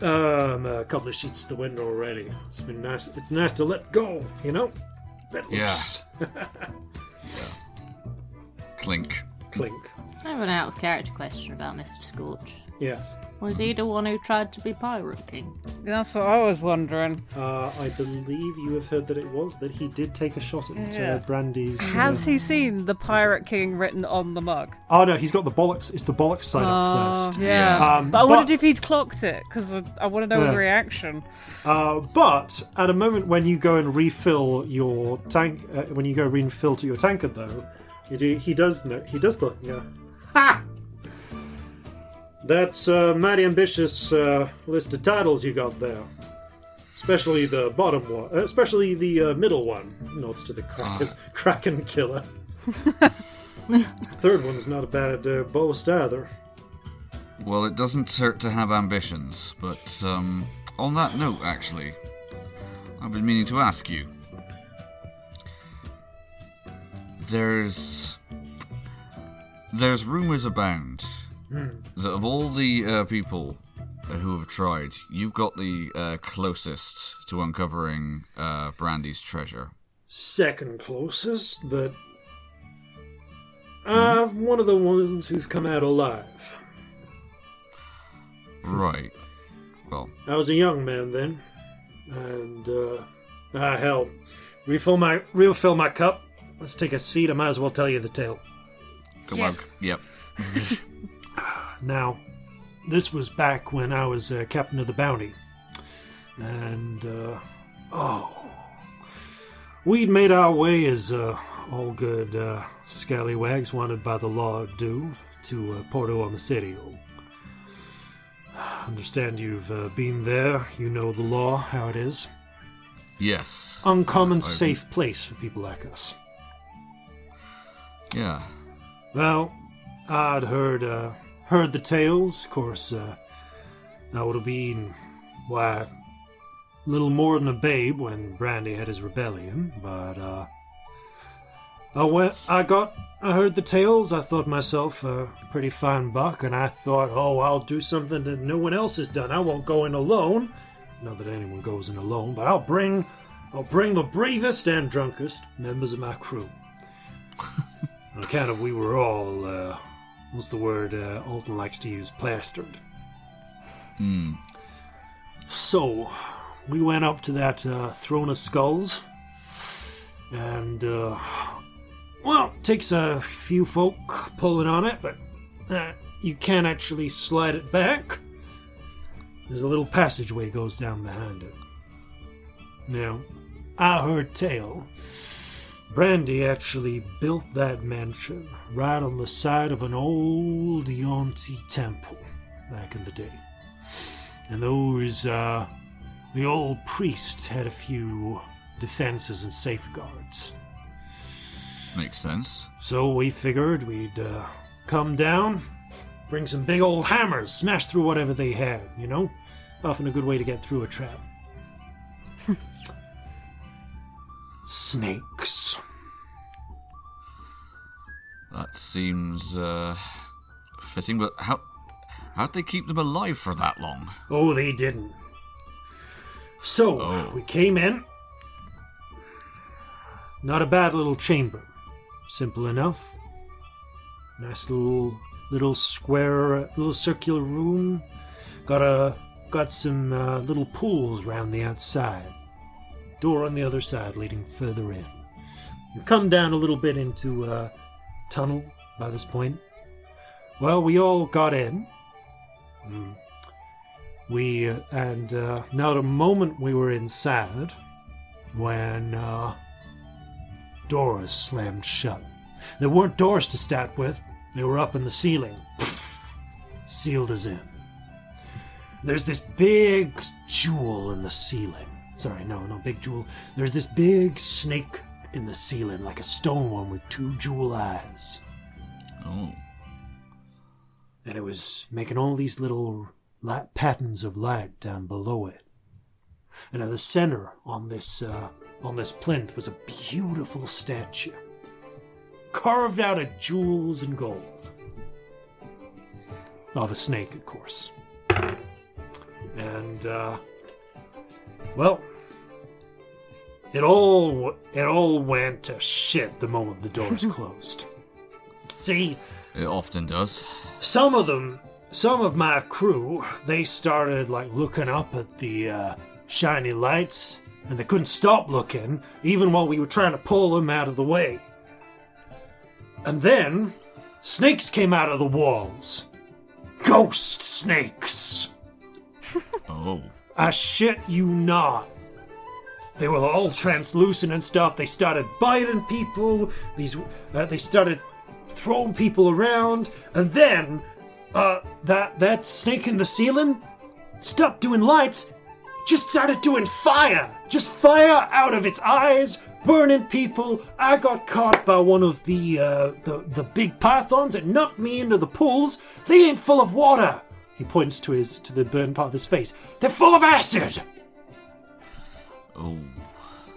I'm a couple of sheets to the wind already. It's been nice. It's nice to let go, you know. Let Yeah. loose. [laughs] Clink. Clink. I have an out of character question about Mr. Scorch. Yes. Was he the one who tried to be Pirate King? That's what I was wondering. Uh, I believe you have heard that it was that he did take a shot at Yeah. uh, Brandy's. uh, Has he seen the Pirate King written on the mug? Oh no, he's got the bollocks. It's the bollocks side up first. Yeah. Um, but I wondered but- if he'd clocked it, because I, I want to know Yeah. his reaction. Uh, but at a moment when you go and refill your tank, uh, when you go refill to your tankard, though, you do, he does know. He does look. Yeah. Ha! That's a mighty ambitious uh, list of titles you got there. Especially the bottom one, uh, especially the uh, middle one. Nods to the Kraken, [laughs] Kraken Killer. [laughs] Third one's not a bad uh, boast either. Well, it doesn't hurt to have ambitions, but um, on that note, actually, I've been meaning to ask you. There's there's rumors abound that of all the uh, people who have tried, you've got the uh, closest to uncovering uh, Brandy's treasure. second closest, but I'm one of the ones who's come out alive. Right. Well, I was a young man then, and uh, ah hell, refill my refill my cup. Let's take a seat. I might as well tell you the tale. Come Yes. on. Yep. [laughs] Now, this was back when I was uh, captain of the bounty, and uh, oh, we'd made our way as uh, all good uh, scallywags wanted by the law do to uh, Porto Omiserio. Understand you've uh, been there. You know the law, how it is. Yes. Uncommon safe place for people like us. Yeah. Well, I'd heard uh, heard the tales. Of course, uh, I would have been why little more than a babe when Brandy had his rebellion. But uh, I went. I got. I heard the tales. I thought myself a pretty fine buck, and I thought, oh, I'll do something that no one else has done. I won't go in alone. Not that anyone goes in alone, but I'll bring. I'll bring the bravest and drunkest members of my crew. [laughs] On account of we were all, uh, what's the word uh, Alton likes to use, plastered. Hmm. So, we went up to that uh, throne of skulls, and, uh, well, takes a few folk pulling on it, but uh, you can't actually slide it back. There's a little passageway goes down behind it. Now, I heard tell Brandy actually built that mansion right on the side of an old Yonti temple back in the day. And those, uh, the old priests had a few defenses and safeguards. Makes sense. So we figured we'd uh, come down, bring some big old hammers, smash through whatever they had, you know? Often a good way to get through a trap. [laughs] Snakes. That seems uh, fitting, but how how'd they keep them alive for that long? Oh, they didn't. So, Oh. we came in. Not a bad little chamber. Simple enough. Nice little little square, little circular room. Got a got some uh, little pools round the outside. Door on the other side leading further in. You come down a little bit into a tunnel by this point. Well, we all got in. We uh, and uh, now the moment we were inside, when uh, doors slammed shut. There weren't doors to start with; they were up in the ceiling, sealed us in. there's this big jewel in the ceiling. Sorry, no, no big jewel. There's this big snake in the ceiling, like a stone one with two jewel eyes. Oh. And it was making all these little light patterns of light down below it. And at the center on this uh, on this plinth was a beautiful statue, carved out of jewels and gold. Of a snake, of course. And uh, well, it all it all went to shit the moment the doors [laughs] closed. See, It often does. some of them, some of my crew, they started like looking up at the uh, shiny lights, and they couldn't stop looking, even while we were trying to pull them out of the way. And then, snakes came out of the walls. Ghost snakes! [laughs] Oh. I shit you not. They were all translucent and stuff. They started biting people. These, uh, they started throwing people around, and then, uh, that that snake in the ceiling stopped doing lights, just started doing fire. Just fire out of its eyes, burning people. I got caught by one of the uh, the the big pythons. It knocked me into the pools. They ain't full of water. He points to his to the burned part of his face. They're full of acid. Oh.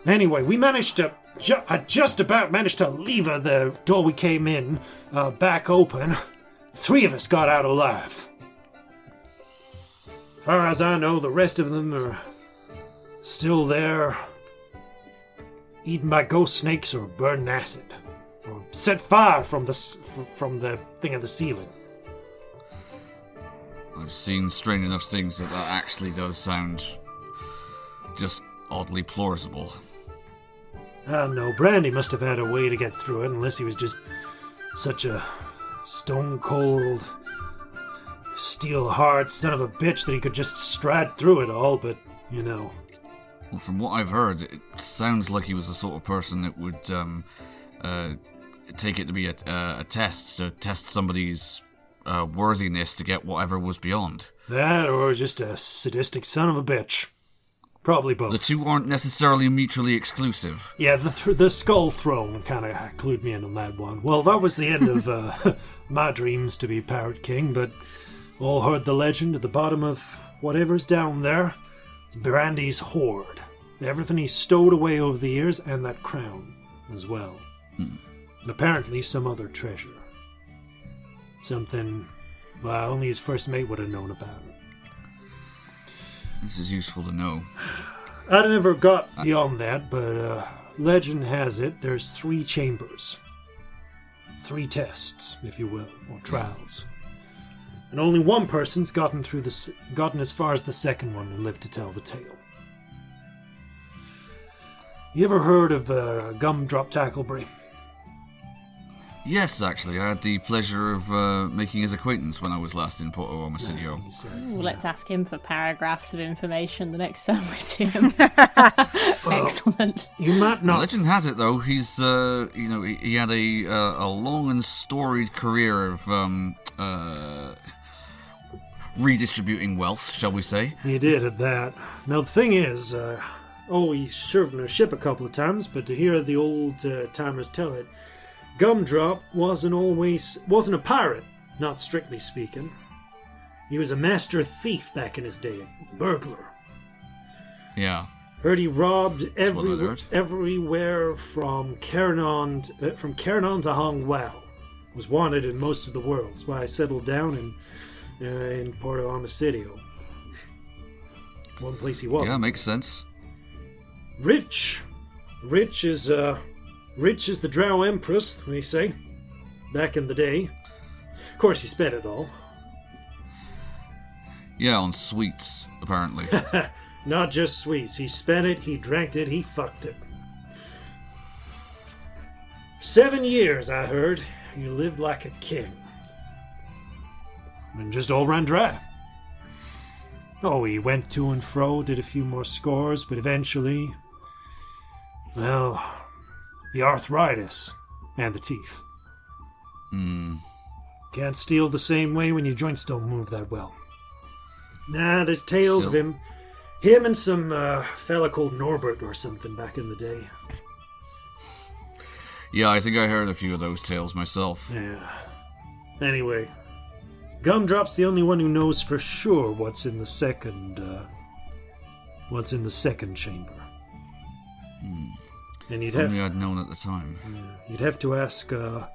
Anyway, we managed to. Ju- I just about managed to lever the door we came in uh, back open. Three of us got out alive. As far as I know, the rest of them are still there, eaten by ghost snakes or burned acid, or set fire from the from the thing at the ceiling. I've seen strange enough things that that actually does sound just oddly plausible. I don't. Brandy must have had a way to get through it, unless he was just such a stone cold, steel hard son of a bitch that he could just stride through it all. But you know, Well, from what I've heard, it sounds like he was the sort of person that would um, uh, take it to be a, uh, a test to test somebody's uh, worthiness to get whatever was beyond. that or just a sadistic son of a bitch. Probably both. The two aren't necessarily mutually exclusive. Yeah, the th- the skull throne kind of clued me in on that one. Well, that was the end of uh, [laughs] my dreams to be Parrot King, but all heard the legend at the bottom of whatever's down there. Brandy's hoard, everything he stowed away over the years, and that crown as well, and apparently some other treasure. Something, well, only his first mate would have known about. This is useful to know. I never got beyond that, but uh, legend has it there's three chambers. Three tests, if you will, or trials. And only one person's gotten through the gotten as far as the second one and lived to tell the tale. You ever heard of uh, Gumdrop Tacklebury? Yes, actually, I had the pleasure of uh, making his acquaintance when I was last in Porto Homicidio. He. Ooh, let's ask him for paragraphs of information the next time we see him. [laughs] [laughs] Excellent. You might not. Legend has it, though, he's uh, you know he, he had a uh, a long and storied career of um, uh, redistributing wealth, shall we say? He did at that. Now the thing is, uh, oh, he served on a ship a couple of times, but to hear the old uh, timers tell it, Gumdrop wasn't always wasn't a pirate, not strictly speaking. He was a master thief back in his day, burglar. Yeah. Heard he robbed every, everywhere from Caranon uh, from Caranon to Hong Wow. Was wanted in most of the world. That's why I settled down in uh, in Porto Homicidio. One place he wasn't. Yeah, makes sense. Rich. Rich is, uh, rich as the Drow Empress, they say. Back in the day. Of course, he spent it all. Yeah, on sweets, apparently. [laughs] Not just sweets. He spent it, he drank it, he fucked it. Seven years, I heard. You lived like a king. And just all ran dry. Oh, he went to and fro, did a few more scores, but eventually. Well, the arthritis and the teeth. Hmm. Can't steal the same way when your joints don't move that well. Nah, there's tales Still. of him. Him and some uh, fella called Norbert or something back in the day. Yeah, I think I heard a few of those tales myself. Yeah. Anyway, Gumdrop's the only one who knows for sure what's in the second, uh, what's in the second chamber. And you'd have Only I'd known at the time. you'd have to ask. Uh,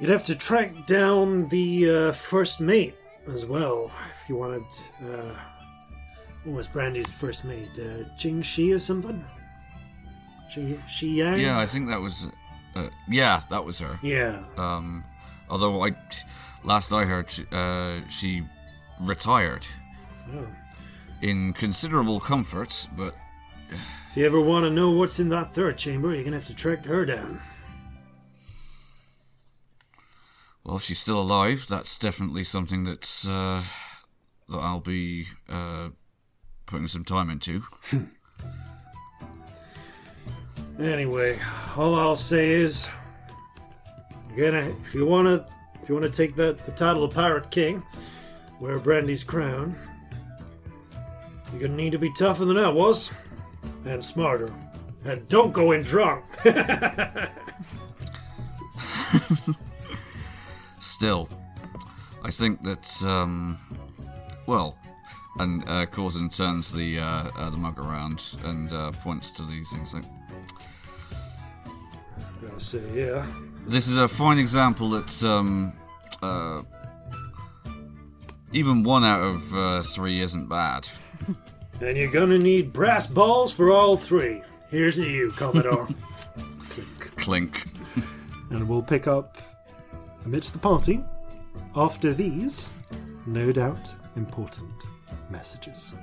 you'd have to track down the uh, first mate as well if you wanted. Uh, what was Brandy's first mate? Uh, Jing Shi or something? Shi Yang. Yeah, I think that was. Uh, yeah, that was her. Yeah. Um, although I, last I heard, she, uh, she retired Oh. in considerable comfort, but If you ever want to know what's in that third chamber, you're gonna have to track her down. well, if she's still alive, that's definitely something that's uh, that I'll be uh, putting some time into. Anyway, all I'll say is, you're gonna if you wanna if you wanna take that the title of Pirate King, wear Brandy's crown, you're gonna need to be tougher than I was, and smarter, and don't go in drunk. [laughs] Still, I think that um, well, and uh, Corzin turns the uh, uh, the mug around and uh, points to the things like. Gotta say, yeah. This is a fine example that um, uh, even one out of uh, three isn't bad. [laughs] And you're gonna need brass balls for all three. Here's to you, [laughs] Commodore. Clink. Clink. and we'll pick up amidst the party after these, no doubt, important messages.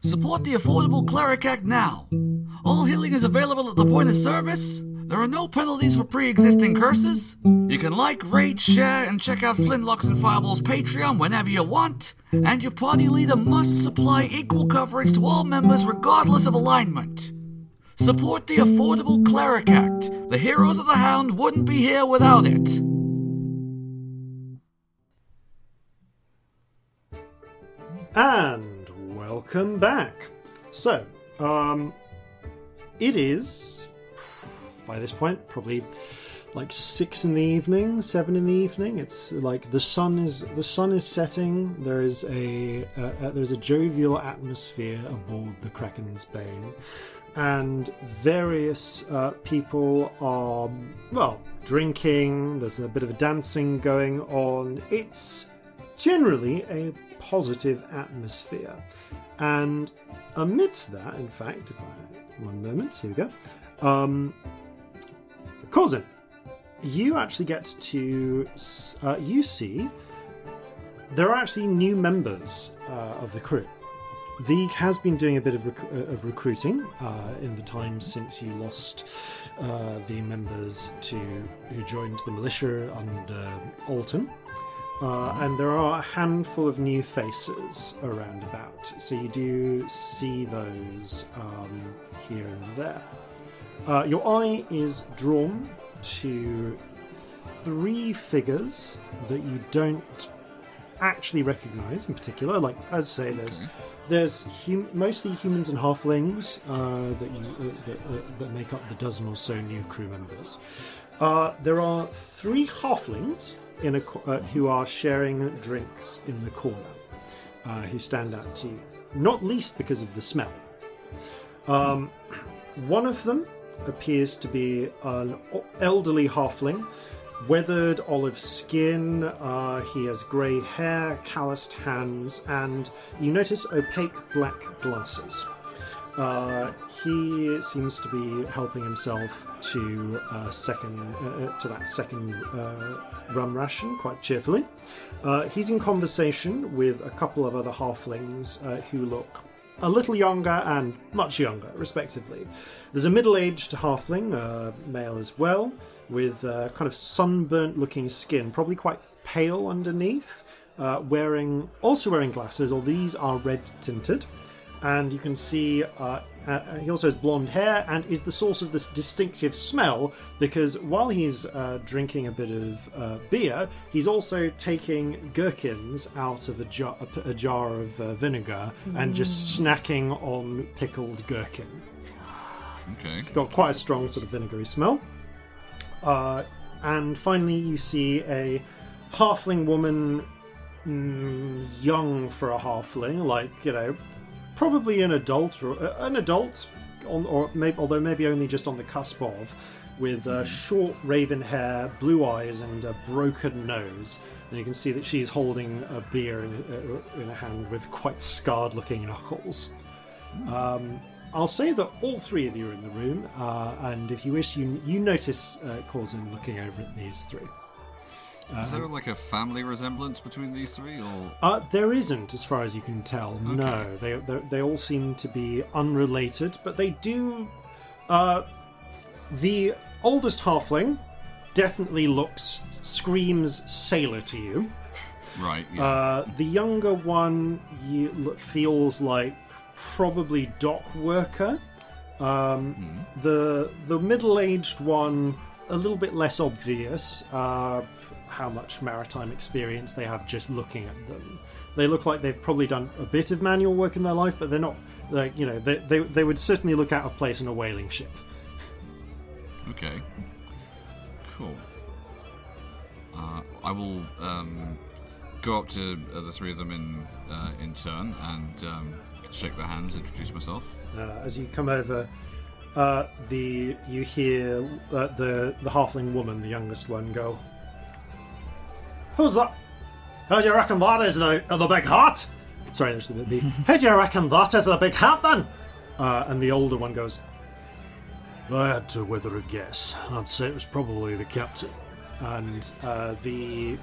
Support the Affordable Cleric Act now. All healing is available at the point of service. There are no penalties for pre existing curses. You can like, rate, share, and check out Flintlocks and Fireball's Patreon whenever you want. And your party leader must supply equal coverage to all members regardless of alignment. Support the Affordable Cleric Act. The Heroes of the Hound wouldn't be here without it. And welcome back. So, um, it is by this point probably like six in the evening, seven in the evening. It's like the sun is the sun is setting. There is a there's a jovial atmosphere aboard the Kraken's Bane, and various uh, people are well drinking. There's a bit of a dancing going on. It's generally a positive atmosphere. And amidst that, in fact, if I one moment, here we go. Um, Corzin, you actually get to uh, you see there are actually new members uh, of the crew. The has been doing a bit of, rec- uh, of recruiting uh, in the time since you lost uh, the members to who joined the militia under Alton. Uh, and there are a handful of new faces around about, so you do see those um, here and there. Uh, your eye is drawn to three figures that you don't actually recognize in particular. Like as I say, there's there's hum- mostly humans and halflings uh, that you uh, that, uh, that make up the dozen or so new crew members. Uh, there are three halflings in a co- uh, who are sharing drinks in the corner, uh, who stand out to you, not least because of the smell. Um, [clears throat] one of them appears to be an elderly halfling, weathered olive skin. Uh, he has grey hair, calloused hands, and you notice opaque black glasses. Uh, he seems to be helping himself to uh, second uh, uh, to that second uh, rum ration quite cheerfully. Uh, he's in conversation with a couple of other halflings who look a little younger and much younger, respectively. There's a middle-aged halfling, uh, male as well, with uh, kind of sunburnt-looking skin, probably quite pale underneath, uh, wearing also wearing glasses. All these are red tinted and you can see uh, uh, he also has blonde hair and is the source of this distinctive smell because while he's uh, drinking a bit of uh, beer, he's also taking gherkins out of a jar, a, a jar of uh, vinegar and just snacking on pickled gherkin. Okay. It's got quite a strong sort of vinegary smell. Uh, and finally, you see a halfling woman, mm, young for a halfling, like you know, probably an adult or uh, an adult, on, or maybe although maybe only just on the cusp of, with uh, short raven hair, blue eyes, and a broken nose. And you can see that she's holding a beer in, uh, in a hand with quite scarred-looking knuckles. Um, I'll say that all three of you are in the room, uh, and if you wish, you you notice uh, Corzin looking over at these three. Is there like a family resemblance between these three, or Uh, there isn't, as far as you can tell. No, they, they all seem to be unrelated, but they do. Uh, the oldest halfling definitely looks screams sailor to you. right? Yeah. Uh, the younger one you, feels like probably dock worker. Um, The the middle aged one a little bit less obvious uh, how much maritime experience they have just looking at them. They look like they've probably done a bit of manual work in their life, but they're not like you know they they, they would certainly look out of place in a whaling ship. Okay. Cool. Uh, I will um, go up to uh, the three of them in uh, in turn and um, shake their hands, introduce myself. Uh, as you come over, uh, the you hear uh, the the halfling woman, the youngest one, go. Who's that? How do you reckon that is the uh, the big hat? Sorry, there's the bit B. [laughs] How do you reckon that is the big hat then? Uh, and the older one goes. I had to wither a guess. I'd say it was probably the captain. And uh, the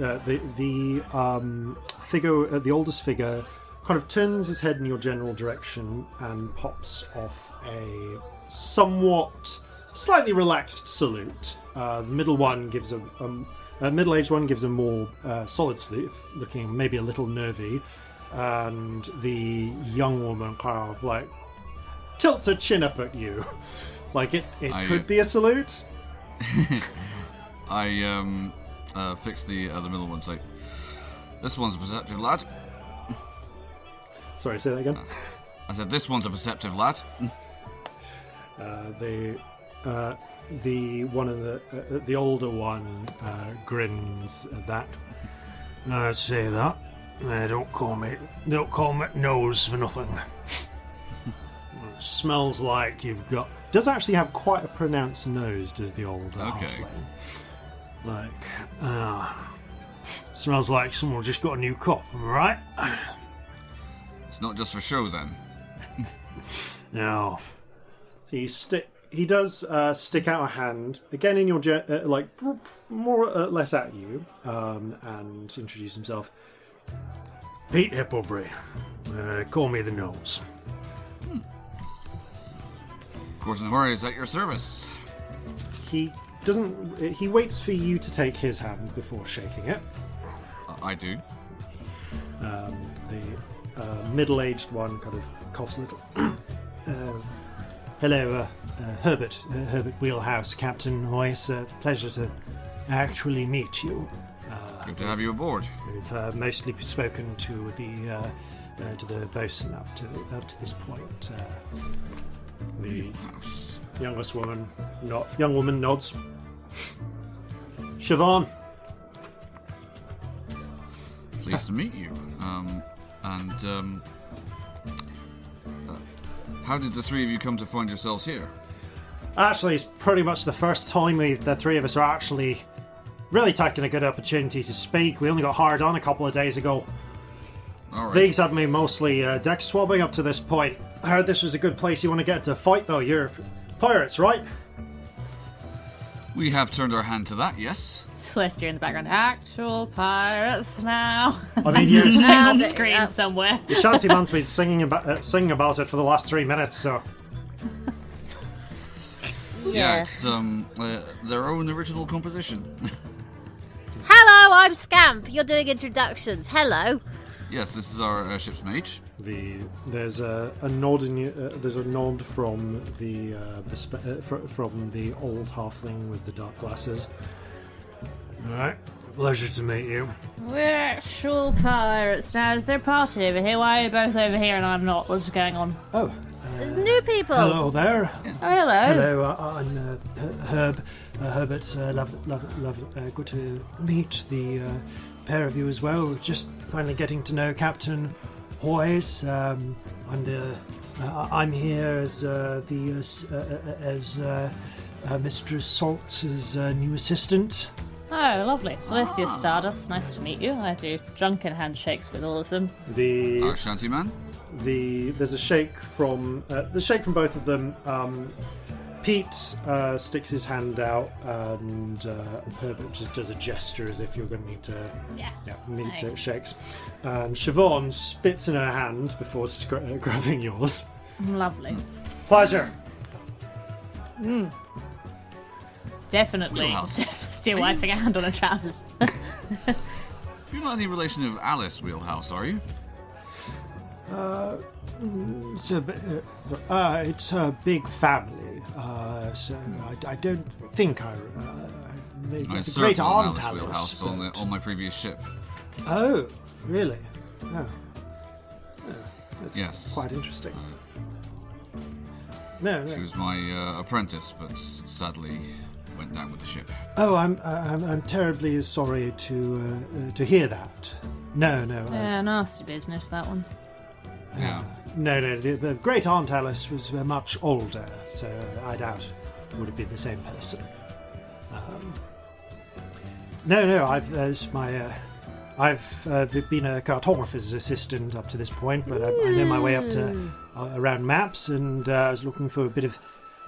uh, the the um, figure, uh, the oldest figure, kind of turns his head in your general direction and pops off a somewhat slightly relaxed salute. Uh, the middle one gives a, a middle-aged one gives a more uh, solid salute, looking maybe a little nervy, and the young woman kind of like tilts her chin up at you, [laughs] like it it I- could be a salute. [laughs] I um, uh, fix the uh, middle one. Say, this one's a perceptive lad. Sorry, say that again. I said, this one's a perceptive lad. [laughs] Uh, the uh, the one of the uh, the older one uh, grins at that. I'd say that. They don't call me they don't call me nose for nothing. [laughs] It smells like you've got. Does actually have quite a pronounced nose. Does the older Okay. halfling? Like, uh, smells like someone just got a new cop. Am I right? It's not just for show then. [laughs] No. He stick. He does uh, stick out a hand again in your ge- uh, like pr- pr- more or less at you, um, and introduce himself. Pete Hipplebury. Uh, call me the nose. Of course, no worries. At your service. He doesn't. He waits for you to take his hand before shaking it. Uh, I do. Um, the uh, middle-aged one kind of coughs a little. [clears throat] uh, hello, uh, uh, Herbert. Uh, Herbert Wheelhouse, Captain. It's a pleasure to actually meet you. Good to have you aboard. We've uh, mostly spoken to the uh, uh, to the bosun up to up to this point. Uh, the House. youngest woman, not young woman, nods. Siobhan, Pleased to meet you. Um, and um, uh, how did the three of you come to find yourselves here? actually, it's pretty much the first time we the three of us are actually really taking a good opportunity to speak. We only got hired on a couple of days ago. All right. These had me mostly uh, deck swabbing up to this point. I heard this was a good place you want to get to fight, though. You're pirates, right? We have turned our hand to that. Yes. Celestia in the background. Actual pirates now. I mean, you're. [laughs] Off they- screen somewhere. Your shanty man's been singing about uh, singing about it for the last three minutes, so Yeah, it's um uh, their own original composition. [laughs] Hello, I'm Scamp. You're doing introductions. Hello. Yes, this is our uh, ship's mage. The there's a, a nod in uh, there's a nod from the uh, bespe- uh, fr- from the old halfling with the dark glasses. All right, pleasure to meet you. We're actual pirates now. Is there a party over here? Why are you both over here and I'm not? What's going on? Oh, New people. hello there. Oh, hello. Hello, uh, I'm uh, Her- Herb uh, Herbert. Uh, love, love, love. Uh, good to meet the uh, pair of you as well. Just finally getting to know Captain Hoyes. Um, I'm the. Uh, I'm here as uh, the uh, s- uh, uh, as uh, uh, Mistress Salt's uh, new assistant. Oh, lovely. Celestia Stardust. Nice to meet you. I do drunken handshakes with all of them. The Our shanty man. the there's a shake from uh, the shake from both of them. Um, Pete uh, sticks his hand out, and uh, Herbert just does a gesture as if you're going to need to Yeah. yeah need Hey. to shakes. And Siobhan spits in her hand before scr- uh, grabbing yours. Lovely. Pleasure. Definitely. Wheelhouse. [laughs] Still wiping a hand on her trousers. You're not any relation of Alice Wheelhouse, are you? Uh, It's a, bi- uh, uh, it's a big family, uh, so I, I don't think I. Uh, maybe I the great on aunt Alice Alice. Wheelhouse on, the, on my previous ship. Oh, really? Oh. Yeah, that's Yes. quite interesting. No, no. She was my uh, apprentice, but sadly went down with the ship. Oh, I'm, I'm, I'm terribly sorry to uh, uh, to hear that. No, no, I- Yeah, nasty business, that one. Yeah. No, no. The, the great aunt Alice was uh, much older, so I doubt it would have been the same person. Um, no, no. I've as my. Uh, I've uh, been a cartographer's assistant up to this point, but I, I know my way up to uh, around maps, and uh, I was looking for a bit of,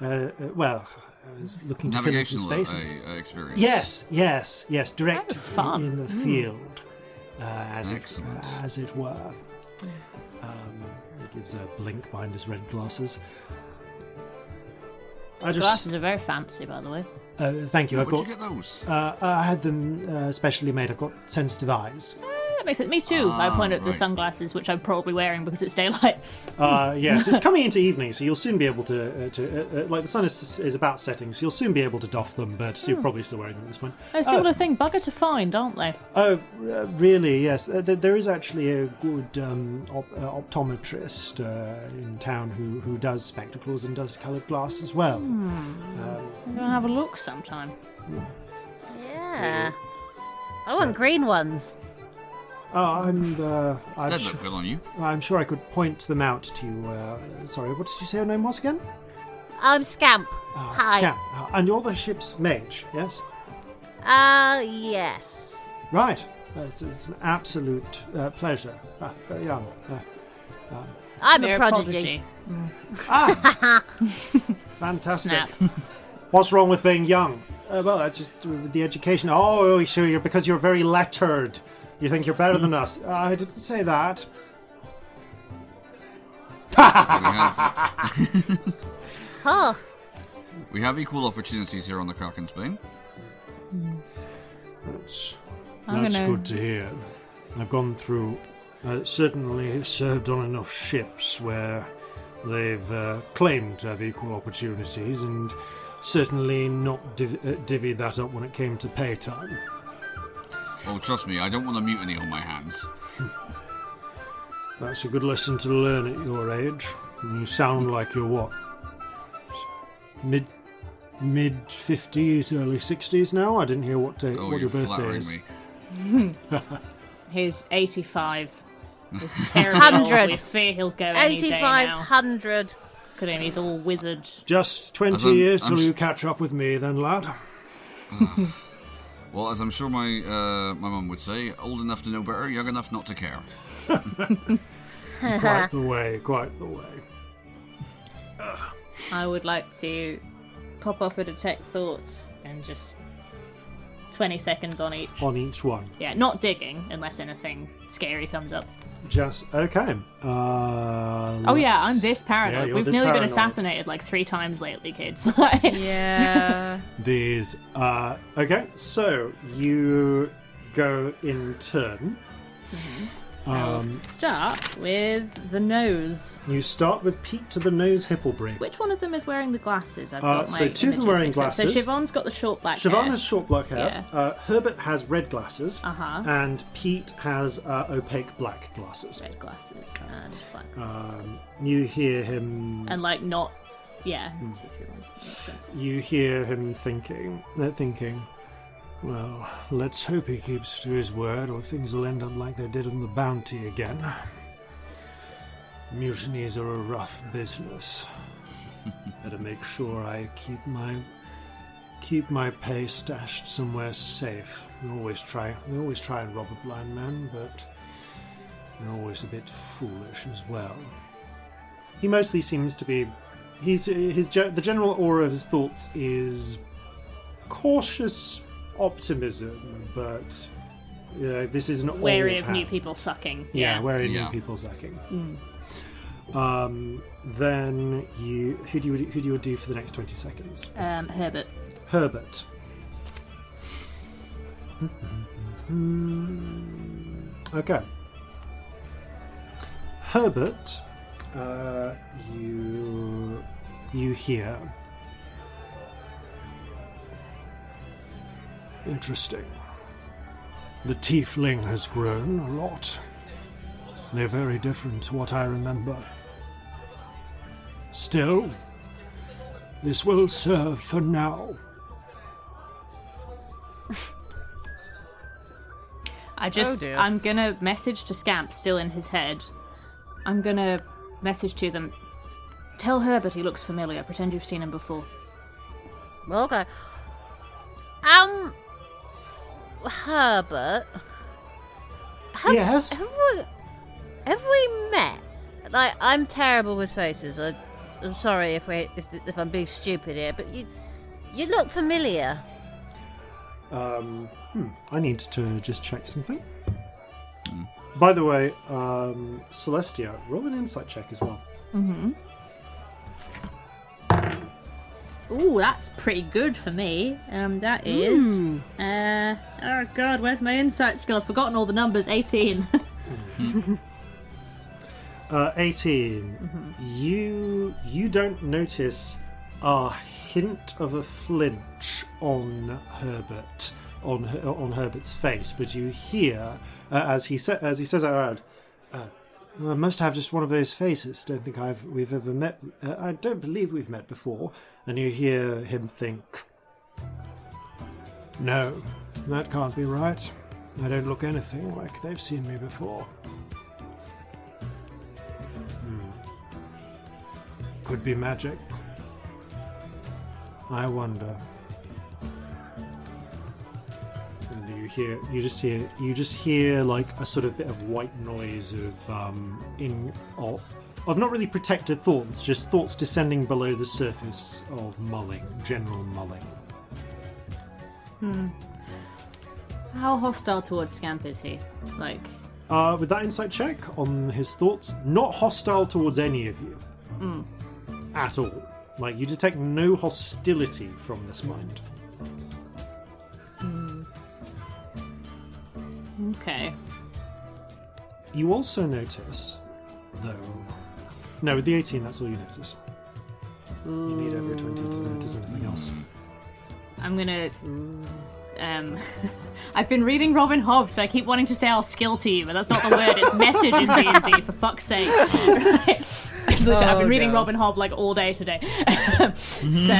uh, uh, well, I was looking to fill in some space. experience. Yes, yes, yes. Direct fun. in the field, uh, as it, Excellent. as it were. He gives a blink behind his red glasses. I just Glasses are very fancy, by the way. uh, thank you. I've Where'd got. you get those? Uh, I had them uh, specially made. I've got sensitive eyes. That makes it. Me too. I Ah, point at the sunglasses, which I'm probably wearing because it's daylight. Uh, yes, it's [laughs] coming into evening, so you'll soon be able to. Uh, to uh, uh, like the sun is, is about setting, so you'll soon be able to doff them. But you're probably still wearing them at this point. A similar thing. Bugger to find, aren't they? Oh, uh, really? Yes. Uh, th- there is actually a good um, op- uh, optometrist uh, in town who, who does spectacles and does coloured glass as well. Um, I'm gonna have a look sometime. Yeah. I want green ones. Oh, I'm. Uh, I'm, They'd su- look good on you. I'm sure I could point them out to you. Uh, sorry, what did you say your name was again? I'm Scamp. Uh, Hi. Scamp. Uh, and you're the ship's mage, yes? Uh, yes. Right. Uh, it's, it's an absolute uh, pleasure. Ah, very young. Uh, I'm You're a prodigy. Ah! [laughs] Fantastic. Snap. [laughs] What's wrong with being young? Uh, well, that's just with the education. Oh, sure, you're because you're very lettered. You think you're better than us. I didn't say that. We have, Oh, we have equal opportunities here on the Kraken's Bane. That's, I'm that's gonna- good to hear. I've gone through, uh, certainly served on enough ships where they've uh, claimed to have equal opportunities and certainly not div- uh, divvied that up when it came to pay time. Oh, trust me, I don't want a mutiny on my hands. That's a good lesson to learn at your age. You sound like you're what? Mid mid fifties, early sixties now? I didn't hear what day Oh, what you're your birthday is. me. [laughs] He's 85. He's [laughs] terrible. 100. We fear he'll go any day now. 8500. Look at him, he's all withered. Just twenty I'm- years I'm till s- you catch up with me then, lad. Ah. Well, as I'm sure my uh, my mum would say, old enough to know better, young enough not to care. quite [laughs] the way, quite the way. I would like to pop off a detect thoughts and just 20 seconds on each. On each one. Yeah, not digging unless anything scary comes up. Just okay. Uh, Oh yeah, I'm this Yeah, paranoid. you're We've this nearly been assassinated like three times lately, kids. [laughs] Yeah. [laughs] These uh okay, so you go in turn. Um, Start with the nose. you start with Pete to the nose Hipplebury. Which one of them is wearing the glasses? I've Uh, got my so two of them images wearing mixed up. glasses. So Siobhan's got the short black Siobhan hair. has short black hair. Yeah. Uh, Herbert has red glasses. Uh-huh. And Pete has uh, opaque black glasses. red glasses and black glasses. Um, you hear him. and like not, yeah. Hmm. see if it was- makes sense. You hear him thinking. They're thinking. Well, let's hope he keeps to his word, or things will end up like they did on the Bounty again. Mutinies are a rough business. [laughs] Better make sure I keep my keep my pay stashed somewhere safe. They always try. They always try and rob a blind man, but they're always a bit foolish as well. He mostly seems to be. He's his the general aura of his thoughts is cautious optimism, but yeah, this isn't Wary all of town. new people sucking. Yeah, Yeah. wary of Yeah. new people sucking. Um, then you who do you who do you do for the next twenty seconds? Um, Herbert. Herbert. Okay. Herbert, uh, you you hear. Interesting. The tiefling has grown a lot. They're very different to what I remember. Still, this will serve for now. [laughs] I just, dear. I'm gonna message to Scamp, still in his head. I'm gonna message to them. Tell Herbert he looks familiar. Pretend you've seen him before. Okay. Um, Herbert. Have, Yes? Have we, have we met? Like, I'm terrible with faces. I, I'm sorry if we if, if I'm being stupid here, but you you look familiar. Um, hmm, I need to just check something. By the way, um, Celestia, roll an insight check as well. Ooh, that's pretty good for me. Um, that is. Uh, oh god, where's my insight skill? I've forgotten all the numbers. 18. [laughs] [laughs] Uh, 18. You you don't notice a hint of a flinch on Herbert on on Herbert's face, but you hear uh, as he sa- as he says out loud. I must have just one of those faces. Don't think I've we've ever met. Uh, I don't believe we've met before. And you hear him think. No, that can't be right. I don't look anything like they've seen me before. Could be magic. I wonder. You hear, you just hear, you just hear like a sort of bit of white noise of um in of, of not really protected thoughts, just thoughts descending below the surface of mulling, general mulling. Hmm. How hostile towards Scamp is he? Like, Uh, with that insight check on his thoughts, not hostile towards any of you at all. Like you detect no hostility from this mind. Okay. You also notice, though. No, with the 18, that's all you notice. You need over 20 to notice anything else. I'm gonna. Um, [laughs] I've been reading Robin Hobb, so I keep wanting to say our skill team, but that's not the word. It's message in D and D. [laughs] For fuck's sake! [laughs] Right. Literally, I've been Oh, reading. Robin Hobb like all day today. so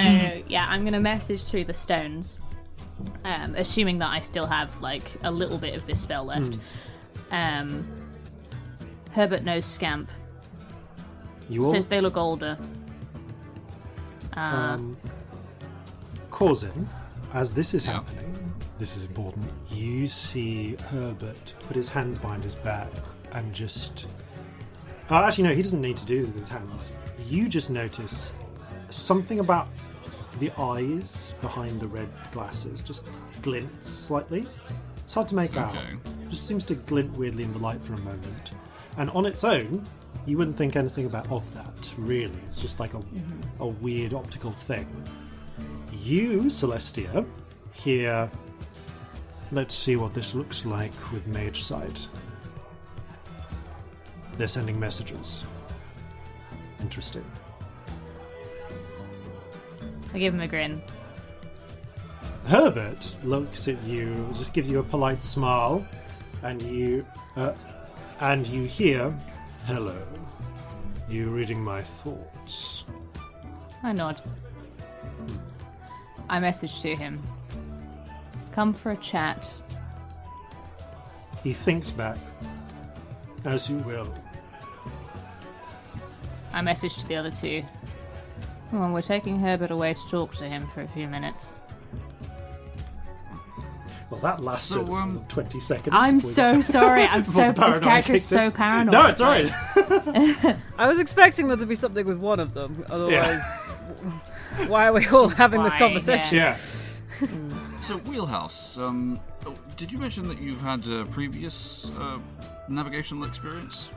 yeah, I'm gonna message through the stones, um, assuming that I still have like a little bit of this spell left. Um, Herbert knows Scamp. You all Says they look older. Uh, um, causing, as this is Yeah. happening, this is important. You see Herbert put his hands behind his back and just. Uh, actually, no, he doesn't need to do it with his hands. You just notice something about the eyes behind the red glasses just glints slightly. It's hard to make out. Okay. Just seems to glint weirdly in the light for a moment. And on its own, you wouldn't think anything about of that, really. It's just like a, a weird optical thing. You, Celestia, hear. Let's see what this looks like with Mage Sight. They're sending messages. Interesting. I give him a grin. Herbert looks at you, just gives you a polite smile, and you, uh, and you hear, "Hello." You reading my thoughts? I nod. I message to him. Come for a chat. He thinks back. As you will. I message to the other two. Well, we're taking Herbert away to talk to him for a few minutes. Well, that lasted So, um, 20 seconds. I'm so the- sorry. I'm [laughs] so this character is so paranoid. No, it's alright. [laughs] [laughs] I was expecting there to be something with one of them. Otherwise, why are we all having this conversation? yeah. So, Wheelhouse, um, did you mention that you've had uh, previous uh, navigational experience?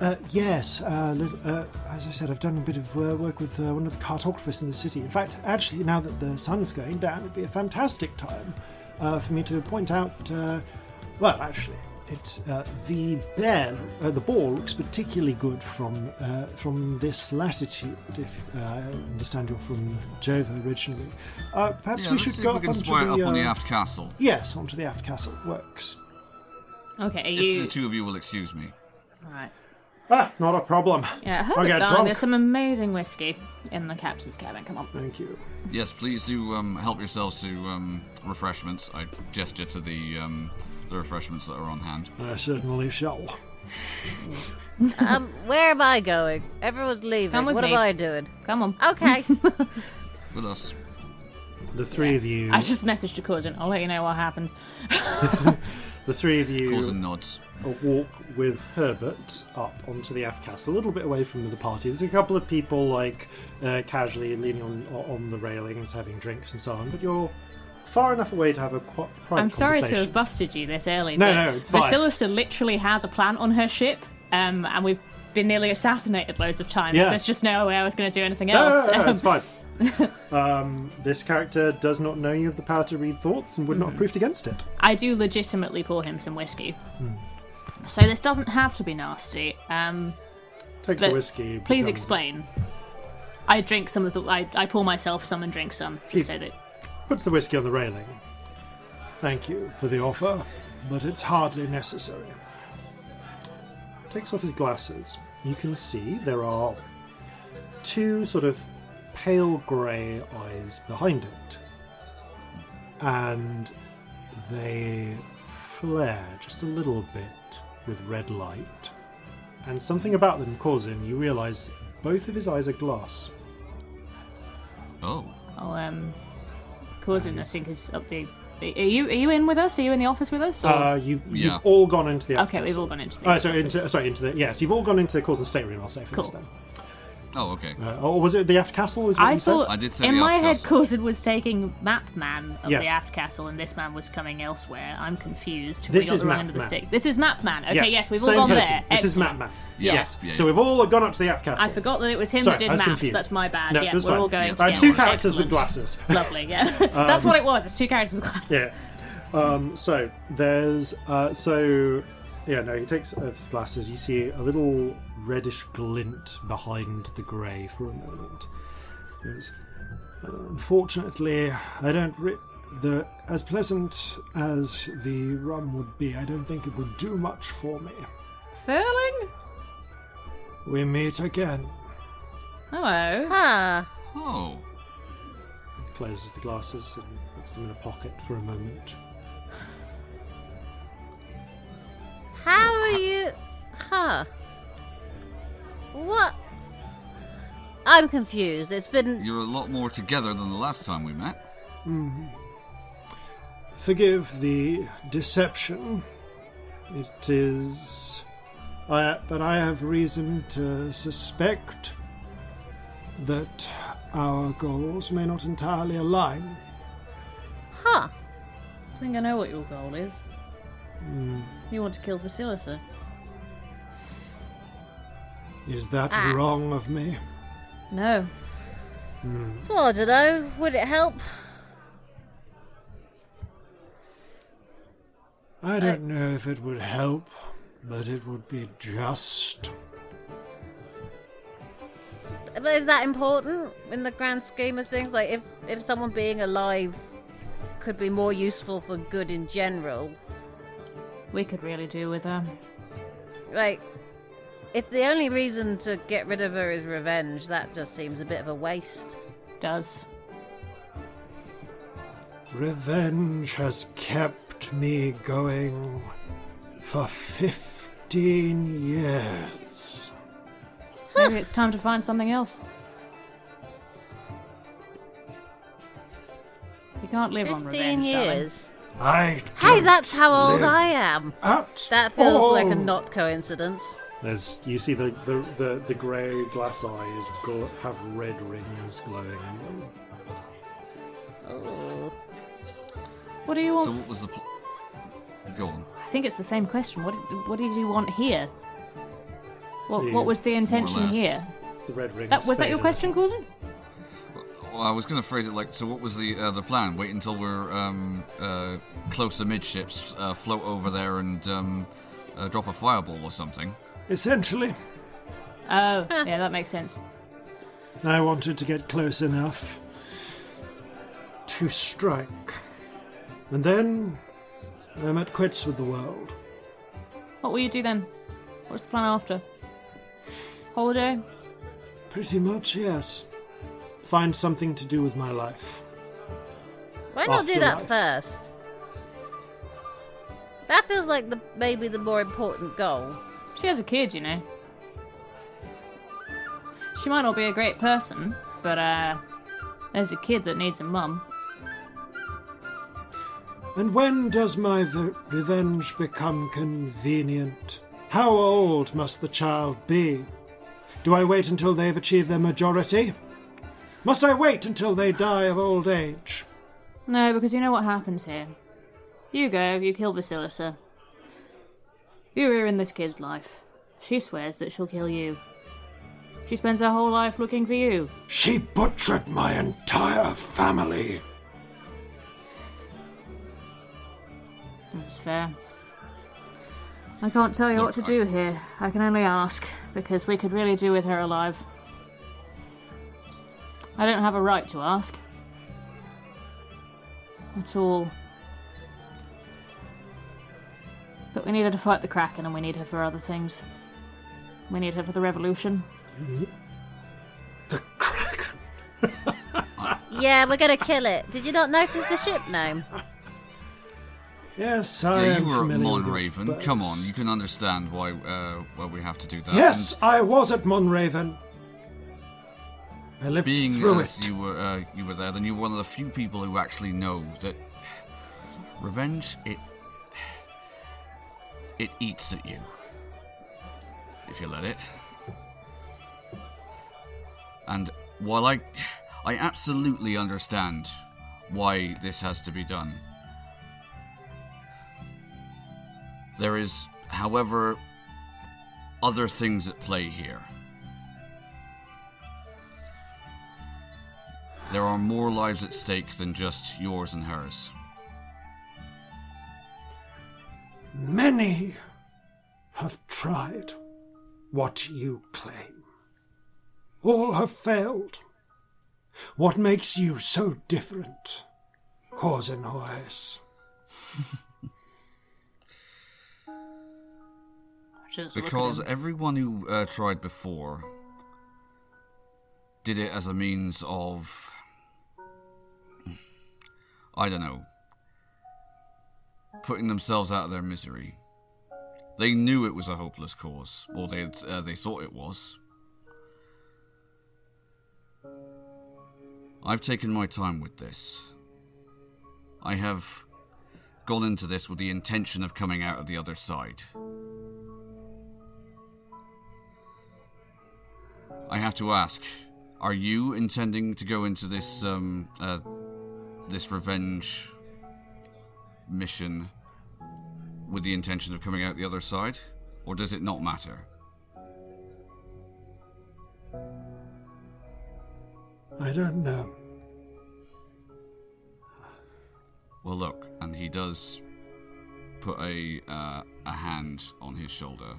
Uh, yes, uh, li- uh, as I said, I've done a bit of uh, work with uh, one of the cartographers in the city. In fact, actually, now that the sun's going down, it'd be a fantastic time uh, for me to point out. Uh, well, actually, it's uh, the bear. Uh, the ball looks particularly good from uh, from this latitude. If uh, I understand you're from Jova originally, uh, perhaps yeah, we should go we up onto the, up on the aft castle. Yes, onto the aft castle. Works. Okay, are If you. the two of you will excuse me. Alright. Ah, not a problem. Yeah, I'll Herbert, get darling, drunk. there's some amazing whiskey in the captain's cabin. Come on. Thank you. Yes, please do um, help yourselves to um, refreshments. I gesture to the um, the refreshments that are on hand. I certainly shall. [laughs] Um, where am I going? Everyone's leaving. Come with what me. am I doing? Come on. Okay. [laughs] With us. The three of you. I just messaged to Corzin. I'll let you know what happens. [laughs] The three of you Calls and nods. walk with Herbert up onto the aft castle, a little bit away from the party. There's a couple of people like uh, casually leaning on on the railings, having drinks and so on. But you're far enough away to have a qu- private I'm sorry to have busted you this early. No, but no, it's fine. Vasilisa literally has a plant on her ship, um, and we've been nearly assassinated loads of times. Yeah. There's just no way I was going to do anything No, else. no, no, Um, it's fine. [laughs] um, this character does not know you have the power to read thoughts and would Hmm. not have proofed against it. I do legitimately pour him some whiskey. Hmm. So this doesn't have to be nasty. Um, Takes the whiskey. please explain. I drink some of the. I, I pour myself some and drink some, just so that. Puts the whiskey on the railing. Thank you for the offer, but it's hardly necessary. Takes off his glasses. You can see there are two sort of pale grey eyes behind it. And they flare just a little bit with red light. And something about them causing you realise both of his eyes are glass. Oh. Oh, um, Corzin, I think is up the. Are you are you in with us? Are you in the office with us? or- Uh, you, you've Yeah. all gone into the office. okay, we've all gone into the. Uh, sorry, office. into, sorry, into the yes. You've all gone into Coulson stateroom. I'll say for this Cool. then. Oh, okay. Uh, or was it the aft castle? Is what I you thought I did say in the my aft head, castle. Corzin was taking Map Man of Yes. the aft castle, and this man was coming elsewhere. I'm confused. This we got is the wrong Map end of the Man. stick. This is Map Man. Okay, said? yes, we've Same all gone person. there. This is Excellent. Map Man. Yeah. Yes. Yeah, so yeah. we've all gone up to the aft castle. I forgot that it was him Sorry, that I did was maps. confused. That's my bad. No, yeah, that's we're fine. all going Yeah. together. Uh, two characters with Excellent. glasses. [laughs] Lovely. Yeah, [laughs] that's what it was. It's two characters with glasses. Yeah. Um, so there's uh, so yeah no he takes off his glasses. You see a little reddish glint behind the grey for a moment. Goes, "Uh, Unfortunately, I don't. Re- the as pleasant as the rum would be, I don't think it would do much for me. Furling. We meet again. Hello. huh. Oh. Closes the glasses and puts them in a pocket for a moment. How are you? Huh. What? I'm confused. It's been. You're a lot more together than the last time we met. Forgive the deception. It is. I, but I have reason to suspect that our goals may not entirely align. Huh. I think I know what your goal is. Hmm. You want to kill Vasilisa. Is that Ah. wrong of me? No. Well, I don't know. Would it help? I don't know if it would help. but it would be just. But is that important in the grand scheme of things? Like, if if someone being alive could be more useful for good in general, We could really do with her. like, if the only reason to get rid of her is revenge, that just seems a bit of a waste. Does. Revenge has kept me going for 15 years. Maybe it's time to find something else. You can't live on Fifteen revenge, darling. Years. I Hey, don't that's how old I am. At That feels like a not coincidence. There's you see the the the, the grey glass eyes gl- have red rings glowing in them. Oh. What do you want? So what was the pl- Go on. I think it's the same question. What did, what did you want here? What, The- what was the intention less. here? The red rings. That, was that your faded. question, Coulson? Well, I was going to phrase it like, so what was the uh, the plan? Wait until we're um, uh, close amidships, uh, float over there and um, uh, drop a fireball or something. Essentially, Oh, yeah, that makes sense. I wanted to get close enough to strike. And then I'm at quits with the world. What will you do then? What's the plan after? Holiday? Pretty much, yes. Find something to do with my life. Why not do that Afterlife. first? That feels like the maybe the more important goal. She has a kid, you know. She might not be a great person, but uh, there's a kid that needs a mum. And when does my v- revenge become convenient? How old must the child be? Do I wait until they've achieved their majority? Must I wait until they die of old age? No, because you know what happens here. You go, you kill Vasilisa. You ruin this kid's life. She swears that she'll kill you. She spends her whole life looking for you. She butchered my entire family. That's fair. I can't tell you what to do here. I can only ask, because we could really do with her alive. I don't have a right to ask. At all. But we need her to fight the Kraken, and we need her for other things. We need her for the revolution. The Kraken. [laughs] Yeah, we're gonna kill it. Did you not notice the ship name? Yes, I yeah, am you were at familiar with Monraven. Come on, you can understand why uh, why we have to do that. Yes, I was at Monraven. I lived being through as it. you were uh, you were there, then you're one of the few people who actually know that revenge it it eats at you if you let it. And while I I absolutely understand why this has to be done. There is, however, other things at play here. There are more lives at stake than just yours and hers. Many have tried what you claim. All have failed. What makes you so different, Corzinhoes? [laughs] Just look at Because everyone who uh, tried before did it as a means of. I don't know. Putting themselves out of their misery. They knew it was a hopeless cause, or they uh, they thought it was. I've taken my time with this. I have gone into this with the intention of coming out of the other side. I have to ask: Are you intending to go into this um uh, this revenge mission with the intention of coming out the other side, or does it not matter? I don't know. Well, look, and he does put a uh, a hand on his shoulder.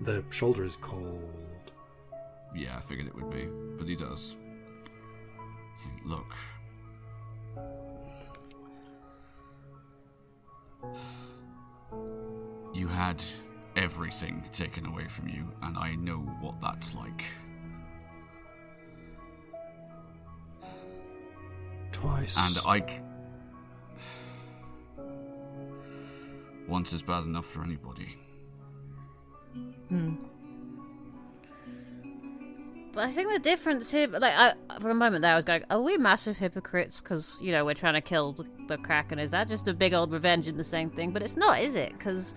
The shoulder is cold. Yeah, I figured it would be, but he does. Look. You had everything taken away from you, and I know what that's like. Twice. And I. c- [sighs] Once is bad enough for anybody. Hmm. But I think the difference here, like, I, for a moment there, I was going, "Are we massive hypocrites? Because you know we're trying to kill the, the Kraken. Is that just a big old revenge in the same thing? But it's not, is it? Because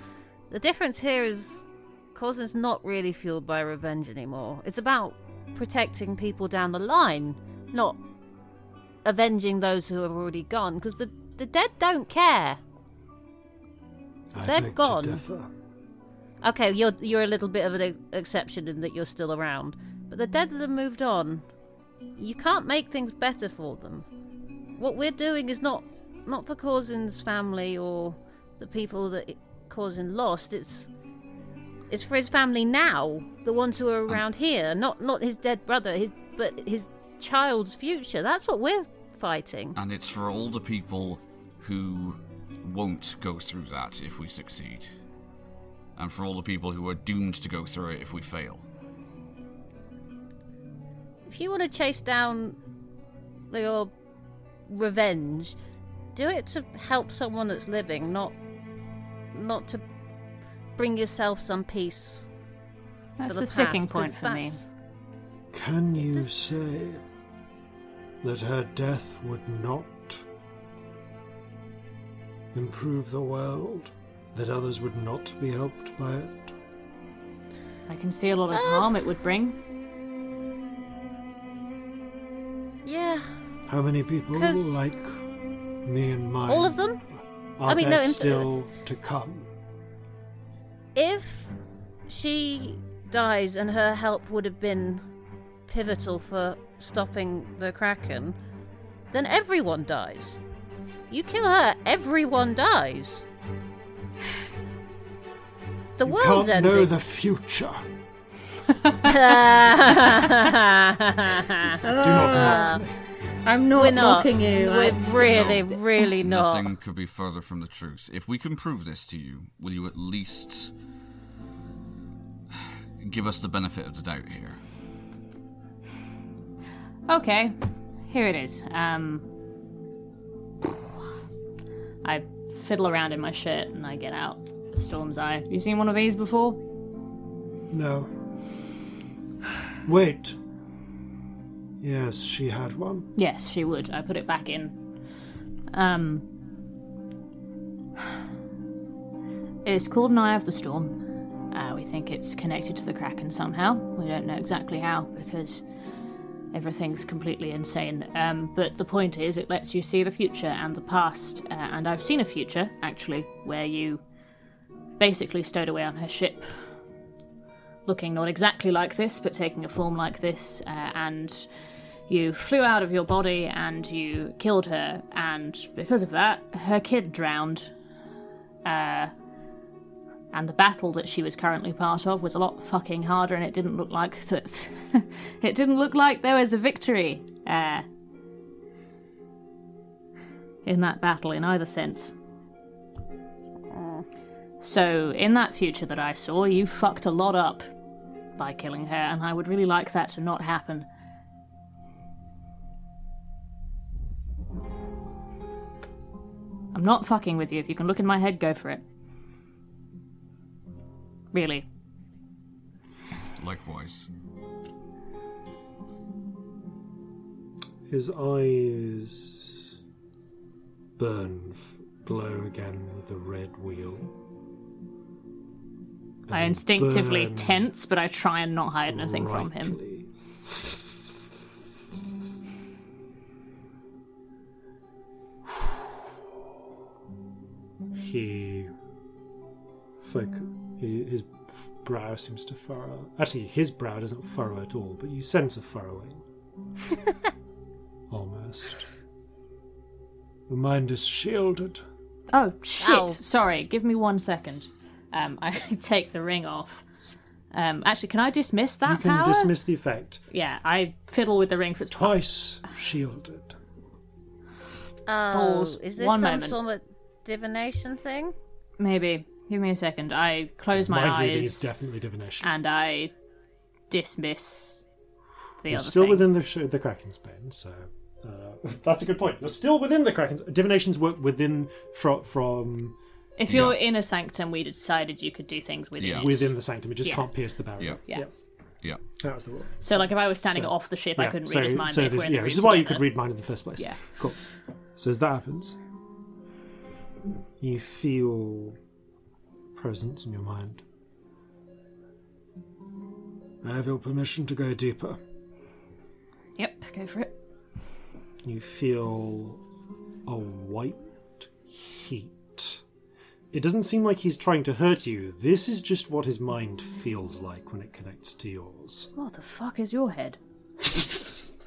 the difference here is, Corzin's not really fueled by revenge anymore. It's about protecting people down the line, not avenging those who have already gone. Because the the dead don't care. I they've gone. Okay, you're you're a little bit of an exception in that you're still around, but the dead have moved on, you can't make things better for them. What we're doing is not not for Corzin's family or the people that Corzin lost. It's it's for his family now, the ones who are around here, not not his dead brother, his but his child's future. That's what we're fighting. And it's for all the people who won't go through that if we succeed. And for all the people who are doomed to go through it if we fail. If you want to chase down your revenge, do it to help someone that's living, not not to bring yourself some peace. That's for the, the, sticking point point 'cause for me. Can you This- say that her death would not improve the world? That others would not be helped by it? I can see a lot of uh, harm it would bring. Yeah, How many people like me and mine? all of them. Are I mean, there no, still to come? If she dies and her help would have been pivotal for stopping the Kraken, then everyone dies. You kill her, everyone dies. [sighs] The You world's can't ending. know the future. [laughs] Do not mock me. I'm not We're not. mocking you. We're that's- really, really not. Nothing could be further from the truth. If we can prove this to you, will you at least give us the benefit of the doubt here? Okay, here it is. Um, I fiddle around in my shirt and I get out Storm's Eye. You seen one of these before? No. Wait. Yes, she had one. Yes, she would. I put it back in. Um, it's called an Eye of the Storm. Uh, we think it's connected to the Kraken somehow. We don't know exactly how because everything's completely insane. Um, but the point is, it lets you see the future and the past. Uh, and I've seen a future, actually, where you basically stowed away on her ship, looking not exactly like this, but taking a form like this, uh, and you flew out of your body and you killed her, and because of that, her kid drowned. Uh, and the battle that she was currently part of was a lot fucking harder, and it didn't look like [laughs] that. it didn't look like there was a victory uh, in that battle in either sense. So, in that future that I saw, you fucked a lot up by killing her, and I would really like that to not happen. I'm not fucking with you. If you can look in my head, go for it. Really. Likewise. His eyes burn, glow again with the red wheel. And I instinctively burn tense, but I try and not hide anything from him. brightly. [sighs] He, foc- he, his brow seems to furrow. Actually, his brow doesn't furrow at all, but you sense a furrowing. [laughs] Almost. The mind is shielded, Oh shit! Ow. Sorry, give me one second. Um, [laughs] I take the ring off. Um, actually, can I dismiss that You can power? dismiss the effect. Yeah, I fiddle with the ring for Twice shielded. Oh, Balls. is this One some moment. sort of divination thing? Maybe. Give me a second. I close my Mind reading is eyes definitely divination. and I dismiss the You're other still thing. within the sh- the Kraken's bane, so uh, [laughs] that's a good point. You're still within the Kraken's. Divinations work within from from If you're in a sanctum, we decided you could do things within Yeah. it. within the sanctum. It just Yeah. can't pierce the barrier. Yeah. Yeah. that was the rule. So, like, if I was standing So- off the ship, I couldn't so, read his mind. so but if this, we're in yeah, the which room is why you together- could read mind in the first place. Yeah. Cool. So as that happens, you feel presence in your mind. I have your permission to go deeper. Yep, go for it. You feel a white heat. It doesn't seem like he's trying to hurt you. This is just what his mind feels like when it connects to yours. What the fuck is your head?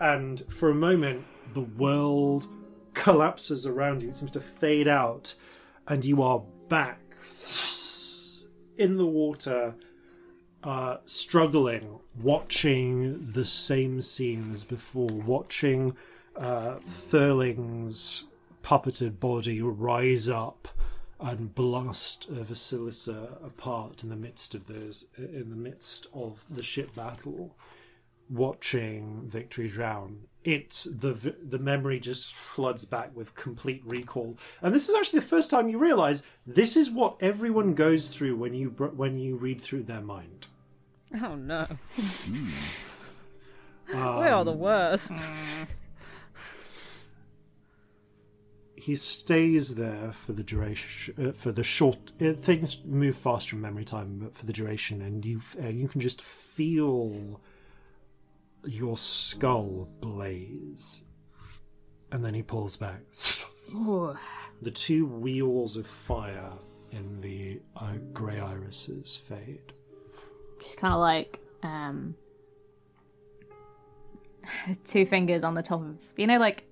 and for a moment the world collapses around you it seems to fade out and you are back in the water uh, struggling watching the same scene as before watching uh, Thurling's puppeted body rise up and blast uh, Vasilisa apart in the midst of those in the midst of the ship battle watching Victory drown, it's the the memory just floods back with complete recall. And this is actually the first time you realize this is what everyone goes through when you br- when you read through their mind. Oh no. we Um, are the worst. He stays there for the duration uh, for the short uh, things move faster in memory time, but for the duration, and you and you can just feel your skull blaze, and then he pulls back. Ooh. [laughs] The two wheels of fire in the uh, grey irises fade. Just kind of like um, [laughs] two fingers on the top of you know, like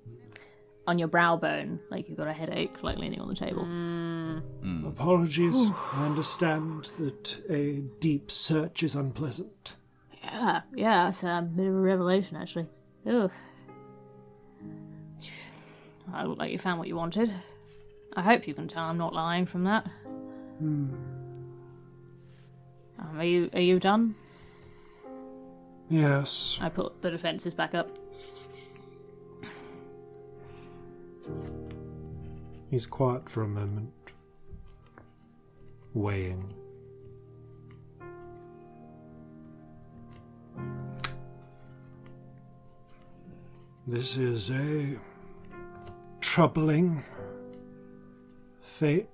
on your brow bone, like you've got a headache, like leaning on the table. Mm. Mm. Apologies. I understand that a deep search is unpleasant. Yeah, yeah, it's a bit of a revelation actually. Ugh. I look like you found what you wanted. I hope you can tell I'm not lying from that. Hmm. Um, are you are you done? Yes. I put the defences back up. He's quiet for a moment, weighing. This is a troubling fate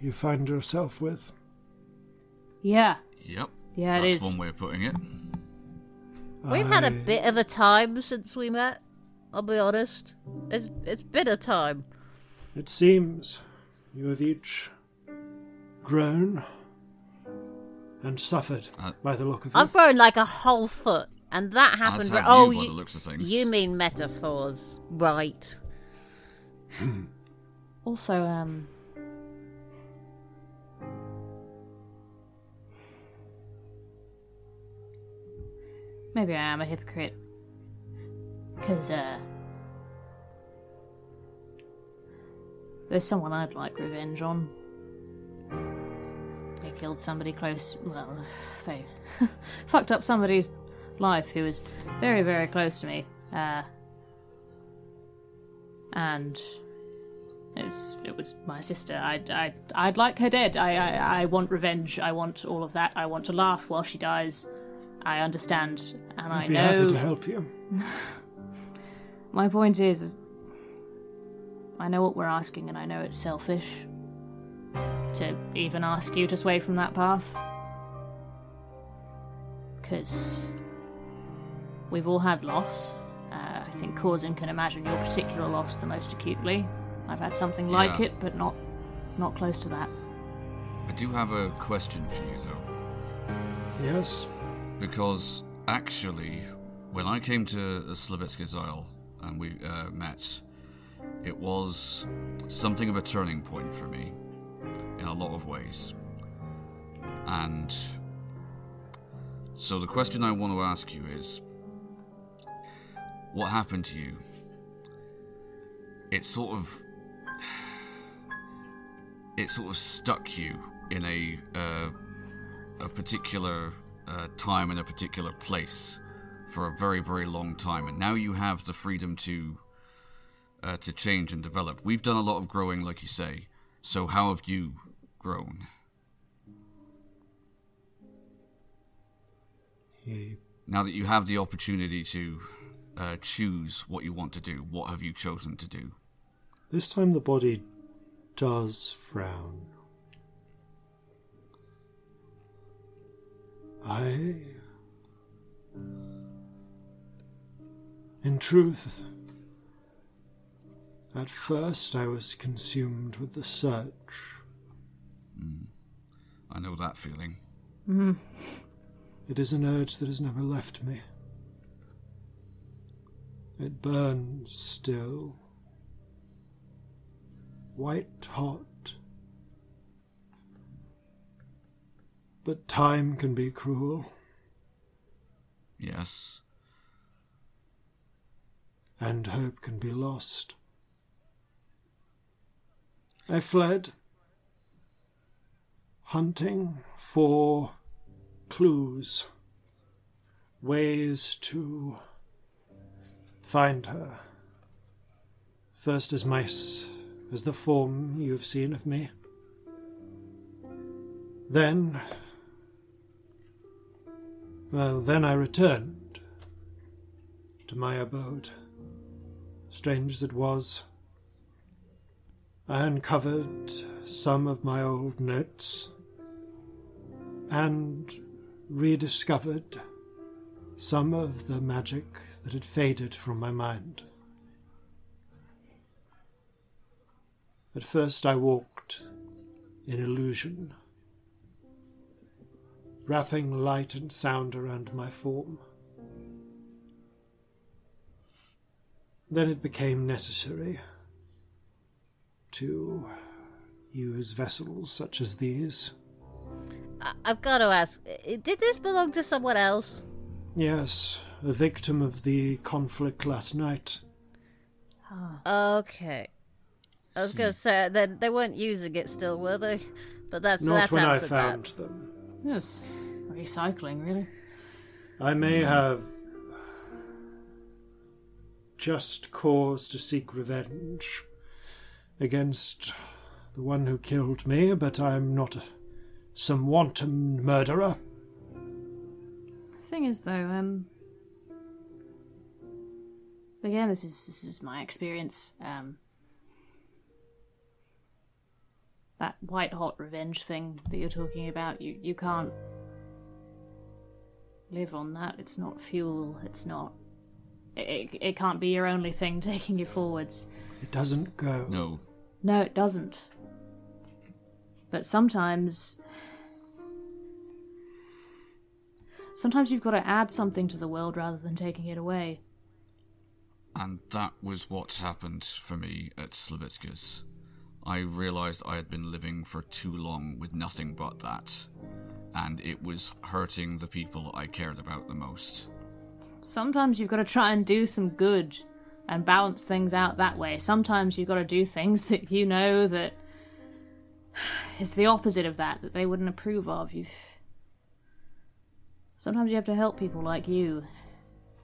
you find yourself with. Yeah, Yep. Yeah, it That's is. one way of putting it. We've had a bit of a time since we met. I'll be honest. It's it's been a time. It seems you have each grown and suffered Uh, by the look of it. I've grown like a whole foot, and that As happened. have oh, you, by you, the looks of things. you mean metaphors, right? Also, um. Maybe I am a hypocrite. Because, uh. There's someone I'd like revenge on. They killed somebody close. Well, [sighs] they [laughs] fucked up somebody's life who was very, very close to me. Uh. And it's, it was my sister. I'd, I'd, I'd like her dead. I, I, I want revenge. I want all of that. I want to laugh while she dies. I understand, and I I'd be know. happy to help you. [laughs] My point is, is, I know what we're asking, and I know it's selfish to even ask you to sway from that path. Because we've all had loss. Uh, I think Corzin can imagine your particular loss the most acutely. I've had something like Yeah. it, but not not close to that. I do have a question for you, though. Yes. Because actually, when I came to Slavetsky's Isle and we uh, met, It was something of a turning point for me in a lot of ways. And so the question I want to ask you is what happened to you? It sort of it sort of stuck you in a uh, a particular uh, time in a particular place for a very very long time, and now you have the freedom to uh, to change and develop. We've done a lot of growing, like you say. So how have you grown? He Now that you have the opportunity to uh, choose what you want to do, what have you chosen to do? This time the body does frown. I. In truth, at first I was consumed with the search. Mm. I know that feeling. Mm-hmm. It is an urge that has never left me. It burns still. White hot. But time can be cruel, Yes. And hope can be lost. I fled, hunting for clues, ways to find her. First as mice, as the form you have seen of me. Then. Well, then I returned to my abode. Strange as it was, I uncovered some of my old notes and rediscovered some of the magic that had faded from my mind. At first, I walked in illusion, wrapping light and sound around my form. Then it became necessary to use vessels such as these. I- I've got to ask, did this belong to someone else? Yes, a victim of the conflict last night. Ah. Okay. I was going to say, then they weren't using it still, were they? But that's Not that's when I answered found that. them. Yes. Recycling, really. I may hmm. have just cause to seek revenge against the one who killed me, but I'm not a, some wanton murderer. The thing is, though, um, again, this is this is my experience. Um, that white hot revenge thing that you're talking about, you you can't live on that. It's not fuel. It's not. It, it, it can't be your only thing [laughs] taking you forwards. It doesn't go. No. No, it doesn't. But sometimes. Sometimes you've got to add something to the world rather than taking it away. And that was what happened for me at Slavitska's. I realized I had been living for too long with nothing but that, and it was hurting the people I cared about the most. Sometimes you've got to try and do some good and balance things out that way. Sometimes you've got to do things [laughs] that you know that is the opposite of that, that they wouldn't approve of. You've... Sometimes you have to help people like you.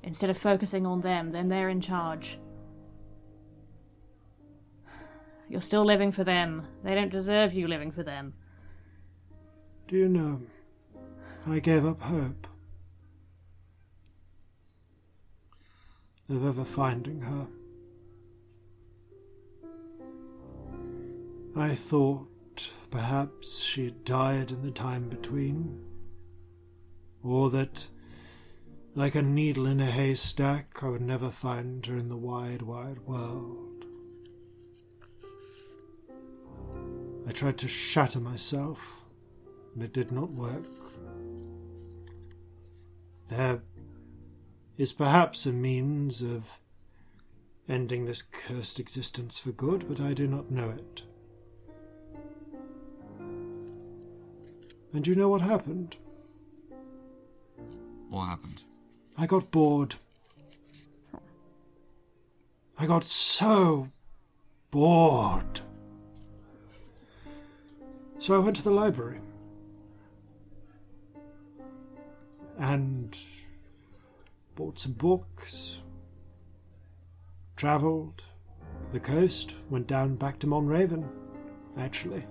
Instead of focusing on them, then they're in charge. You're still living for them. They don't deserve you living for them. Do you know, I gave up hope of ever finding her. I thought perhaps she had died in the time between, or that, like a needle in a haystack, I would never find her in the wide, wide world. I tried to shatter myself, and it did not work. There is perhaps a means of ending this cursed existence for good, but I do not know it. And you know what happened? What happened? I got bored. I got so bored. So I went to the library. And bought some books. Travelled the coast, went down back to Monraven, actually.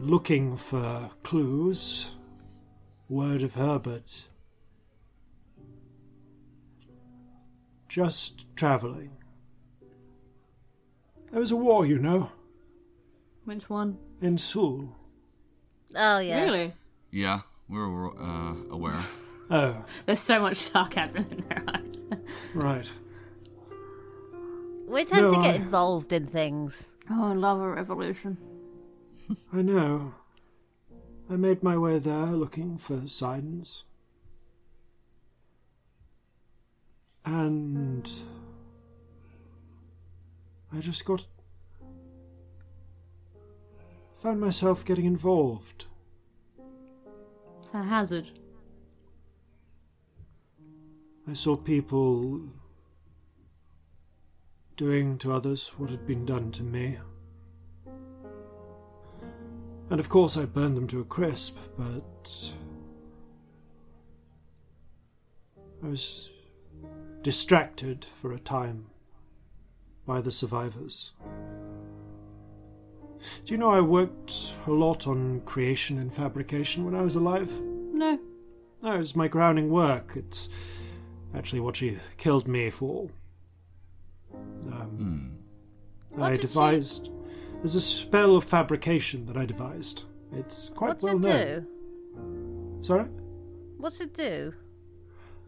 Looking for clues. Word of Herbert. Just travelling. There was a war, you know, Which one? in Seoul. Oh yeah. Really? Yeah, we're uh, aware. Oh, [laughs] There's so much sarcasm in her eyes. [laughs] right. We tend No, to get I- involved in things. oh, I love a revolution. [laughs] I know. I made my way there looking for signs. And I just got. found myself getting involved. It's a hazard. I saw people doing to others what had been done to me. And of course, I burned them to a crisp, but. I was distracted for a time by the survivors. Do you know I worked a lot on creation and fabrication when I was alive? No. No, it was my grounding work. It's actually what she killed me for. Um, What I did she- devised. There's a spell of fabrication that I devised. It's quite What's well it known. do? Sorry? What's it do?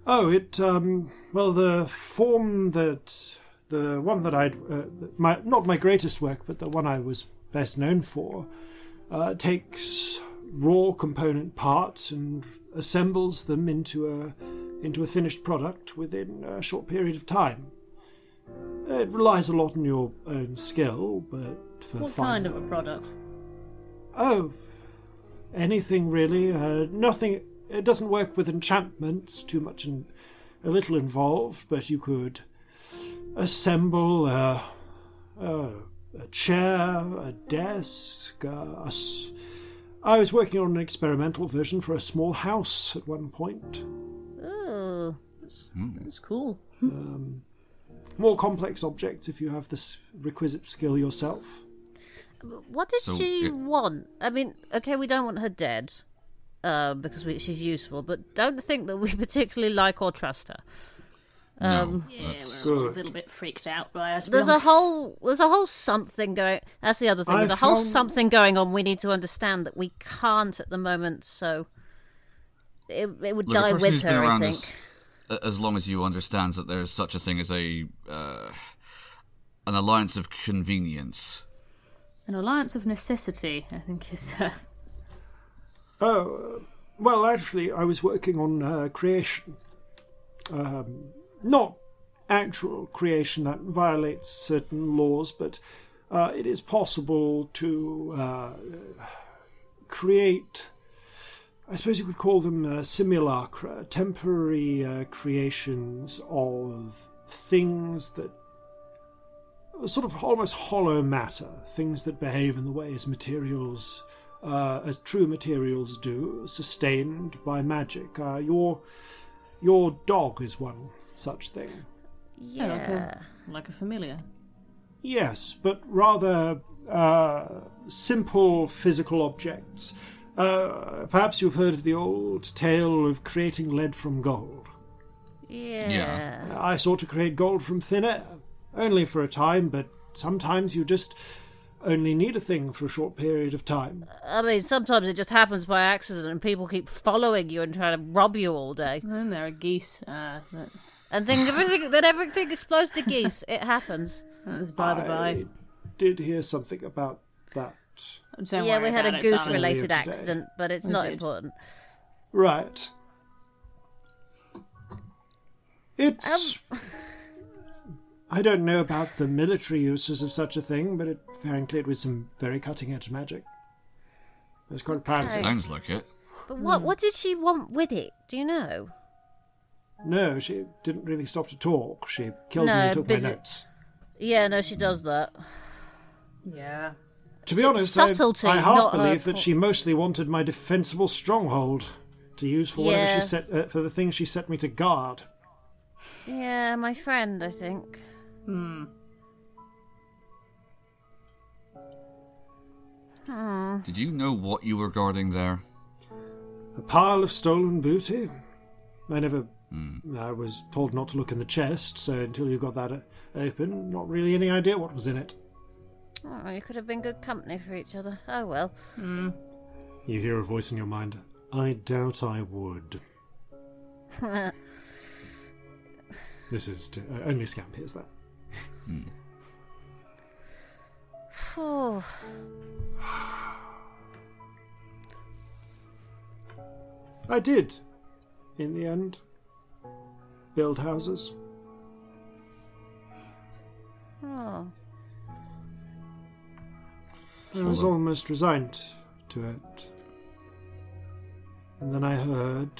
Oh, it um. Well, the form that the one that I'd uh, my not my greatest work, but the one I was best known for, uh, takes raw component parts and assembles them into a into a finished product within a short period of time. It relies a lot on your own skill, but for What kind of a product? Oh, anything really. Uh, nothing. It doesn't work with enchantments. Too much and a little involved, but you could assemble a, a, a chair, a desk. Uh, a s- I was working on an experimental version for a small house at one point. Ooh. It's cool. More complex objects if you have this requisite skill yourself. What did So she it- want? I mean, okay, we don't want her dead, uh, because we, she's useful, but don't think that we [laughs] particularly like or trust her. Um, no, Yeah, we're a little bit freaked out by us. There's a whole there's a whole something going. That's the other thing. There's I a whole found- something going on. We need to understand that we can't at the moment. So it, it would Look, die person with who's been her. I around think. as, as long as you understands that there's such a thing as a uh, an alliance of convenience. An alliance of necessity, I think is. Uh, Oh, uh, well, actually, I was working on uh, creation. Um, not actual creation that violates certain laws, but uh, it is possible to uh, create. I suppose you could call them uh, simulacra, temporary uh, creations of things that sort of almost hollow matter, things that behave in the way as materials, uh, as true materials do, sustained by magic. Uh, your your dog is one such thing. yeah, like a, like a familiar. Yes, but rather uh, simple physical objects. Uh, perhaps you've heard of the old tale of creating lead from gold. Yeah. yeah. I sought to create gold from thin air, only for a time, but sometimes you just only need a thing for a short period of time. I mean, sometimes it just happens by accident, and people keep following you and trying to rob you all day. And then there are geese. Uh, that, And then everything, then everything explodes to geese. It happens. that's by the I by. did hear something about that. Don't yeah, we had a goose-related accident, but it's We not did. important. Right. It's um, I don't know about the military uses of such a thing, but it, frankly, it was some very cutting edge magic. It was quite powerful. Sounds like it. But what hmm. what did she want with it? Do you know? No, she didn't really stop to talk. She killed me No, and took busy- my notes. Yeah, no, she does that. Yeah. To be honest, I, subtlety, I half believe that she mostly wanted my defensible stronghold to use for whatever Yeah. she set uh, for the things she set me to guard. Yeah, my friend, I think. Hmm. Did you know what you were guarding there? A pile of stolen booty. I never. I was told not to look in the chest, so until you got that uh, open, not really any idea what was in it. Oh, you could have been good company for each other. Oh well. You hear a voice in your mind. I doubt I would. [laughs] This is to, uh, only Scamp hears that. Phew. [sighs] I did, in the end, build houses. Oh. I was almost resigned to it. And then I heard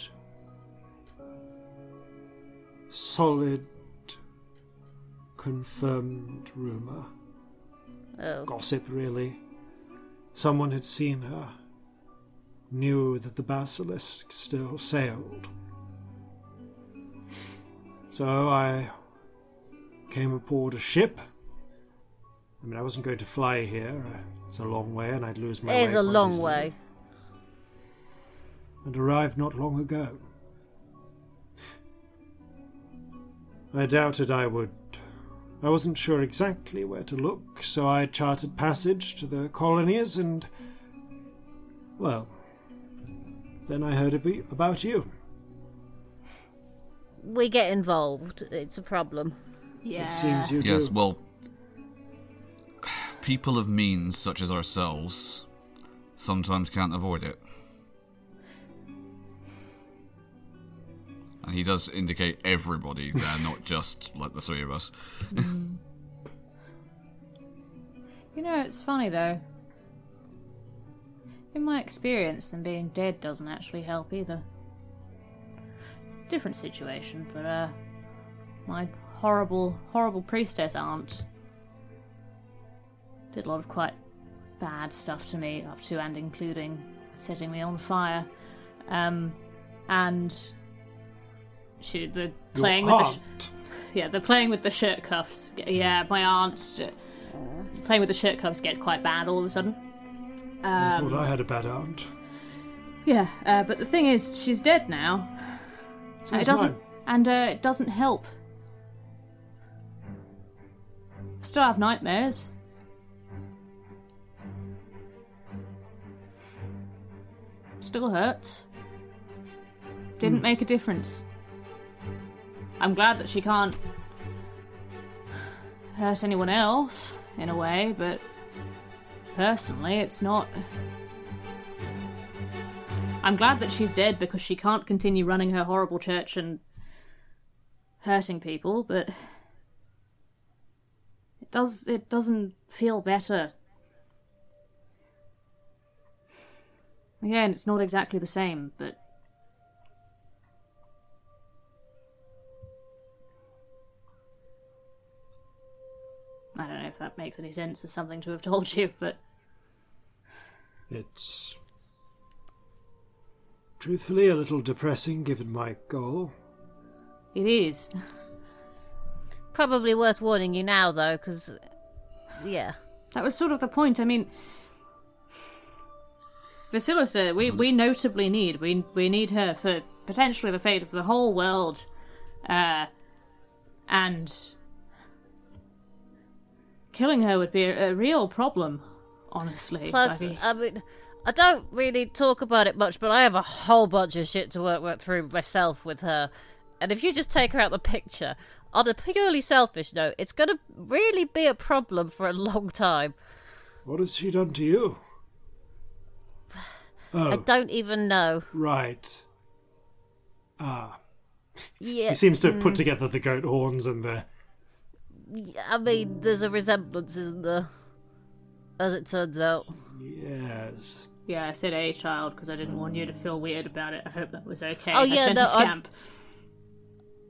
solid, confirmed rumour. Oh. Gossip, really. Someone had seen her, knew that the basilisk still sailed. So I came aboard a ship. I mean, I wasn't going to fly here. uh, It's a long way, and I'd lose my It is way a long easily. way. And arrived not long ago. I doubted I would. I wasn't sure exactly where to look, so I charted passage to the colonies and. Well. Then I heard ab- about you. We get involved. It's a problem. Yeah. It seems you Yes, do. well, people of means such as ourselves sometimes can't avoid it. And he does indicate everybody there, not [laughs] just like the three of us. [laughs] You know, it's funny though. In my experience, them being dead doesn't actually help either. Different situation, but uh, my horrible, horrible priestess aunt did a lot of quite bad stuff to me, up to and including setting me on fire. Um, and she the Your playing with the sh- aunt. yeah, the playing with the shirt cuffs. Yeah, my aunt uh, playing with the shirt cuffs gets quite bad all of a sudden. I Um, thought I had a bad aunt. Yeah, uh, but the thing is, she's dead now. So And it doesn't, mine. and uh, it doesn't help. I still have nightmares. Still hurts. Didn't hmm. make a difference. I'm glad that she can't hurt anyone else in a way, but personally, it's not. I'm glad that she's dead because she can't continue running her horrible church and hurting people, but it does it doesn't feel better. Again, it's not exactly the same, but I don't know if that makes any sense as something to have told you, but It's truthfully a little depressing given my goal. it is. Probably worth warning you now, though, because. Yeah. That was sort of the point. I mean, Vasilisa, we, we notably need we we need her for potentially the fate of the whole world, uh, and killing her would be a, a real problem. Honestly, Plus, Like, I mean, I don't really talk about it much, but I have a whole bunch of shit to work, work through myself with her. And if you just take her out of the picture, on a purely selfish note, it's going to really be a problem for a long time. What has she done to you? I Oh, don't even know. right. Ah. Yeah. He seems to have put together the goat horns and the I mean, there's a resemblance, isn't there? As it turns out. Yes. Yeah, I said a child because I didn't want you to feel weird about it. I hope that was okay. Oh, I yeah, tend no, to scamp.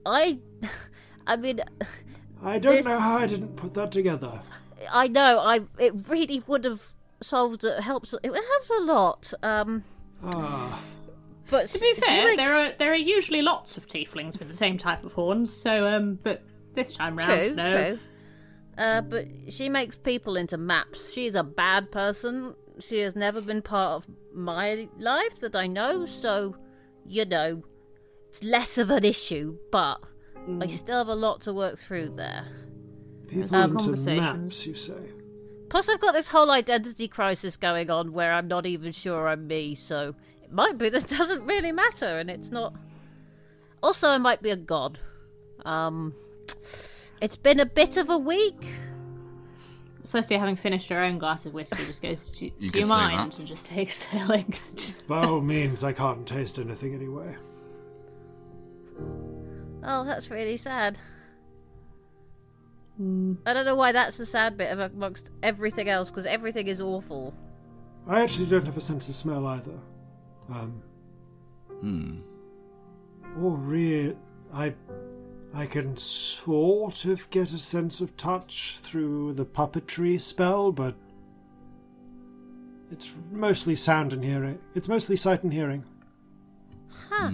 I. [laughs] I mean, I don't This- know how I didn't put that together. I know. I. It really would have solved. It helps. It helps a lot. Um. Ah, But To be fair, makes- there are there are usually lots of tieflings with the same type of horns. So, um, but this time round, True, no. true. Uh, but she makes people into maps. She's a bad person. She has never been part of my life that I know, so, you know, it's less of an issue, but I still have a lot to work through there. people some into conversations. maps, you say? Plus, I've got this whole identity crisis going on where I'm not even sure I'm me, so it might be [laughs] that doesn't really matter, and it's not. Also, I might be a god. Um, it's been a bit of a week. Celestia, having finished her own glass of whiskey, just goes, "Do, You do you mind?" And just takes the [laughs] links. and Just By all means, I can't taste anything anyway. Oh, that's really sad. I don't know why that's the sad bit of amongst everything else, because everything is awful. I actually don't have a sense of smell either. Um, Hmm. or real, I, I can sort of get a sense of touch through the puppetry spell, but it's mostly sound and hearing. It's mostly sight and hearing. Huh.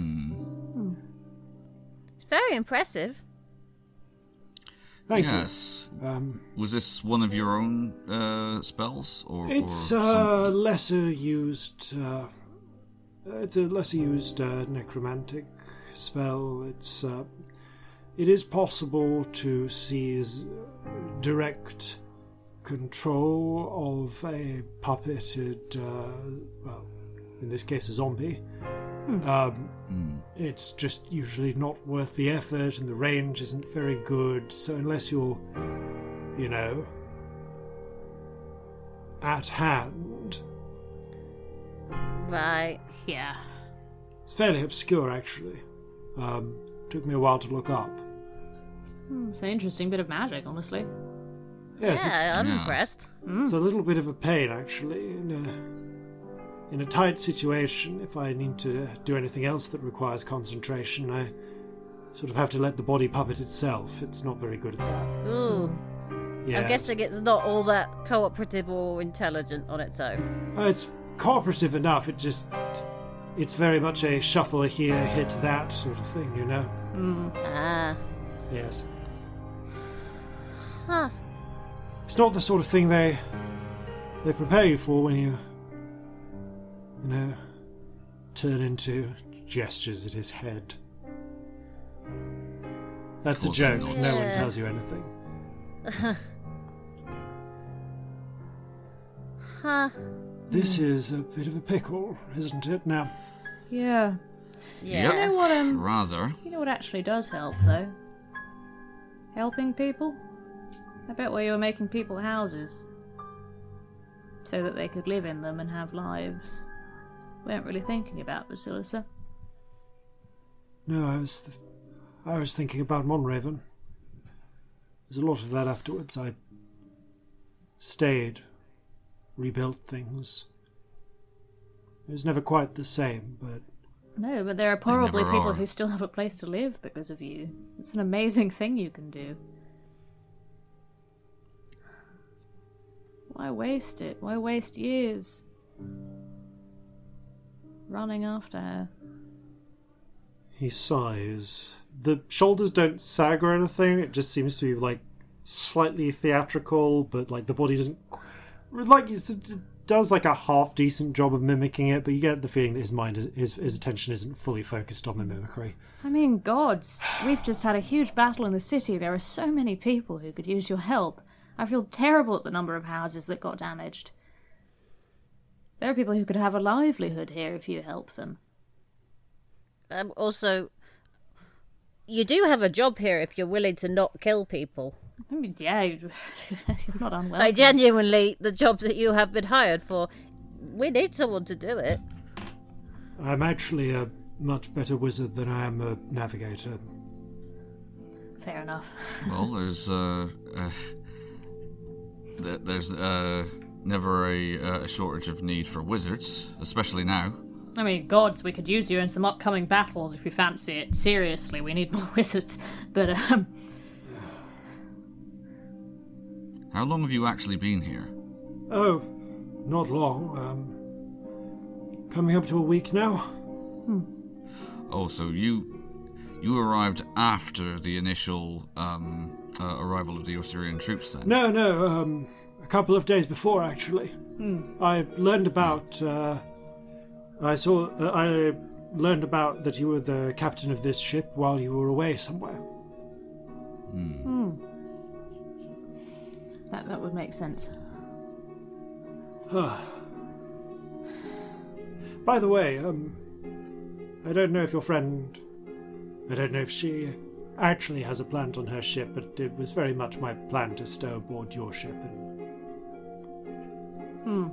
It's very impressive. Thank yes. you. Um, Was this one of your own uh, spells, or It's or a lesser used. Uh, it's a lesser used uh, necromantic spell. It's. Uh, it is possible to seize direct control of a puppeted, uh, well, in this case, a zombie. Um, It's just usually not worth the effort, and the range isn't very good. So unless you're, you know, at hand, Right. yeah. it's fairly obscure actually. Um, took me a while to look up. Hmm, It's an interesting bit of magic, honestly. Yes, yeah, I'm Yeah. impressed. it's, it's a little bit of a pain actually. In a, in a tight situation, if I need to do anything else that requires concentration, I sort of have to let the body puppet itself. It's not very good at that. Ooh. Yeah, I'm guessing it's not all that cooperative or intelligent on its own. Uh, it's cooperative enough. It just. It's very much a shuffle here, hit that sort of thing, you know? Ah. Yes. Huh. It's not the sort of thing they they prepare you for when you you know turn into gestures at his head. That's a Of course I'm joke. not. No one tells you anything. [laughs] Huh. This is a bit of a pickle, isn't it? Now, Yeah. Yeah. You know what? Um, rather. you know what actually does help though. Helping people. I bet where you were making people houses, so that they could live in them and have lives. Weren't really thinking about Basilissa. no, I was th- I was thinking about Monraven. There's a lot of that afterwards. I stayed, rebuilt things. It was never quite the same, but No, but there are probably people are. who still have a place to live because of you. It's an amazing thing you can do. Why waste it? Why waste years running after her? He sighs. The shoulders don't sag or anything. It just seems to be like slightly theatrical, but like the body doesn't like it does like a half decent job of mimicking it. But you get the feeling that his mind, is, his his attention isn't fully focused on the mimicry. I mean, gods, we've just had a huge battle in the city. There are so many people who could use your help. I feel terrible at the number of houses that got damaged. There are people who could have a livelihood here if you help them. Um, also, you do have a job here if you're willing to not kill people. I mean, yeah, you- [laughs] you're not unwelcome. Like, genuinely, the job that you have been hired for, we need someone to do it. I'm actually a much better wizard than I am a navigator. Fair enough. [laughs] Well, there's uh, uh there's uh never a, uh, a shortage of need for wizards, especially now. I mean, gods, we could use you in some upcoming battles if we fancy it. Seriously, we need [laughs] more wizards. But, um, How long have you actually been here? Oh, not long. Um, coming up to a week now. Oh, so you you arrived after the initial um, uh, arrival of the Osirian troops, then? No, no, um, a couple of days before, actually. I learned about. Uh, I saw. Uh, I learned about that you were the captain of this ship while you were away somewhere. that, that would make sense. By the way, um, I don't know if your friend. I don't know if she actually has a plant on her ship, but it was very much my plan to stow aboard your ship and. You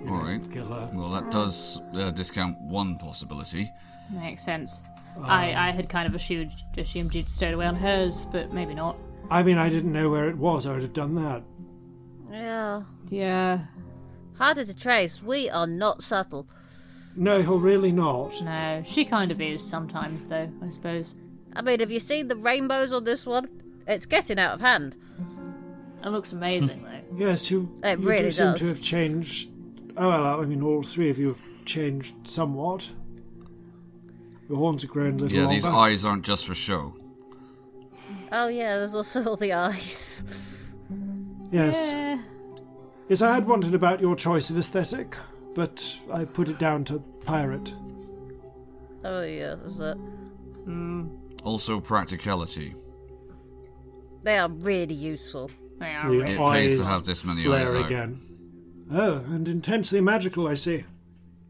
All know, right. Kill. Well, that does uh, discount one possibility. Makes sense. I, I had kind of assumed, assumed you'd stowed away on hers, but maybe not. I mean, I didn't know where it was. I would have done that. Yeah. Yeah. Harder to trace. We are not subtle. No, you're really not. No, she kind of is sometimes, though, I suppose. I mean, have you seen the rainbows on this one? It's getting out of hand. It looks amazing, though. [laughs] Yes, you, It you really do seem does. to have changed. Oh, well, I mean, all three of you have changed somewhat. Your horns have grown a little Yeah, longer. these eyes aren't just for show. Oh yeah, there's also all the eyes. Yes. Eh, Yes, I had wondered about your choice of aesthetic, but I put it down to pirate. Oh yeah, there's that. Also, practicality. They are really useful. They are The really- It pays to have this many flare eyes out. again. Oh, and intensely magical, I see.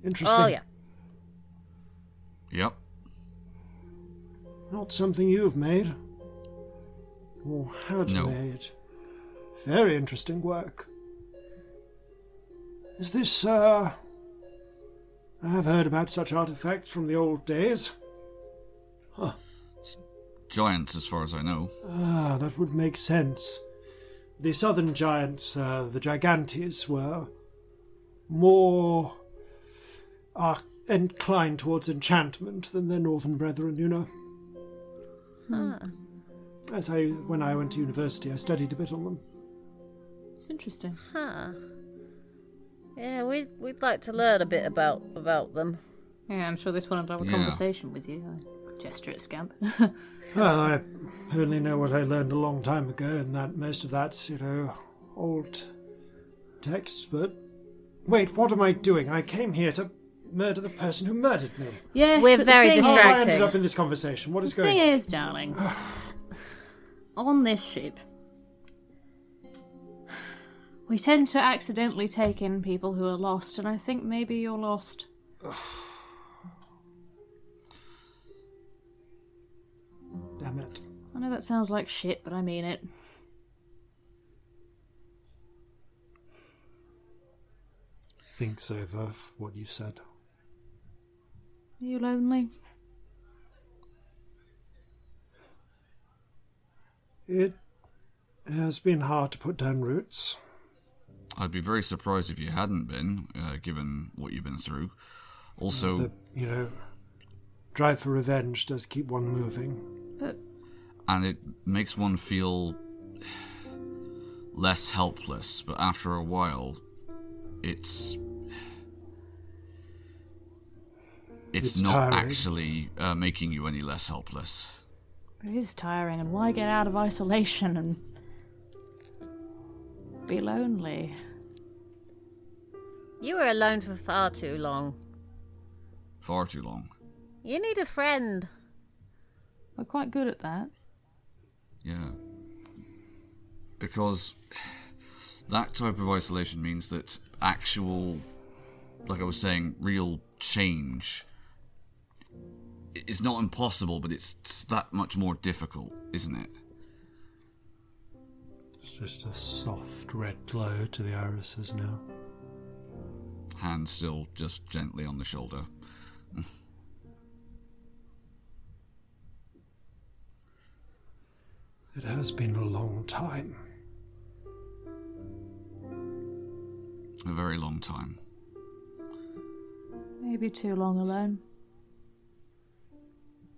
Interesting. Oh yeah. Yep. Not something you've made. Or had No. made. Very interesting work. Is this, uh. I have heard about such artifacts from the old days. Huh. Giants, as far as I know. Ah, that would make sense. The southern giants, uh, the Gigantes, were more uh, inclined towards enchantment than their northern brethren, you know. As I, when I went to university, I studied a bit on them. It's interesting. Huh. Yeah, we'd, we'd like to learn a bit about about them. Yeah, I'm sure this one would have a Yeah. conversation with you. I gesture at Scamp. [laughs] Well, I only know what I learned a long time ago, and that most of that's, you know, old texts, but. Wait, what am I doing? I came here to murder the person who murdered me. yes, We're but the very thing How oh, I ended up in this conversation? What is The going thing on? is, darling, [sighs] on this ship, we tend to accidentally take in people who are lost, and I think maybe you're lost. [sighs] Damn it. I know that sounds like shit, but I mean it. Thinks over what you said. Are you lonely? It has been hard to put down roots. I'd be very surprised if you hadn't been, uh, given what you've been through. Also, The, you know, drive for revenge does keep one moving. But and it makes one feel less helpless, but after a while, it's. It's, It's not tiring. actually uh, making you any less helpless. it is tiring, and why get out of isolation and be lonely? You were alone for far too long. Far too long. You need a friend. We're quite good at that. Yeah. Because that type of isolation means that actual, like I was saying, real change is not impossible, but it's that much more difficult, isn't it? It's just a soft red glow to the irises now. Hand still just gently on the shoulder. [laughs] It has been a long time. A very long time. Maybe too long alone.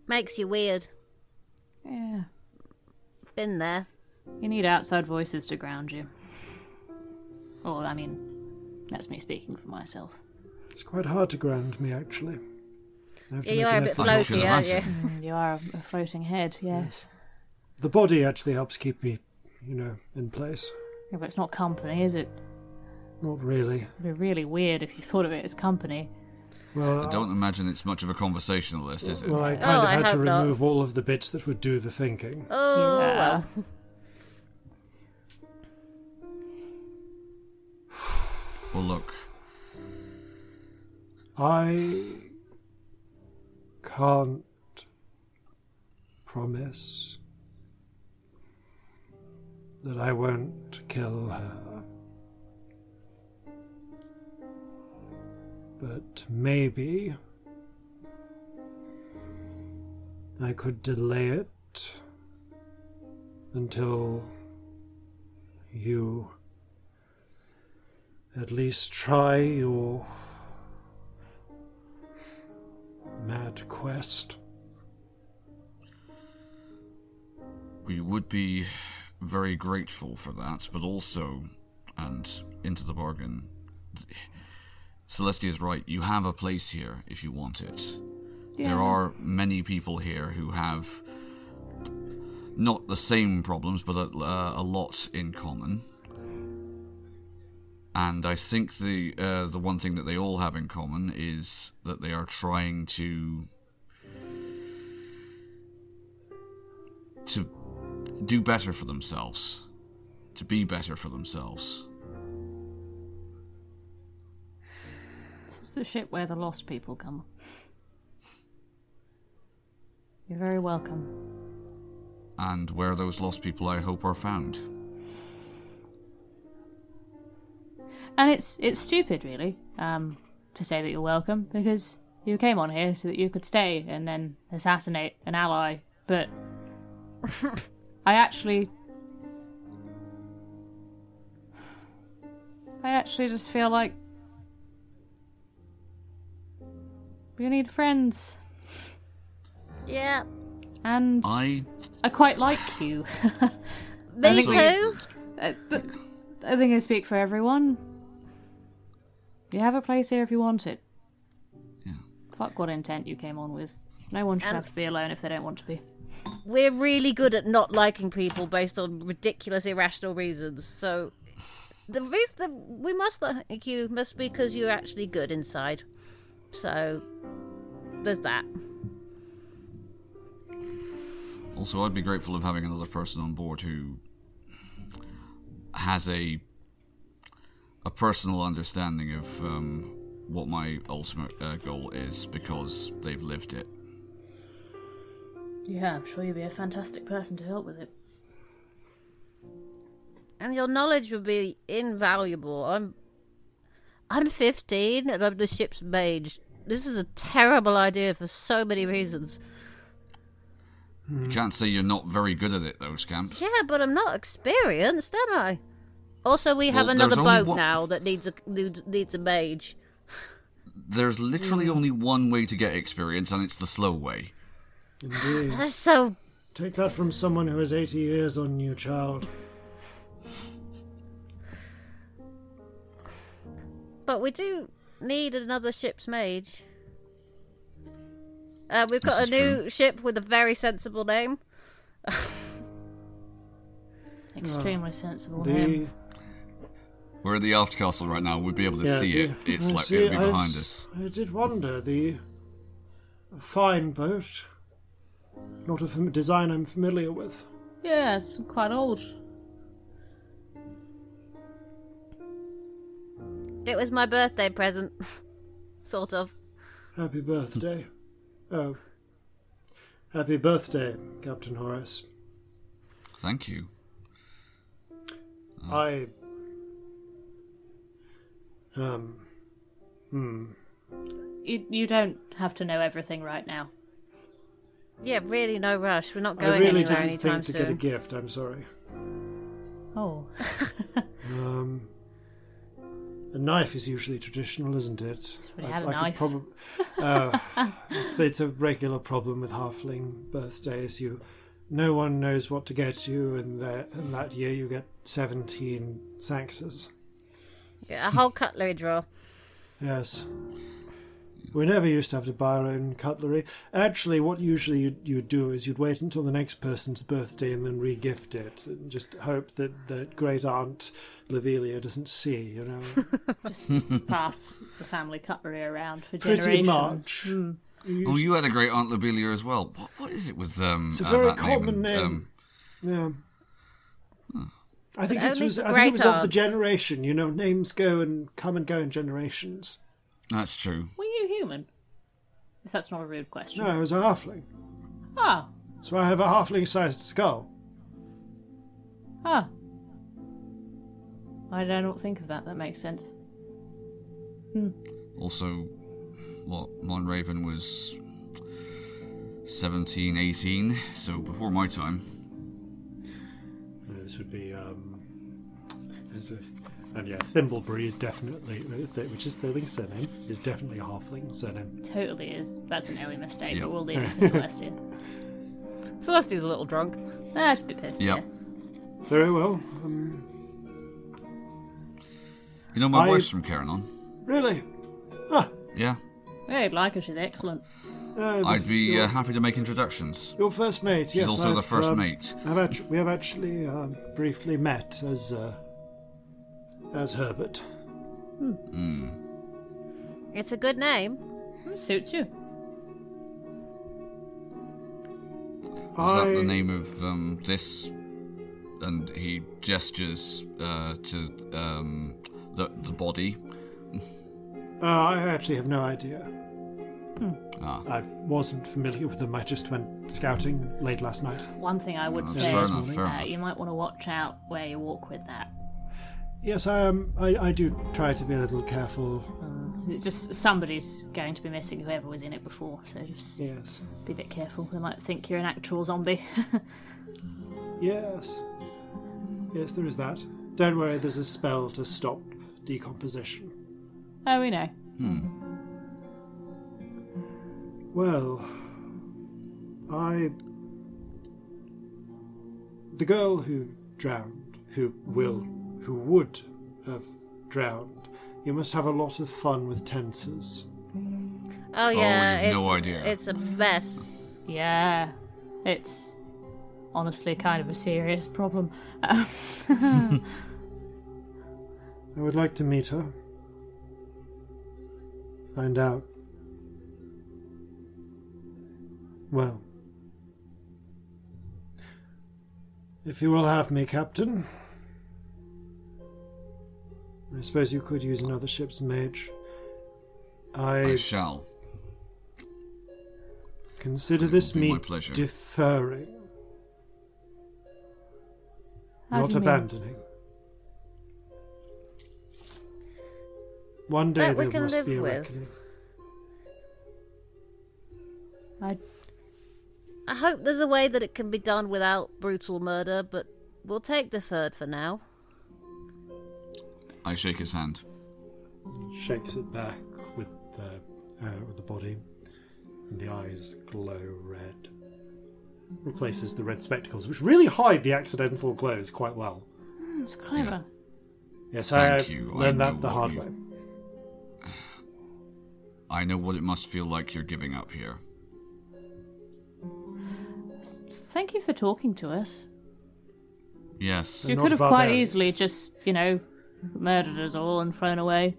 Makes you weird. Yeah. Been there. You need outside voices to ground you. Or, I mean, that's me speaking for myself. It's quite hard to ground me, actually. I have to Yeah, you are a bit effort. I should floaty, aren't you? Mm, you are a, a floating head, yes. The body actually helps keep me, you know, in place. Yeah, but it's not company, is it? Not really. It'd be really weird if you thought of it as company. Well, I don't imagine it's much of a conversationalist, is it? well, I oh, kind Oh, of had to hope not. remove all of the bits that would do the thinking. Oh, Yeah. well. [sighs] Well, look, I can't promise that I won't kill her. But maybe I could delay it until you at least try your mad quest. we would be very grateful for that, but also, and into the bargain, Celestia is right. You have a place here if you want it. There are many people here who have not the same problems, but a, uh, a lot in common. And I think the uh, the one thing that they all have in common is that they are trying to do better for themselves, to be better for themselves. This is the ship where the lost people come. You're very welcome. And where those lost people, I hope, are found. And it's it's stupid, really, um, to say that you're welcome because you came on here so that you could stay and then assassinate an ally. But [laughs] I actually, I actually just feel like you need friends, Yeah. and I I quite like you. [laughs] Me So- too. But I think I speak for everyone. You have a place here if you want it. Yeah. Fuck what intent you came on with. No one should And- have to be alone if they don't want to be. We're really good at not liking people based on ridiculous, irrational reasons. So the reason we must like you must be because you're actually good inside. So there's that. also I'd be grateful of having another person on board who has a a personal understanding of um, what my ultimate uh, goal is because they've lived it. Yeah, I'm sure you'd be a fantastic person to help with it. And your knowledge would be invaluable. I'm I'm 15 and I'm the ship's mage. This is a terrible idea for so many reasons. You can't say you're not very good at it, though, Scamp. Yeah, but I'm not experienced, am I? Also, we have Well, another boat one- now that needs a needs needs a mage. There's literally hmm. only one way to get experience, and it's the slow way. Indeed. That's so Take that from someone who has 80 years on you, child. But we do need another ship's mage. Uh, we've got This a new true. ship with a very sensible name. [laughs] Extremely sensible The name. We're at the aft castle right now. We'd be able to yeah, see the- it. It's I like see, it'd be behind s- us. I did wonder the fine boat, not a fam- design I'm familiar with. Yeah, it's quite old. It was my birthday present, [laughs] sort of. Happy birthday. oh, happy birthday, Captain Horace. Thank you. I um Hmm. You, you don't have to know everything right now. Yeah, really, no rush. We're not going I going really anywhere didn't anytime think to get a gift. I'm sorry. Oh. [laughs] Um, a knife is usually traditional, isn't it? we had a could knife. prob- [laughs] uh, it's, it's a regular problem with halfling birthdays. You, no one knows what to get you, and, that and that year you get seventeen saxes. Yeah, a whole cutlery drawer. [laughs] Yes. We never used to have to buy our own cutlery. Actually, what usually you'd, you'd do is you'd wait until the next person's birthday and then re-gift it, and just hope that that great aunt Lobelia doesn't see. You know, [laughs] Just [laughs] pass the family cutlery around for generations. pretty much. Hmm. You Oh, you had a great Aunt Lobelia as well. What, what is it with um? It's a uh, very that common and, name. Um, Yeah. I think But it was. I think it was of the generation. You know, names go and come and go in generations. That's true. Were you human? If that's not a rude question. No, I was a halfling, Ah. so I have a halfling-sized skull. Ah. I don't think of that. That makes sense. Hmm. Also, what Monraven was 17, 18, so before my time. Uh, This would be, um, there's a, and yeah, Thimbleberry is definitely, uh, which is Thirling's surname, is definitely a halfling surname. Totally is. That's an early mistake, Yeah. but we'll leave it [laughs] for Celestia. Celestia's a little drunk. Ah, she's a bit pissed. Yep. Yeah. Very well. Um, You know, my I- wife's from Caranon. really? Ah, Yeah, Yeah, I'd like her. She's excellent. uh, the- I'd be your, uh, happy to make introductions. your first mate. Yes. She's yes, also the I've, first um, mate. I've actu- we have actually uh, briefly met as uh, as Herbert. Hmm. It's a good name. Hmm, Suits you. Is that the name of um, this? And he gestures uh, to um, the the body. Uh, I actually have no idea. Ah, I wasn't familiar with them. I just went scouting late last night. One thing I would That's say is enough, fair uh, you might want to watch out where you walk with that. Yes, I am. I, I do try to be a little careful. Uh, it's just somebody's going to be missing whoever was in it before, so just Yes. be a bit careful. They might think you're an actual zombie. [laughs] Yes. Yes, there is that. Don't worry, there's a spell to stop decomposition. oh, we know. Hmm. Well, I. The girl who drowned, who will, who would have drowned, you must have a lot of fun with tenses. Oh, oh yeah, you've it's, no idea. It's a mess. Yeah, it's honestly kind of a serious problem. [laughs] I would like to meet her. Find out. Well. If you will have me, Captain. I suppose you could use another ship's mage. I I shall. consider this be my me pleasure. deferring, How not do you mean? abandoning. One day That we there can must live be a with. reckoning. I, I hope there's a way that it can be done without brutal murder, but we'll take deferred for now. I shake his hand. Shakes it back with the, uh, with the body, and the eyes glow red. Replaces the red spectacles, which really hide the accidental glows quite well. it's clever. Yes, Thank I you. Learned know that the what hard you- way. I know what it must feel like you're giving up here. Thank you for talking to us. Yes. You could have quite barbarian. easily just, you know, murdered us all and thrown away.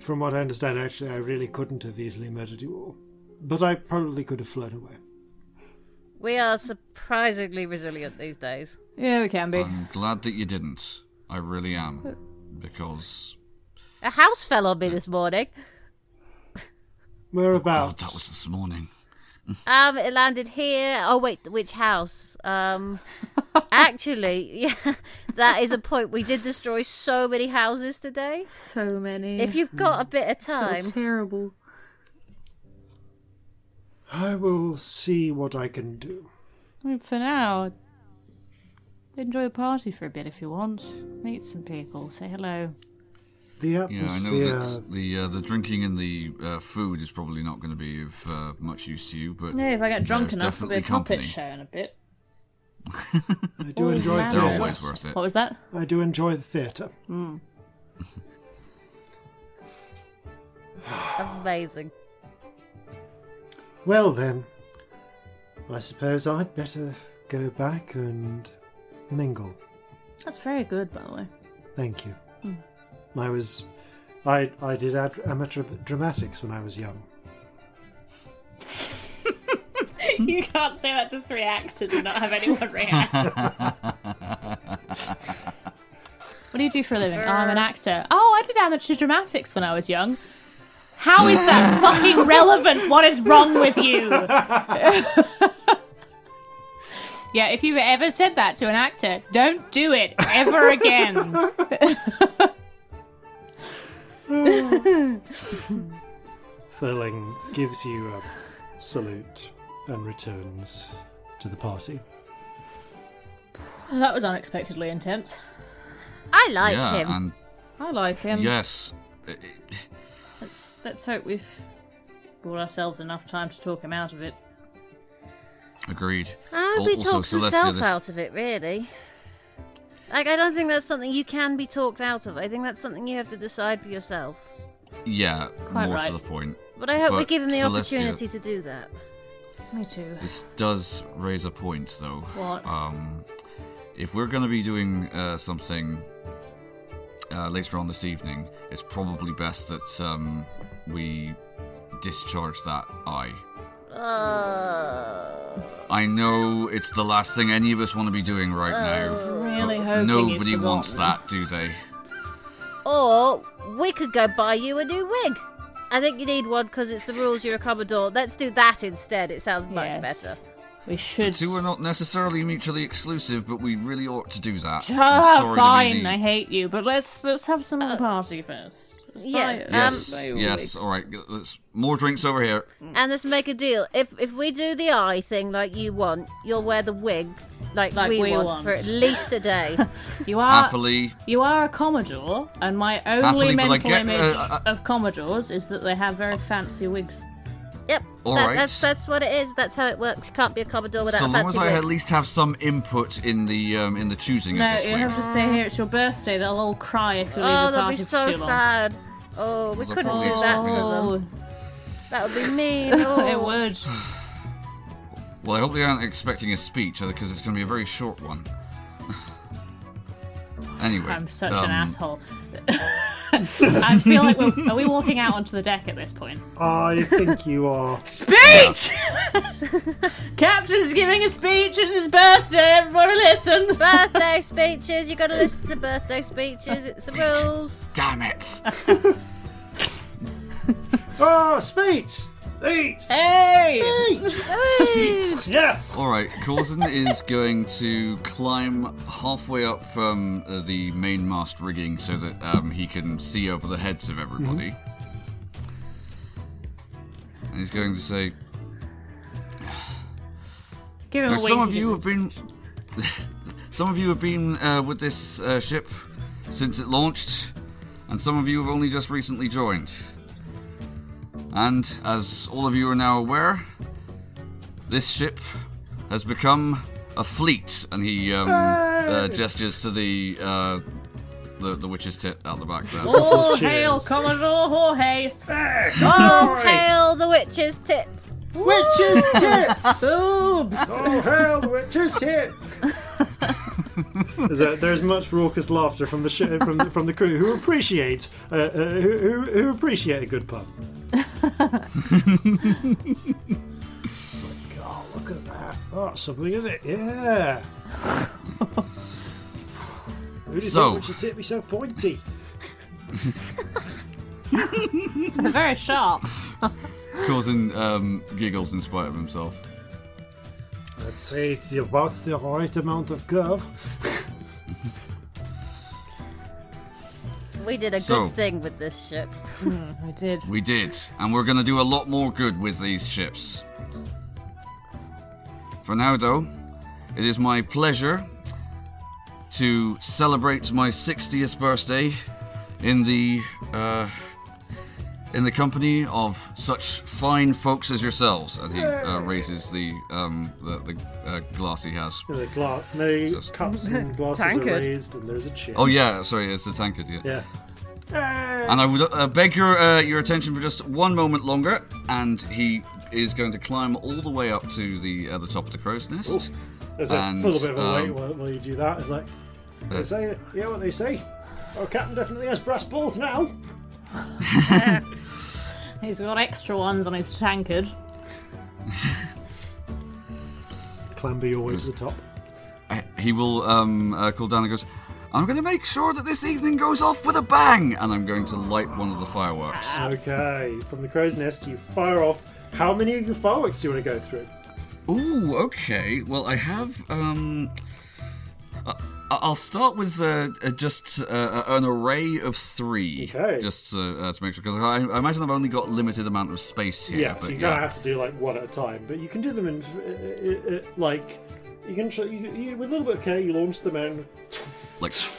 From what I understand, actually, I really couldn't have easily murdered you all. But I probably could have flown away. We are surprisingly resilient these days. Yeah, we can be. I'm glad that you didn't. I really am. Because A house fell on me this morning. Whereabouts? Oh, God, that was this morning. [laughs] Um, it landed here. Oh wait, which house? Um, [laughs] actually, yeah, [laughs] that is a point. We did destroy so many houses today. so many. If you've got a bit of so time, terrible. I will see what I can do. I mean, for now, enjoy the party for a bit if you want. Meet some people, say hello. The Yeah, I know that the uh, the drinking and the uh, food is probably not going to be of uh, much use to you, but No, if I get drunk enough, there'll be a definitely puppet company. show in a bit. I do enjoy man. They're theatre. always worth it. What was that? I do enjoy the theatre. [sighs] Amazing. Well then, I suppose I'd better go back and mingle. That's very good, by the way. Thank you. I was, I I did ad- amateur dramatics when I was young. [laughs] you can't say that to three actors and not have anyone react. what do you do for a living? Oh, I'm an actor. Oh, I did amateur dramatics when I was young. How is that [laughs] fucking relevant? What is wrong with you? [laughs] yeah, if you've ever said that to an actor, don't do it ever again. [laughs] Thurling gives you a salute and returns to the party. that was unexpectedly intense. I like yeah, him. and I like him. yes, i- Let's let's hope we've bought ourselves enough time to talk him out of it. agreed. I hope he talks himself this- out of it, really. Like, I don't think that's something you can be talked out of. I think that's something you have to decide for yourself. Yeah, Quite more right. to the point. But I hope we But give him the Celestia- opportunity to do that. Me too. This does raise a point, though. What? Um, if we're going to be doing uh, something uh, later on this evening, it's probably best that um, we discharge that eye. Uh, I know it's the last thing any of us want to be doing right now. Really but hoping nobody you've wants forgotten. that, do they? or we could go buy you a new wig. I think you need one because it's the rules. You're a commodore. Let's do that instead. It sounds much Yes. better. We should. Two are not necessarily mutually exclusive, but we really ought to do that. I'm Ah, sorry to be fine. the- I hate you, but let's let's have some of the party first. Let's yeah, buy- um, Yes, yes. All right, let's more drinks over here. And let's make a deal. If if we do the eye thing like you want, you'll wear the wig like, Like we, we want, want. for at least a day. [laughs] You are Happily, you are a commodore, and my only Happily, mental get- image uh, uh, of commodores is that they have very fancy wigs. Yep. All that- right. That's that's what it is. That's how it works. You can't be a commodore without so a long as I wig. at least have some input in the um, in the choosing No, of this you wig. have to say here it's your birthday. They'll all cry if you leave Oh, the that'd party be so sad. Oh, we Well, couldn't do probably that to Oh, them. That would be mean. [laughs] Oh. it would. Well, I hope they aren't expecting a speech because it's going to be a very short one. Anyway, I'm such um, an asshole. [laughs] I feel like we're, are we walking out onto the deck at this point? I think you are. Speech! [laughs] Captain's giving a speech. It's his birthday. Everybody listen. birthday speeches. You got to listen to birthday speeches. It's the rules. Damn it! Oh, [laughs] speech! Speech! Hey! Speech! Yes! All right, Corzin [laughs] is going to climb halfway up from uh, the main mast rigging so that um, he can see over the heads of everybody. And he's going to say, Give him Now, a some of you have been, [laughs] some of you have been uh, with this uh, ship since it launched, and some of you have only just recently joined. And as all of you are now aware, this ship has become a fleet, and he um, uh, gestures to the, uh, the the witch's tit out the back there. All hail Commodore Jorge. Oh, hail the witch's tit. Witch's tits! Boobs. Oh, hell, the witch's hit! There's, a, there's much raucous laughter from the sh- from the, from the crew who appreciate uh, uh, who, who, who appreciate a good pun. like, [laughs] oh, look at that! Oh, something in it, yeah. Who did So- so, witch's tit be so pointy? [laughs] Very sharp. [laughs] Corzin um, giggles in spite of himself. Let's say it's about the right amount of curve. We did a So- good thing with this ship. I did. We did, and we're going to do a lot more good with these ships. For now, though, it is my pleasure to celebrate my 60th birthday in the uh, in the company of such fine folks as yourselves. And he uh, raises the um, the, the uh, glass he has. The gla- no So- cups and [laughs] glasses are raised, and there's a chair. Oh yeah, sorry, it's a tankard. Yeah. yeah. And I would uh, beg your uh, your attention for just one moment longer. And he is going to climb all the way up to the uh, the top of the crow's nest. There's a And, little bit of a wait um, while, while you do that, is that. It's like, Uh, they say, yeah, what they say. Oh, Captain definitely has brass balls now. [laughs] He's got extra ones on his tankard. Clamber your way to the top. Uh, he will um, uh, call down and goes, I'm going to make sure that this evening goes off with a bang, and I'm going to light one of the fireworks. Okay, from the crow's nest, you fire off. How many of your fireworks do you want to go through? Ooh, okay. Well, I have. Um, uh, I'll start with uh, uh, just uh, an array of three, Okay. just uh, uh, to make sure, because I, I imagine I've only got limited amount of space here. Yeah, but so you yeah. kind of have to do like one at a time, but you can do them in uh, uh, uh, like you can try, you, you, with a little bit of care. You launch them in like. [laughs]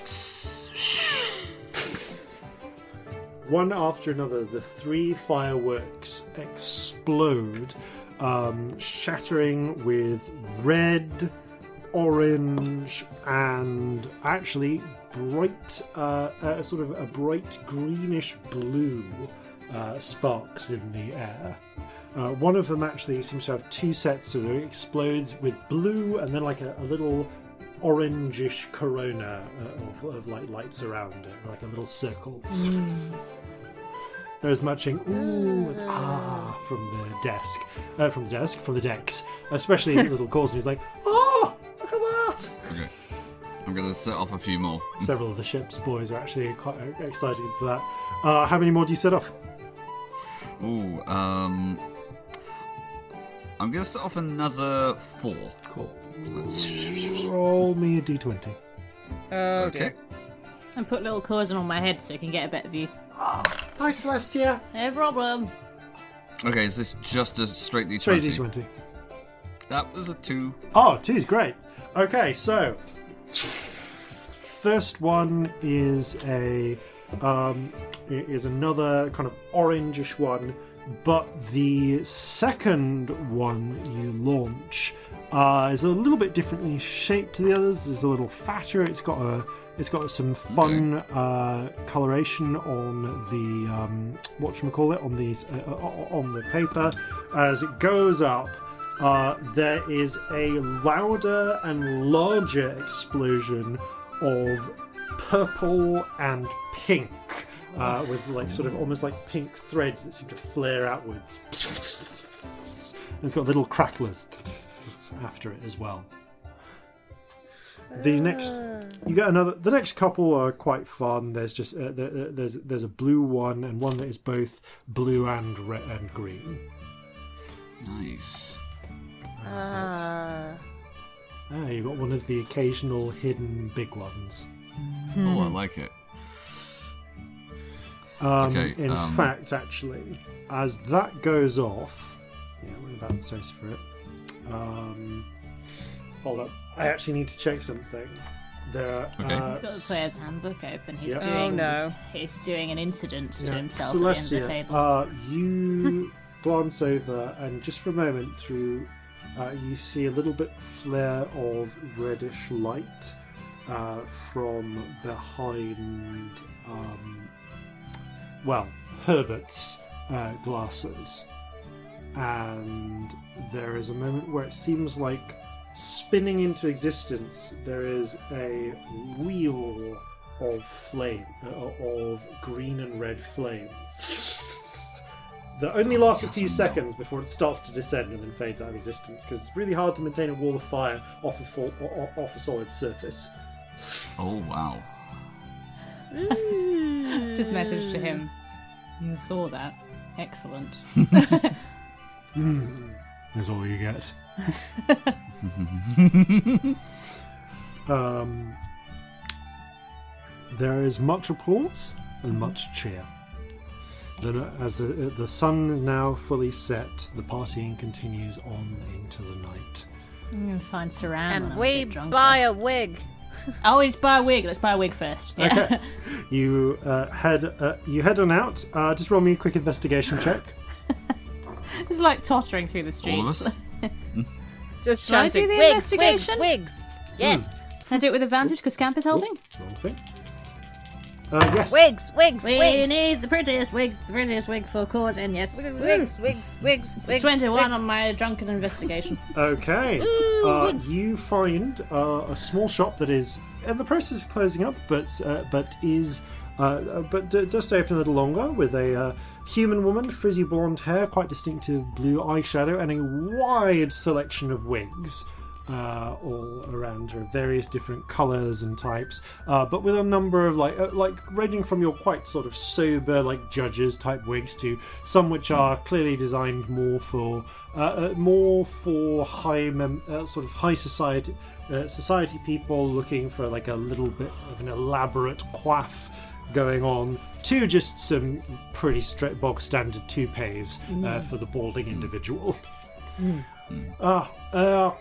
one after another. The three fireworks explode, um, shattering with red, orange, and actually bright, uh, uh, sort of a bright greenish blue uh, sparks in the air. Uh, one of them actually seems to have two sets, so it explodes with blue and then like a, a little orangish corona uh, of, of like lights around it, like a little circle. There's matching ooh and ah from the desk, uh, from the desk, from the decks, especially [laughs] little Corzin. He's like, oh, I'm going to set off a few more. Several of the ship's boys are actually quite excited for that. Uh, how many more do you set off? Ooh, um. I'm going to set off another four. Cool. Roll me a d20. Oh, Okay. dear. And put little Corzin on my head so you can get a better view. Hi, Celestia. No problem. Okay, is this just a straight D20? Straight d20. That was a two. Oh, two's great. Okay, so first one is a um, is another kind of orangish one, but the second one you launch uh, is a little bit differently shaped to the others. It's a little fatter. It's got a it's got some fun uh, coloration on the um, what shall we call it on these uh, on the paper as it goes up. Uh, there is a louder and larger explosion of purple and pink, uh, with like sort of almost like pink threads that seem to flare outwards. [laughs] And it's got little cracklers [laughs] after it as well. The next, you get another. The next couple are quite fun. There's just uh, there, there- there's there's a blue one and one that is both blue and red and green. Nice. Ah. Ah, you got one of the occasional hidden big ones. Oh, I like it. Um, Okay, in um, fact, actually, as that goes off, yeah, we're about to search for it. Um, hold up, I actually need to check something. There, are, Okay. uh, He's got the player's handbook open. He's Yeah. doing Oh, no. he's doing an incident to yeah, himself at the end of the Celestia, table. uh, you [laughs] glance over, and just for a moment, through uh, you see a little bit flare of reddish light uh, from behind. Um, well, Herbert's uh, glasses, and there is a moment where it seems like spinning into existence. There is a wheel of flame, uh, of green and red flames. That only lasts a few seconds before it starts to descend and then fades out of existence because it's really hard to maintain a wall of fire off a, full, o- o- off a solid surface. Oh, wow. [laughs] Just message to him. You saw that. Excellent. That's all you get. [laughs] um, there is much applause and much cheer. Then, uh, as the the sun now fully set, the partying continues on into the night. I'm gonna find Saran. and when a we buy a wig. [laughs] Oh, let's buy a wig. Let's buy a wig first. Yeah. Okay. [laughs] you uh, head uh, you head on out. Uh, just roll me a quick investigation check. [laughs] it's like tottering through the All of streets. us? Just Shall I do the Wigs, wigs, investigation? wigs. Yes, Can I do it with advantage because Scamp is helping? Wrong thing. Uh, yes. wigs, wigs, We wigs. need the prettiest wig, the prettiest wig for cause, and yes, Wigs, wigs, wigs, wigs. 21 wigs. on my drunken investigation. Okay. Uh, you find uh, a small shop that is in the process of closing up, but uh, but is uh, uh, but d- does stay open a little longer with a uh, human woman, frizzy blonde hair, quite distinctive blue eyeshadow, and a wide selection of wigs. Uh, all around her, various different colours and types, uh, but with a number of like, uh, like ranging from your quite sort of sober, like judges type wigs to some which are clearly designed more for, uh, uh, more for high, mem- uh, sort of high society, uh, society people looking for like a little bit of an elaborate coif going on. To just some pretty straight bog standard toupees uh, for the balding individual. Ah, uh,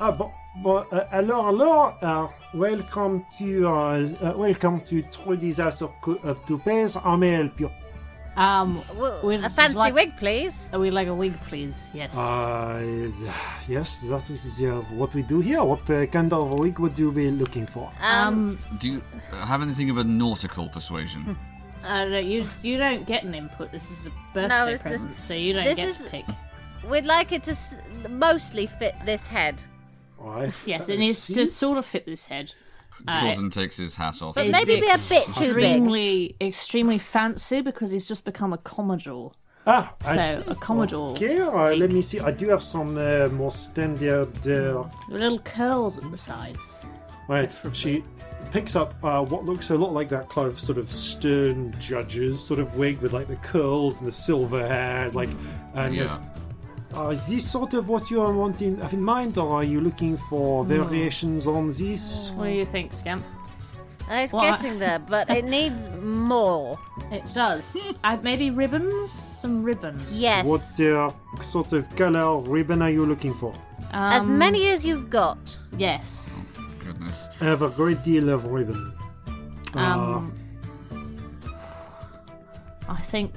ah, bon, bon, uh, alors, alors, uh, welcome to, uh, uh, welcome to Trudy's House of, Co- of Toupees. I may help. Um, Well, We'd a fancy like- wig, please. are we like a wig, please? Yes. Uh, yes, that is uh, what we do here. What uh, kind of a wig would you be looking for? um, Do you have anything of a nautical persuasion? uh, no, you you don't get an input. This is a birthday No, this is- present, so you don't this get is- to pick. We'd like it to s- mostly fit this head. Right. Yes, and it needs see? to sort of fit this head. Uh, Corzin takes his hat off. But maybe be a bit too big. extremely, extremely fancy because he's just become a commodore. Ah, So a commodore, Okay, uh, let me see. I do have some uh, more standard. Uh, with little curls at the sides. Right, she picks up uh, what looks a lot like that kind of sort of stern judge's sort of wig with like the curls and the silver hair, like, and Yeah. Goes, uh, is this sort of what you are wanting have in mind, or are you looking for variations on this? What do you think, Scamp? Uh, It's Well, I- getting there, but it [laughs] needs more. It does. uh, maybe ribbons? Some ribbons. Yes. What uh, sort of color ribbon are you looking for? Um, as many as you've got. Yes. Oh, Goodness. I have a great deal of ribbon. Uh, Um, I think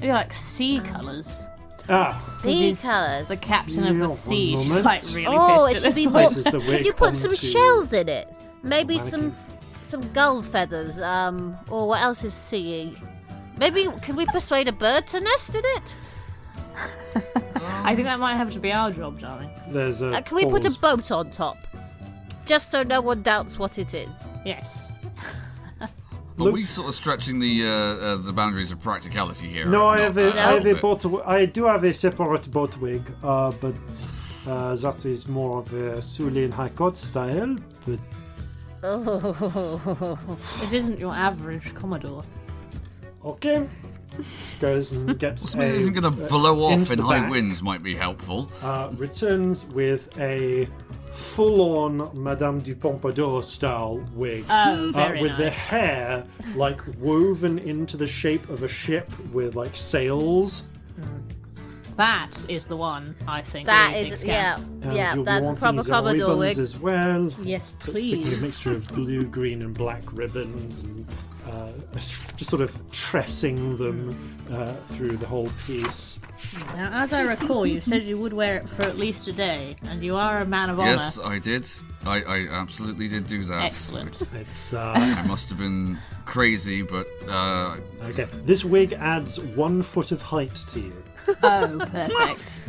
maybe like sea colours. Ah, Sea he's colours. The captain of the sea is moment. like really Oh, pissed it at should be this more. point. Places the wig Could you put some onto- shells in it? Maybe some some gull feathers. Um, or what else is sea? Maybe can we persuade a bird to nest in it? [laughs] I think that might have to be our job, darling. there's a. Uh, can we put a pause. boat on top? Just so no one doubts what it is. Yes. Are we Looks- sort of stretching the uh, uh, the boundaries of practicality here? No, I have a, have a bit. boat. I do have a separate boat wig, uh, but uh, that is more of a Sulian High Court style. But Oh, [laughs] It isn't your average Commodore. okay, goes and [laughs] gets Something a, that isn't going to blow off in high back. winds might be helpful. uh, returns with a full-on Madame du Pompadour style wig. Oh, uh, with the hair like woven into the shape of a ship with like sails. That is the one, I think. that really is yeah, scam. And yeah. That's a wanting proper the Commodore ribbons wig. as well. Yes, please. Speaking of mixture of blue, green, and black ribbons, and uh, [laughs] just sort of tressing them uh, through the whole piece. Now, as I recall, you said you would wear it for at least a day, and you are a man of honour. Yes, I did. I, I absolutely did do that. Excellent. It's uh, I must have been crazy, but uh, okay. This wig adds one foot of height to you. Oh, perfect.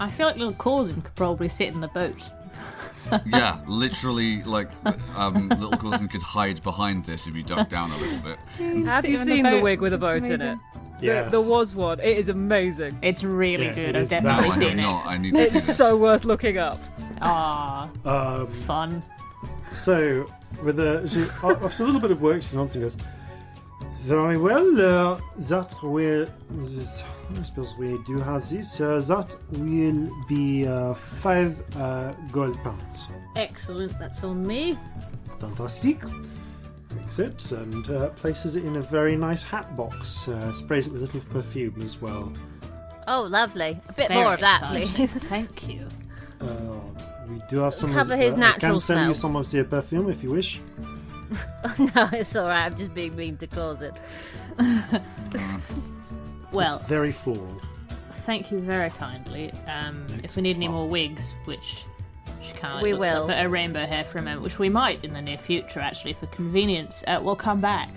I feel like little Corzin could probably sit in the boat. [laughs] yeah, literally, like um, little Corzin could hide behind this if you duck down a little bit. Have you Sitting on the seen the wig with a boat in it? Yes. There was one. It is amazing. It's really Yeah, good. it I've is that. No, definitely I seen it. not. I need to It's so worth looking up. Ah, Um, fun. So, with a, she, after a little bit of work, she nods and goes, Very well, uh, that will, this, I suppose we do have this, uh, that will be uh, five uh, gold pounds. Excellent. That's on me. Fantastic. Takes it and uh, places it in a very nice hat box, uh, sprays it with a little perfume as well. Oh, lovely. A bit Very more of that, exciting. please. [laughs] Thank you. Uh, we do have some. Cover his I natural can send you some of the perfume if you wish. [laughs] no, it's alright. I'm just being mean to cause it. [laughs] Well, It's very floral. thank you very kindly. Um, if we need any more wigs, which she kind of We looks will. up at her rainbow hair for a moment, which we might in the near future, actually, for convenience, uh, we'll come back.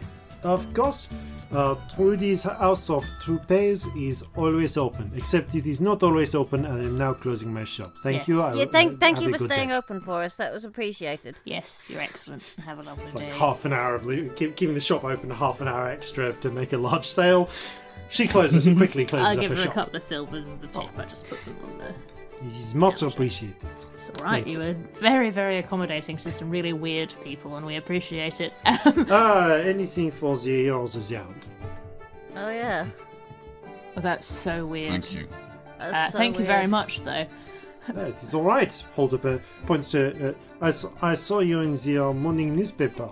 Of course, uh, Trudy's House of Toupees is always open, except it is not always open, and I'm now closing my shop. Thank Yes. you. I- Yeah, thank uh, thank you for staying day. open for us. That was appreciated. Yes, you're excellent. Have a lovely Like day. half an hour of keep, keeping the shop open, half an hour extra to make a large sale. She closes and quickly [laughs] closes I'll up give her her a shop. couple of silvers as a tip. I just put them on there. It is much appreciated. It's all right. Thank You were very, very accommodating to some really weird people, and we appreciate it. [laughs] Um, Ah, anything for the heroes of the island. Oh yeah. oh, that's so weird. Thank you. Uh, That's so thank you very weird. much, though. Uh, it is all right. Holds up a points to. Uh, I, s- I saw you in the uh, morning newspaper.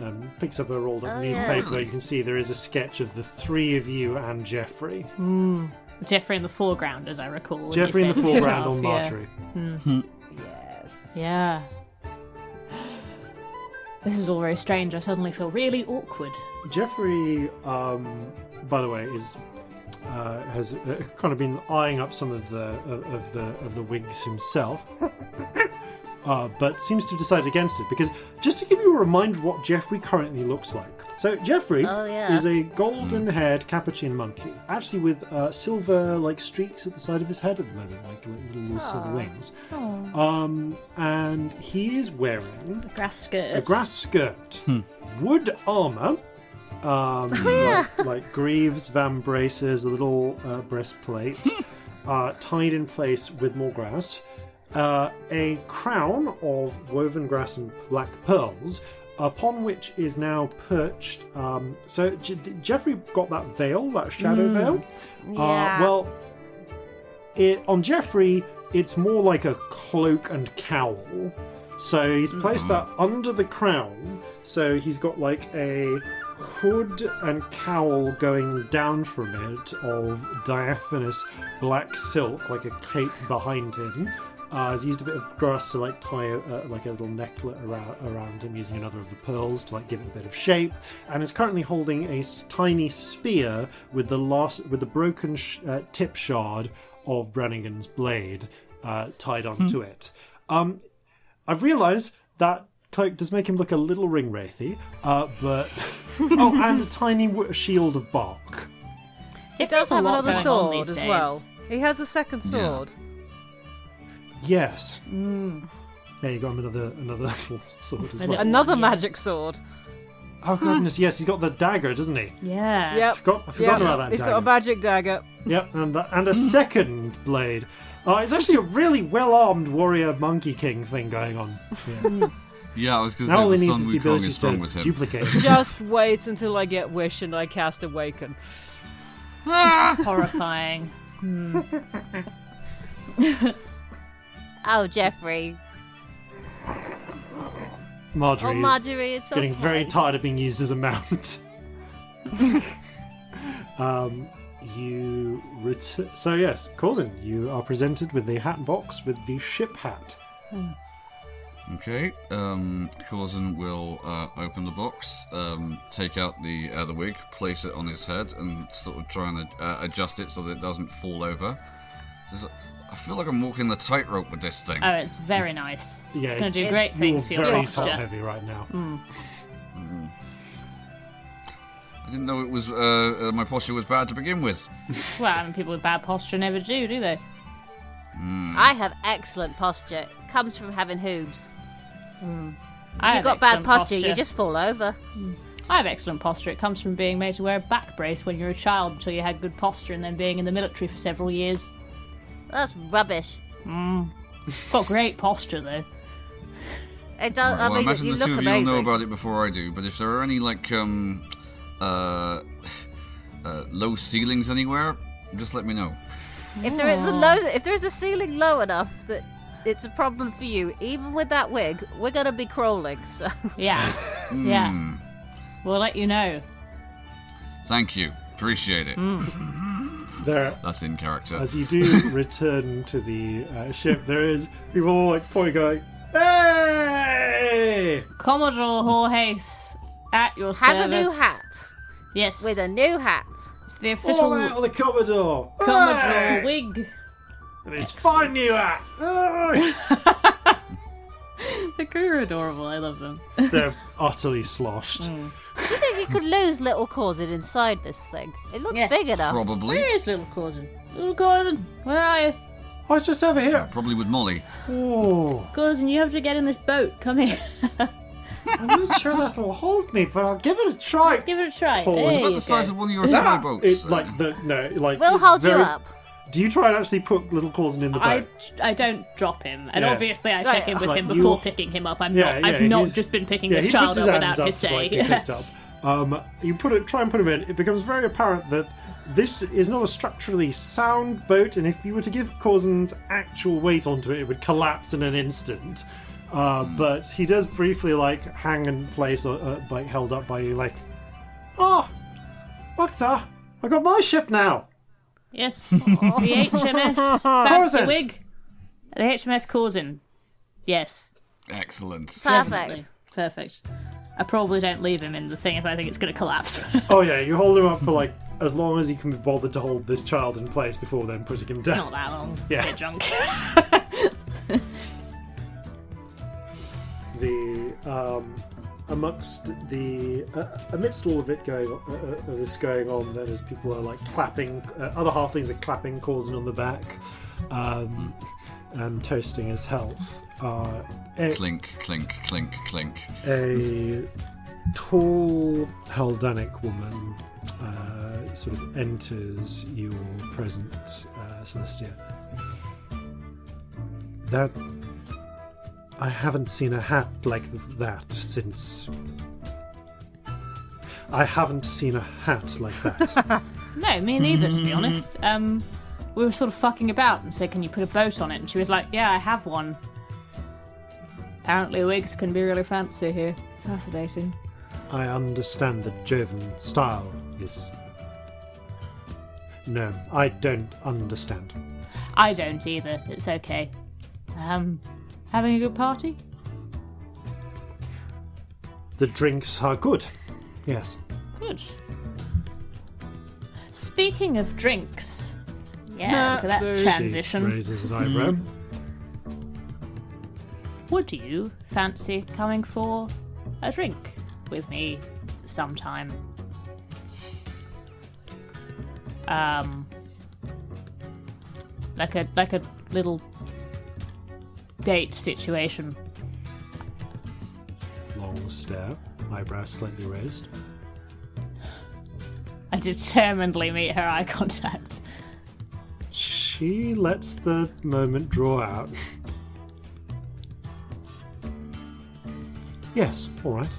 Um, picks up a rolled up Oh, yeah. newspaper. You can see there is a sketch of the three of you and Jeffrey. Jeffrey in the foreground, as I recall. Jeffrey in the foreground on giraffe, yeah. Marjorie. Yes. Yeah. This is all very strange. I suddenly feel really awkward. Jeffrey, um, by the way, is uh, has uh, kind of been eyeing up some of the of, of the of the wigs himself, [laughs] uh, but seems to have decided against it because just to give you a reminder of what Jeffrey currently looks like. So Jeffrey Oh, yeah. is a golden-haired capuchin monkey, actually with uh, silver like streaks at the side of his head at the moment, like little, little silver wings. Um, and he is wearing a Grass skirt. a grass skirt, wood armor, um, [laughs] like, like greaves, vambraces, a little uh, breastplate, [laughs] uh, tied in place with more grass, uh, a crown of woven grass and black pearls. Upon which is now perched. Um, so J- Jeffrey got that veil, that shadow veil. Yeah. Uh, well, it, on Jeffrey, it's more like a cloak and cowl. So he's placed that under the crown. So he's got like a hood and cowl going down from it of diaphanous black silk, like a cape behind him. Uh, he's used a bit of grass to like tie a, uh, like a little necklet around, around him using another of the pearls to like give it a bit of shape, and is currently holding a tiny spear with the last with the broken sh- uh, tip shard of Brannigan's blade uh, tied onto it. Um, I've realised that cloak does make him look a little ring wraithy, uh, but [laughs] oh, and a tiny w- shield of bark. He does have another sword as well. He has a second sword. Yes. Hmm. There you got him another another little [laughs] sword as well. Another magic sword. Oh goodness, yes, he's got the dagger, doesn't he? Yeah. I Yep. forgot, I forgot Yep. about that He's dagger. got a magic dagger. Yep, and the, and a second blade. Uh, it's actually a really well-armed warrior monkey king thing going on. here. Hmm. Yeah, I was going now all to he say the needs Sun is the Wukong ability is strong to with him. duplicate. [laughs] Just wait until I get wish and I cast awaken. Ah! Horrifying. Hmm. [laughs] Oh, Jeffrey. Marjorie Oh, is it's getting okay. very tired of being used as a mount. [laughs] um, you ret- so yes, Corzin, you are presented with the hat box with the ship hat. Okay, um, Corzin will uh, open the box, um, take out the uh, the wig, place it on his head, and sort of try and uh, adjust it so that it doesn't fall over. Just- I feel like I'm walking the tightrope with this thing. Oh, it's very nice. Yeah, it's going to do great You're things for your very posture. top heavy right now. Hmm. Hmm. I didn't know it was uh, uh, my posture was bad to begin with. [laughs] Well, I mean, people with bad posture never do, do they? Hmm. I have excellent posture. Comes from having hooves. I If have you've got bad excellent posture, you just fall over. I have excellent posture. It comes from being made to wear a back brace when you're a child until you had good posture, and then being in the military for several years. That's rubbish. Got great posture though. It does. I well, I mean, imagine you the look two of you amazing. will know about it before I do. But if there are any like um, uh, uh, low ceilings anywhere, just let me know. If there is a low, if there is a ceiling low enough that it's a problem for you, even with that wig, we're gonna be crawling. So Yeah, [laughs] yeah. Hmm. We'll let you know. Thank you, appreciate it. [laughs] there, That's in character. as you do [laughs] return to the uh, ship, there is people all like pointing, going, "Hey!" Commodore Jorge's at your Has a new hat. Yes, With a new hat. it's the All official out on the Commodore. Commodore Hey! wig. And it's fine new hat. [laughs] Hey! The crew are adorable. I love them. [laughs] They're [laughs] utterly sloshed. Do you think you could lose little Corzin inside this thing? It looks Yes. big enough. Probably. Where is little Corzin? Little Corzin, where are you? I was just over here. Probably with Molly. Oh, Corzin, you have to get in this boat. Come here. [laughs] I'm not sure that'll hold me, but I'll give it a try. Give it a try. Pause. There It's About you the size go. of one of your toy boats. It's uh, like the no, like We'll it's hold you very- up. Do you try and actually put little Corzin in the I, boat? I I don't drop him, and Yeah. obviously I Right. check in with Like him you- before picking him up. I'm Yeah, not. I've yeah, not he's- just been picking yeah, this he child puts up his without hands his up to, say. like, be picked up. Um, you put it, try and put him in. It becomes very apparent that this is not a structurally sound boat, and if you were to give Corzin's actual weight onto it, it would collapse in an instant. Uh, But he does briefly like hang in place, uh, uh, like held up by you, like, oh, Octa, I got my ship now. Yes, [laughs] the HMS [laughs] Fancy Corzin. Wig. The HMS Corzin. Yes, Excellent. Perfect. perfect. I probably don't leave him in the thing if I think it's going to collapse. [laughs] Oh yeah, you hold him up for like as long as you can be bothered to hold this child in place before then putting him It's down. not that long. Yeah. Get drunk. the um, amongst the uh, amidst all of it going uh, uh, this going on, then as people are like clapping, uh, other halflings are clapping, causing on the back, um, and toasting his health. Uh, a, Clink, clink, clink, clink. a tall Haldanic woman uh, sort of enters your presence, uh, Celestia. That I haven't seen a hat like that since. I haven't seen a hat like that. [laughs] no, me neither, to be honest. Um, we were sort of fucking about and said, "Can you put a boat on it?" And she was like, "Yeah, I have one." Apparently, wigs can be really fancy here. Fascinating. I understand the Jovan style is. No, I don't understand. I don't either. It's okay. Um, having a good party? The drinks are good. Yes. Good. Speaking of drinks, yeah, look at that That's very- She transition. raises an eyebrow. Would you fancy coming for a drink with me sometime? Um, like a like a little date situation. Long stare, eyebrows slightly raised. I determinedly meet her eye contact. She lets the moment draw out. yes, all right.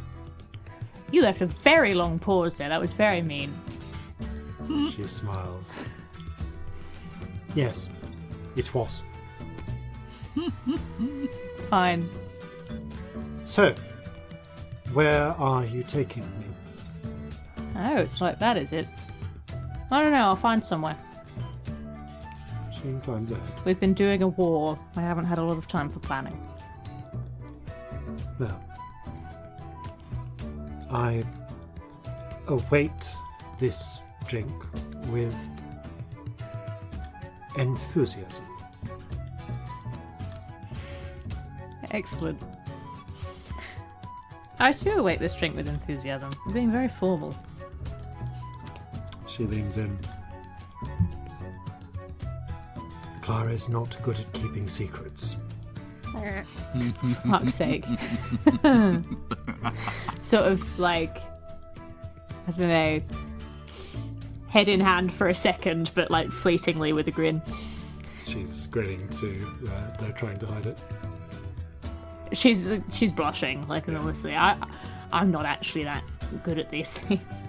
You left a very long pause there. That was very mean. She smiles. Yes, it was. [laughs] Fine. So, where are you taking me? Oh, it's like that, is it? I don't know. I'll find somewhere. She inclines her head. We've been doing a war. I haven't had a lot of time for planning. Well, I await this drink with enthusiasm. Excellent. I too await this drink with enthusiasm. You're being very formal. She leans in. Clara is not good at keeping secrets. [laughs] fuck's sake. [laughs] sort of like, I don't know, head in hand for a second, but like fleetingly with a grin. She's grinning too. Uh, they're trying to hide it. She's she's blushing. Like honestly, I I'm not actually that good at these [laughs] things.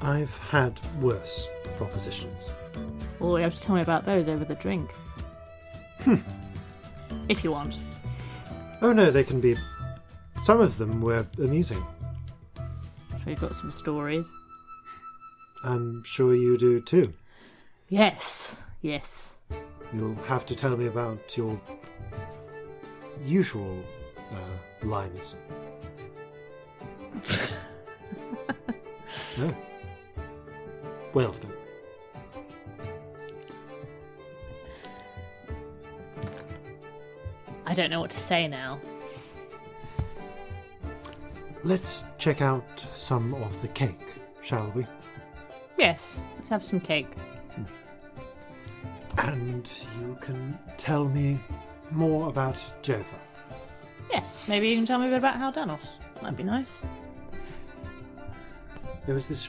I've had worse propositions. Well, you have to tell me about those over the drink. Hmm. If you want. Oh no, they can be. Some of them were amusing. So you've got some stories. I'm sure you do too. Yes, yes. You'll have to tell me about your usual uh, lines. [laughs] no. Well then. I don't know what to say now. Let's check out some of the cake, shall we? Yes, let's have some cake. And you can tell me more about Jova. Yes, maybe you can tell me a bit about Haldanos. That'd be nice. There was this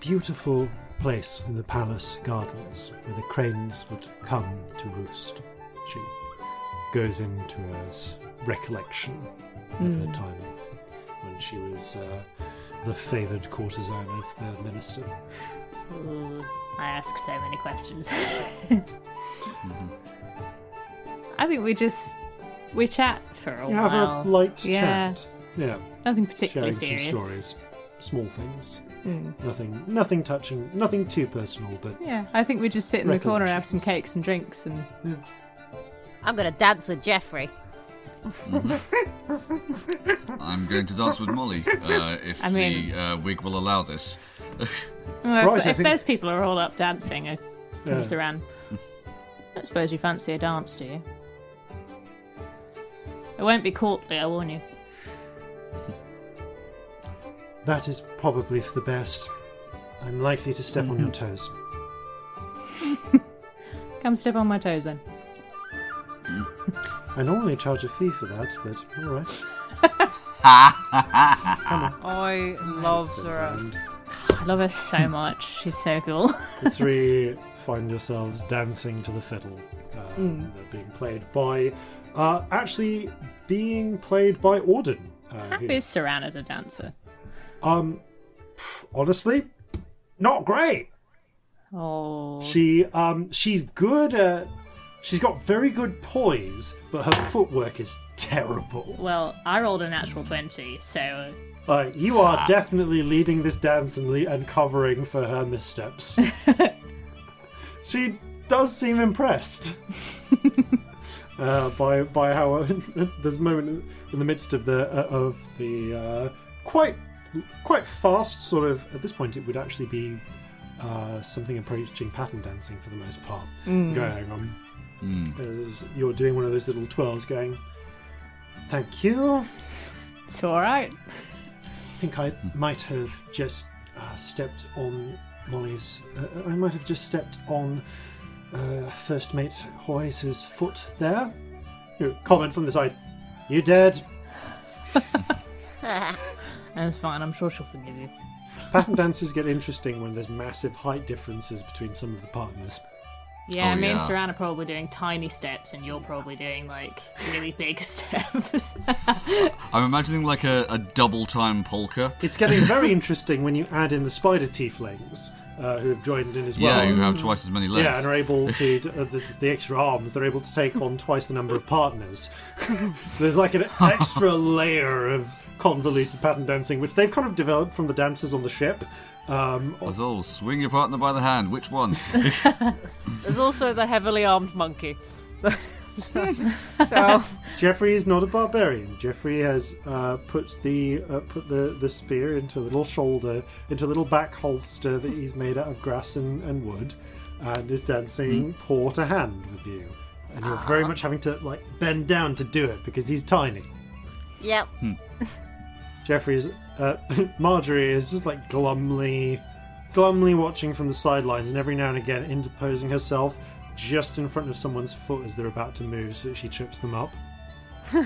beautiful place in the palace gardens where the cranes would come to roost. She goes into a recollection of her hmm. time when she was uh, the favoured courtesan of the minister. Ooh, I ask so many questions. [laughs] Mm-hmm. I think we just we chat for a You have a light yeah, chat. Yeah, nothing particularly sharing particularly some serious. stories, small things. Mm. Nothing, nothing touching, nothing too personal, but Yeah, I think we just sit in the corner and have some cakes and drinks and I'm gonna dance with Jeffrey. [laughs] I'm going to dance with Molly uh, if I mean- the uh, wig will allow this. [laughs] Well, Right, if, if think- those people are all up dancing, I Yeah. comes around. [laughs] I suppose you fancy a dance, do you? It won't be courtly, I warn you. [laughs] that is probably for the best. I'm likely to step on your [laughs] toes. [laughs] come step on my toes then. I normally charge a fee for that, but all right. I love Extends Zora. I love her so much. She's so cool. The three find yourselves dancing to the fiddle. Um, They're being played by, uh, actually being played by Auden. Uh, How is Saran as a dancer? um, honestly, not great. Oh, She um she's good at she's got very good poise, but her footwork is terrible. well, I rolled a natural twenty, so Like you are definitely leading this dance and le- and covering for her missteps. [laughs] she does seem impressed [laughs] uh, by by how [laughs] there's a moment in the midst of the uh, of the uh, quite quite fast sort of at this point it would actually be uh, something approaching pattern dancing for the most part going on as you're doing one of those little twirls going thank you it's all right. I think I might have just uh, stepped on Molly's. Uh, I might have just stepped on uh, First Mate Horace's foot there. You know, comment from the side. You dead? [laughs] That's fine. I'm sure she'll forgive you. Pattern [laughs] dances get interesting when there's massive height differences between some of the partners. Yeah, Oh, me and yeah. Saran are probably doing tiny steps, and you're probably doing like really big [laughs] steps. I'm imagining like a, a double time polka. It's getting very interesting when you add in the spider tieflings uh, who have joined in as well. yeah, who have twice as many legs. Yeah, and are able [laughs] to uh, the, the extra arms. They're able to take on twice the number of partners. [laughs] so there's like an extra [laughs] layer of convoluted pattern dancing, which they've kind of developed from the dancers on the ship. Um, Azul, swing your partner by the hand. Which one? There's also the heavily armed monkey. So Jeffrey is not a barbarian. Jeffrey has uh, put the uh, put the, the spear into a little shoulder, into a little back holster that he's made out of grass and, and wood, and is dancing paw to hand with you. And you're very much having to like bend down to do it because he's tiny. Yep. Jeffrey's uh, [laughs] Marjorie is just like glumly, glumly watching from the sidelines, and every now and again interposing herself just in front of someone's foot as they're about to move, so that she trips them up. [laughs]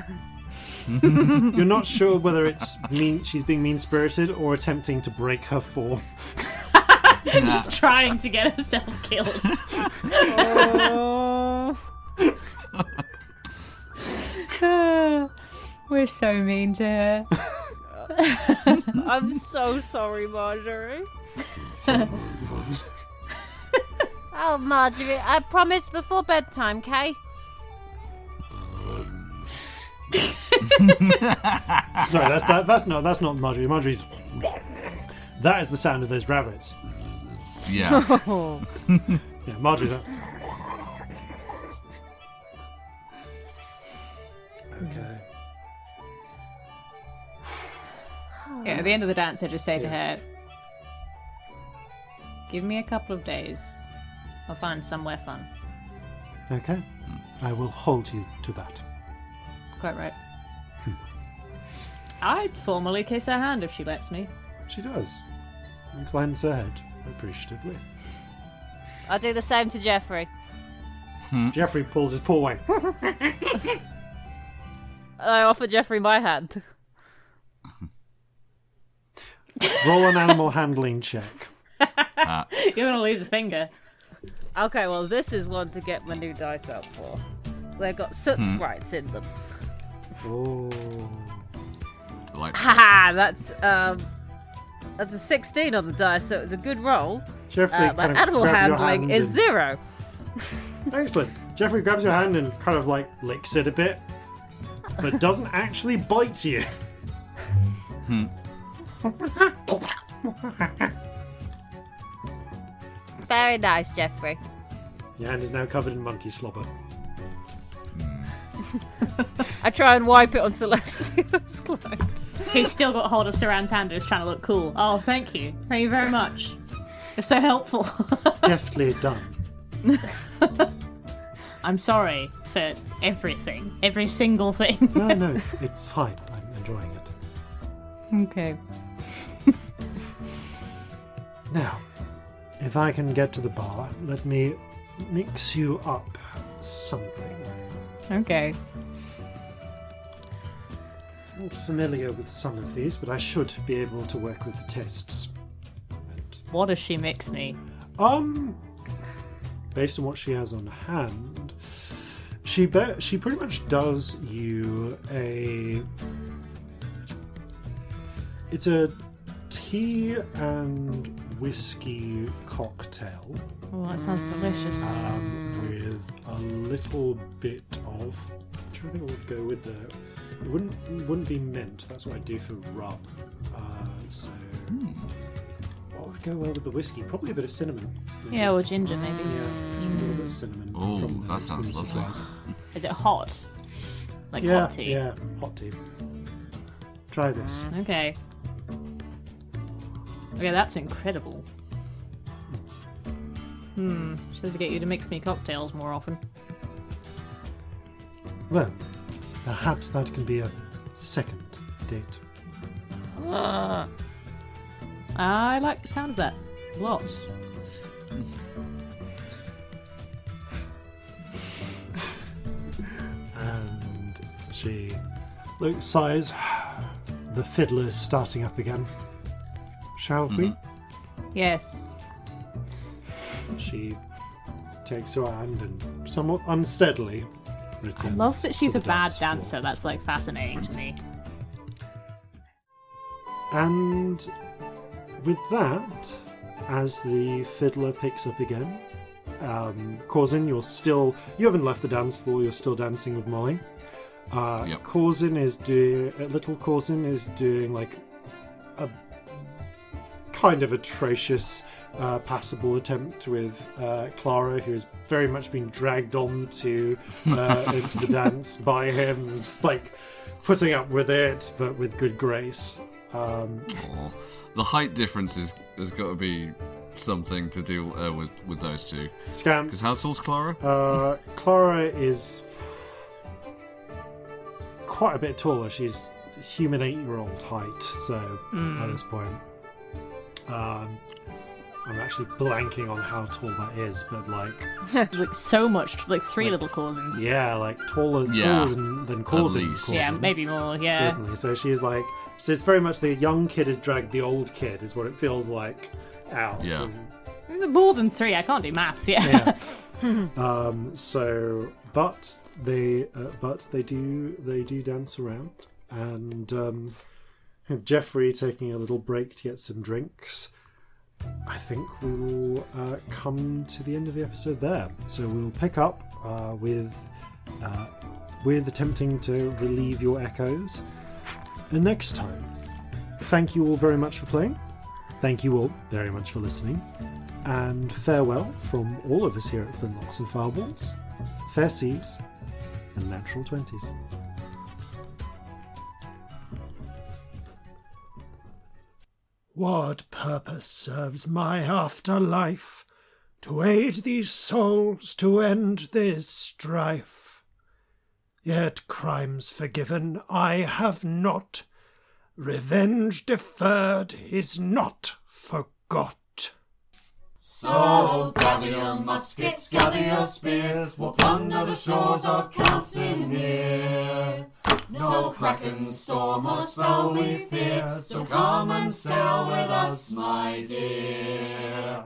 You're not sure whether it's mean she's being mean spirited or attempting to break her form. [laughs] Just trying to get herself killed. Oh. [laughs] We're so mean to her. I'm so sorry, Marjorie. Oh, Marjorie, I promised before bedtime, Kay. [laughs] Sorry, that's that, that's not that's not Marjorie. Marjorie's that is the sound of those rabbits. Yeah. [laughs] Yeah, Marjorie's up. Okay. [sighs] Yeah, at the end of the dance, I just say to her, Give me a couple of days. I'll find somewhere fun. Okay. I will hold you to that. Quite right. Hmm. I'd formally kiss her hand if she lets me. She does. Inclines her head appreciatively. I'll do the same to Jeffrey. Hmm. Jeffrey pulls his paw away. [laughs] I offer Jeffrey my hand. Roll an animal handling check. [laughs] You're gonna lose a finger. Okay, well, this is one to get my new dice out for. They've got soot sprites in them. Oh. Like, Haha, that's um, that's a 16 on the dice, so it's a good roll. Jeffrey Uh, my kind animal grabs handling hand is and- zero. Excellent. Jeffrey grabs your hand and kind of like licks it a bit, but doesn't actually bite you. [laughs] Very nice, Jeffrey. Your hand is now covered in monkey slobber. Hmm. [laughs] I try and wipe it on Celestia's [laughs] clothes. He's still got hold of Saran's hand and is trying to look cool. Oh, thank you. Thank you very much. You're so helpful. [laughs] Deftly done. I'm sorry for everything. Every single thing. No, no, it's fine. I'm enjoying it. Okay. Now, if I can get to the bar, let me mix you up something. Okay. Not familiar with some of these, but I should be able to work with the tests. what does she mix me? Um, based on what she has on hand, she be- she pretty much does you a. It's a tea and whiskey cocktail Oh, that sounds delicious. um, with a little bit of. I'm trying to think what would go with the. It wouldn't it wouldn't be mint. That's what I do for rum. Uh, so. What would go well with the whiskey? Probably a bit of cinnamon. maybe. Yeah, or ginger maybe. Yeah, just a little bit of cinnamon. Oh, from the, that sounds from lovely. [laughs] Is it hot? Like Yeah, hot tea? yeah, hot tea. Try this. Okay. Okay, that's incredible. Hmm. Should I get you to mix me cocktails more often. Well, perhaps that can be a second date. I like the sound of that a lot. And she looks, sighs. The fiddler's starting up again. Shall we? Yes. She takes her hand and somewhat unsteadily returns. I love that she's a the bad dance floor. dancer. That's like fascinating to me. And with that, as the fiddler picks up again, um, Corzin, you're still you haven't left the dance floor. You're still dancing with Molly. Uh, Yep. Corzin is doing uh, little Corzin is doing like a kind of atrocious uh, passable attempt with uh, Clara, who has very much been dragged on to uh, [laughs] into the dance by him, just like putting up with it, but with good grace. Um, Aw. the height difference is, has got to be something to do uh, with, with those two. Scam. Because how tall's Clara? Uh, Clara is quite a bit taller. She's human eight-year-old height. So at this point, um, I'm actually blanking on how tall that is, but like, [laughs] like so much, like three little Corzins. yeah, like taller, Yeah, taller than than Corzin. least. Corzin, Yeah, maybe more. Yeah. Certainly. So she's like, so it's very much the young kid has dragged the old kid, is what it feels like out. Yeah. And- More than three. I can't do maths. Yeah. yeah. [laughs] um, so, but they, uh, but they do, they do dance around, and um, with Jeffrey taking a little break to get some drinks. I think we will uh, come to the end of the episode there. So we'll pick up uh, with uh, with attempting to relieve your echoes. And next time, thank you all very much for playing. Thank you all very much for listening, and farewell from all of us here at Flintlocks and Fireballs. Fair seas and natural twenties. What purpose serves my afterlife? To aid these souls to end this strife. Yet crimes forgiven I have not. Revenge deferred is not forgot. So gather your muskets, gather your spears, we'll plunder the shores of Calcinear. No kraken, storm, or spell we fear, so come and sail with us, my dear.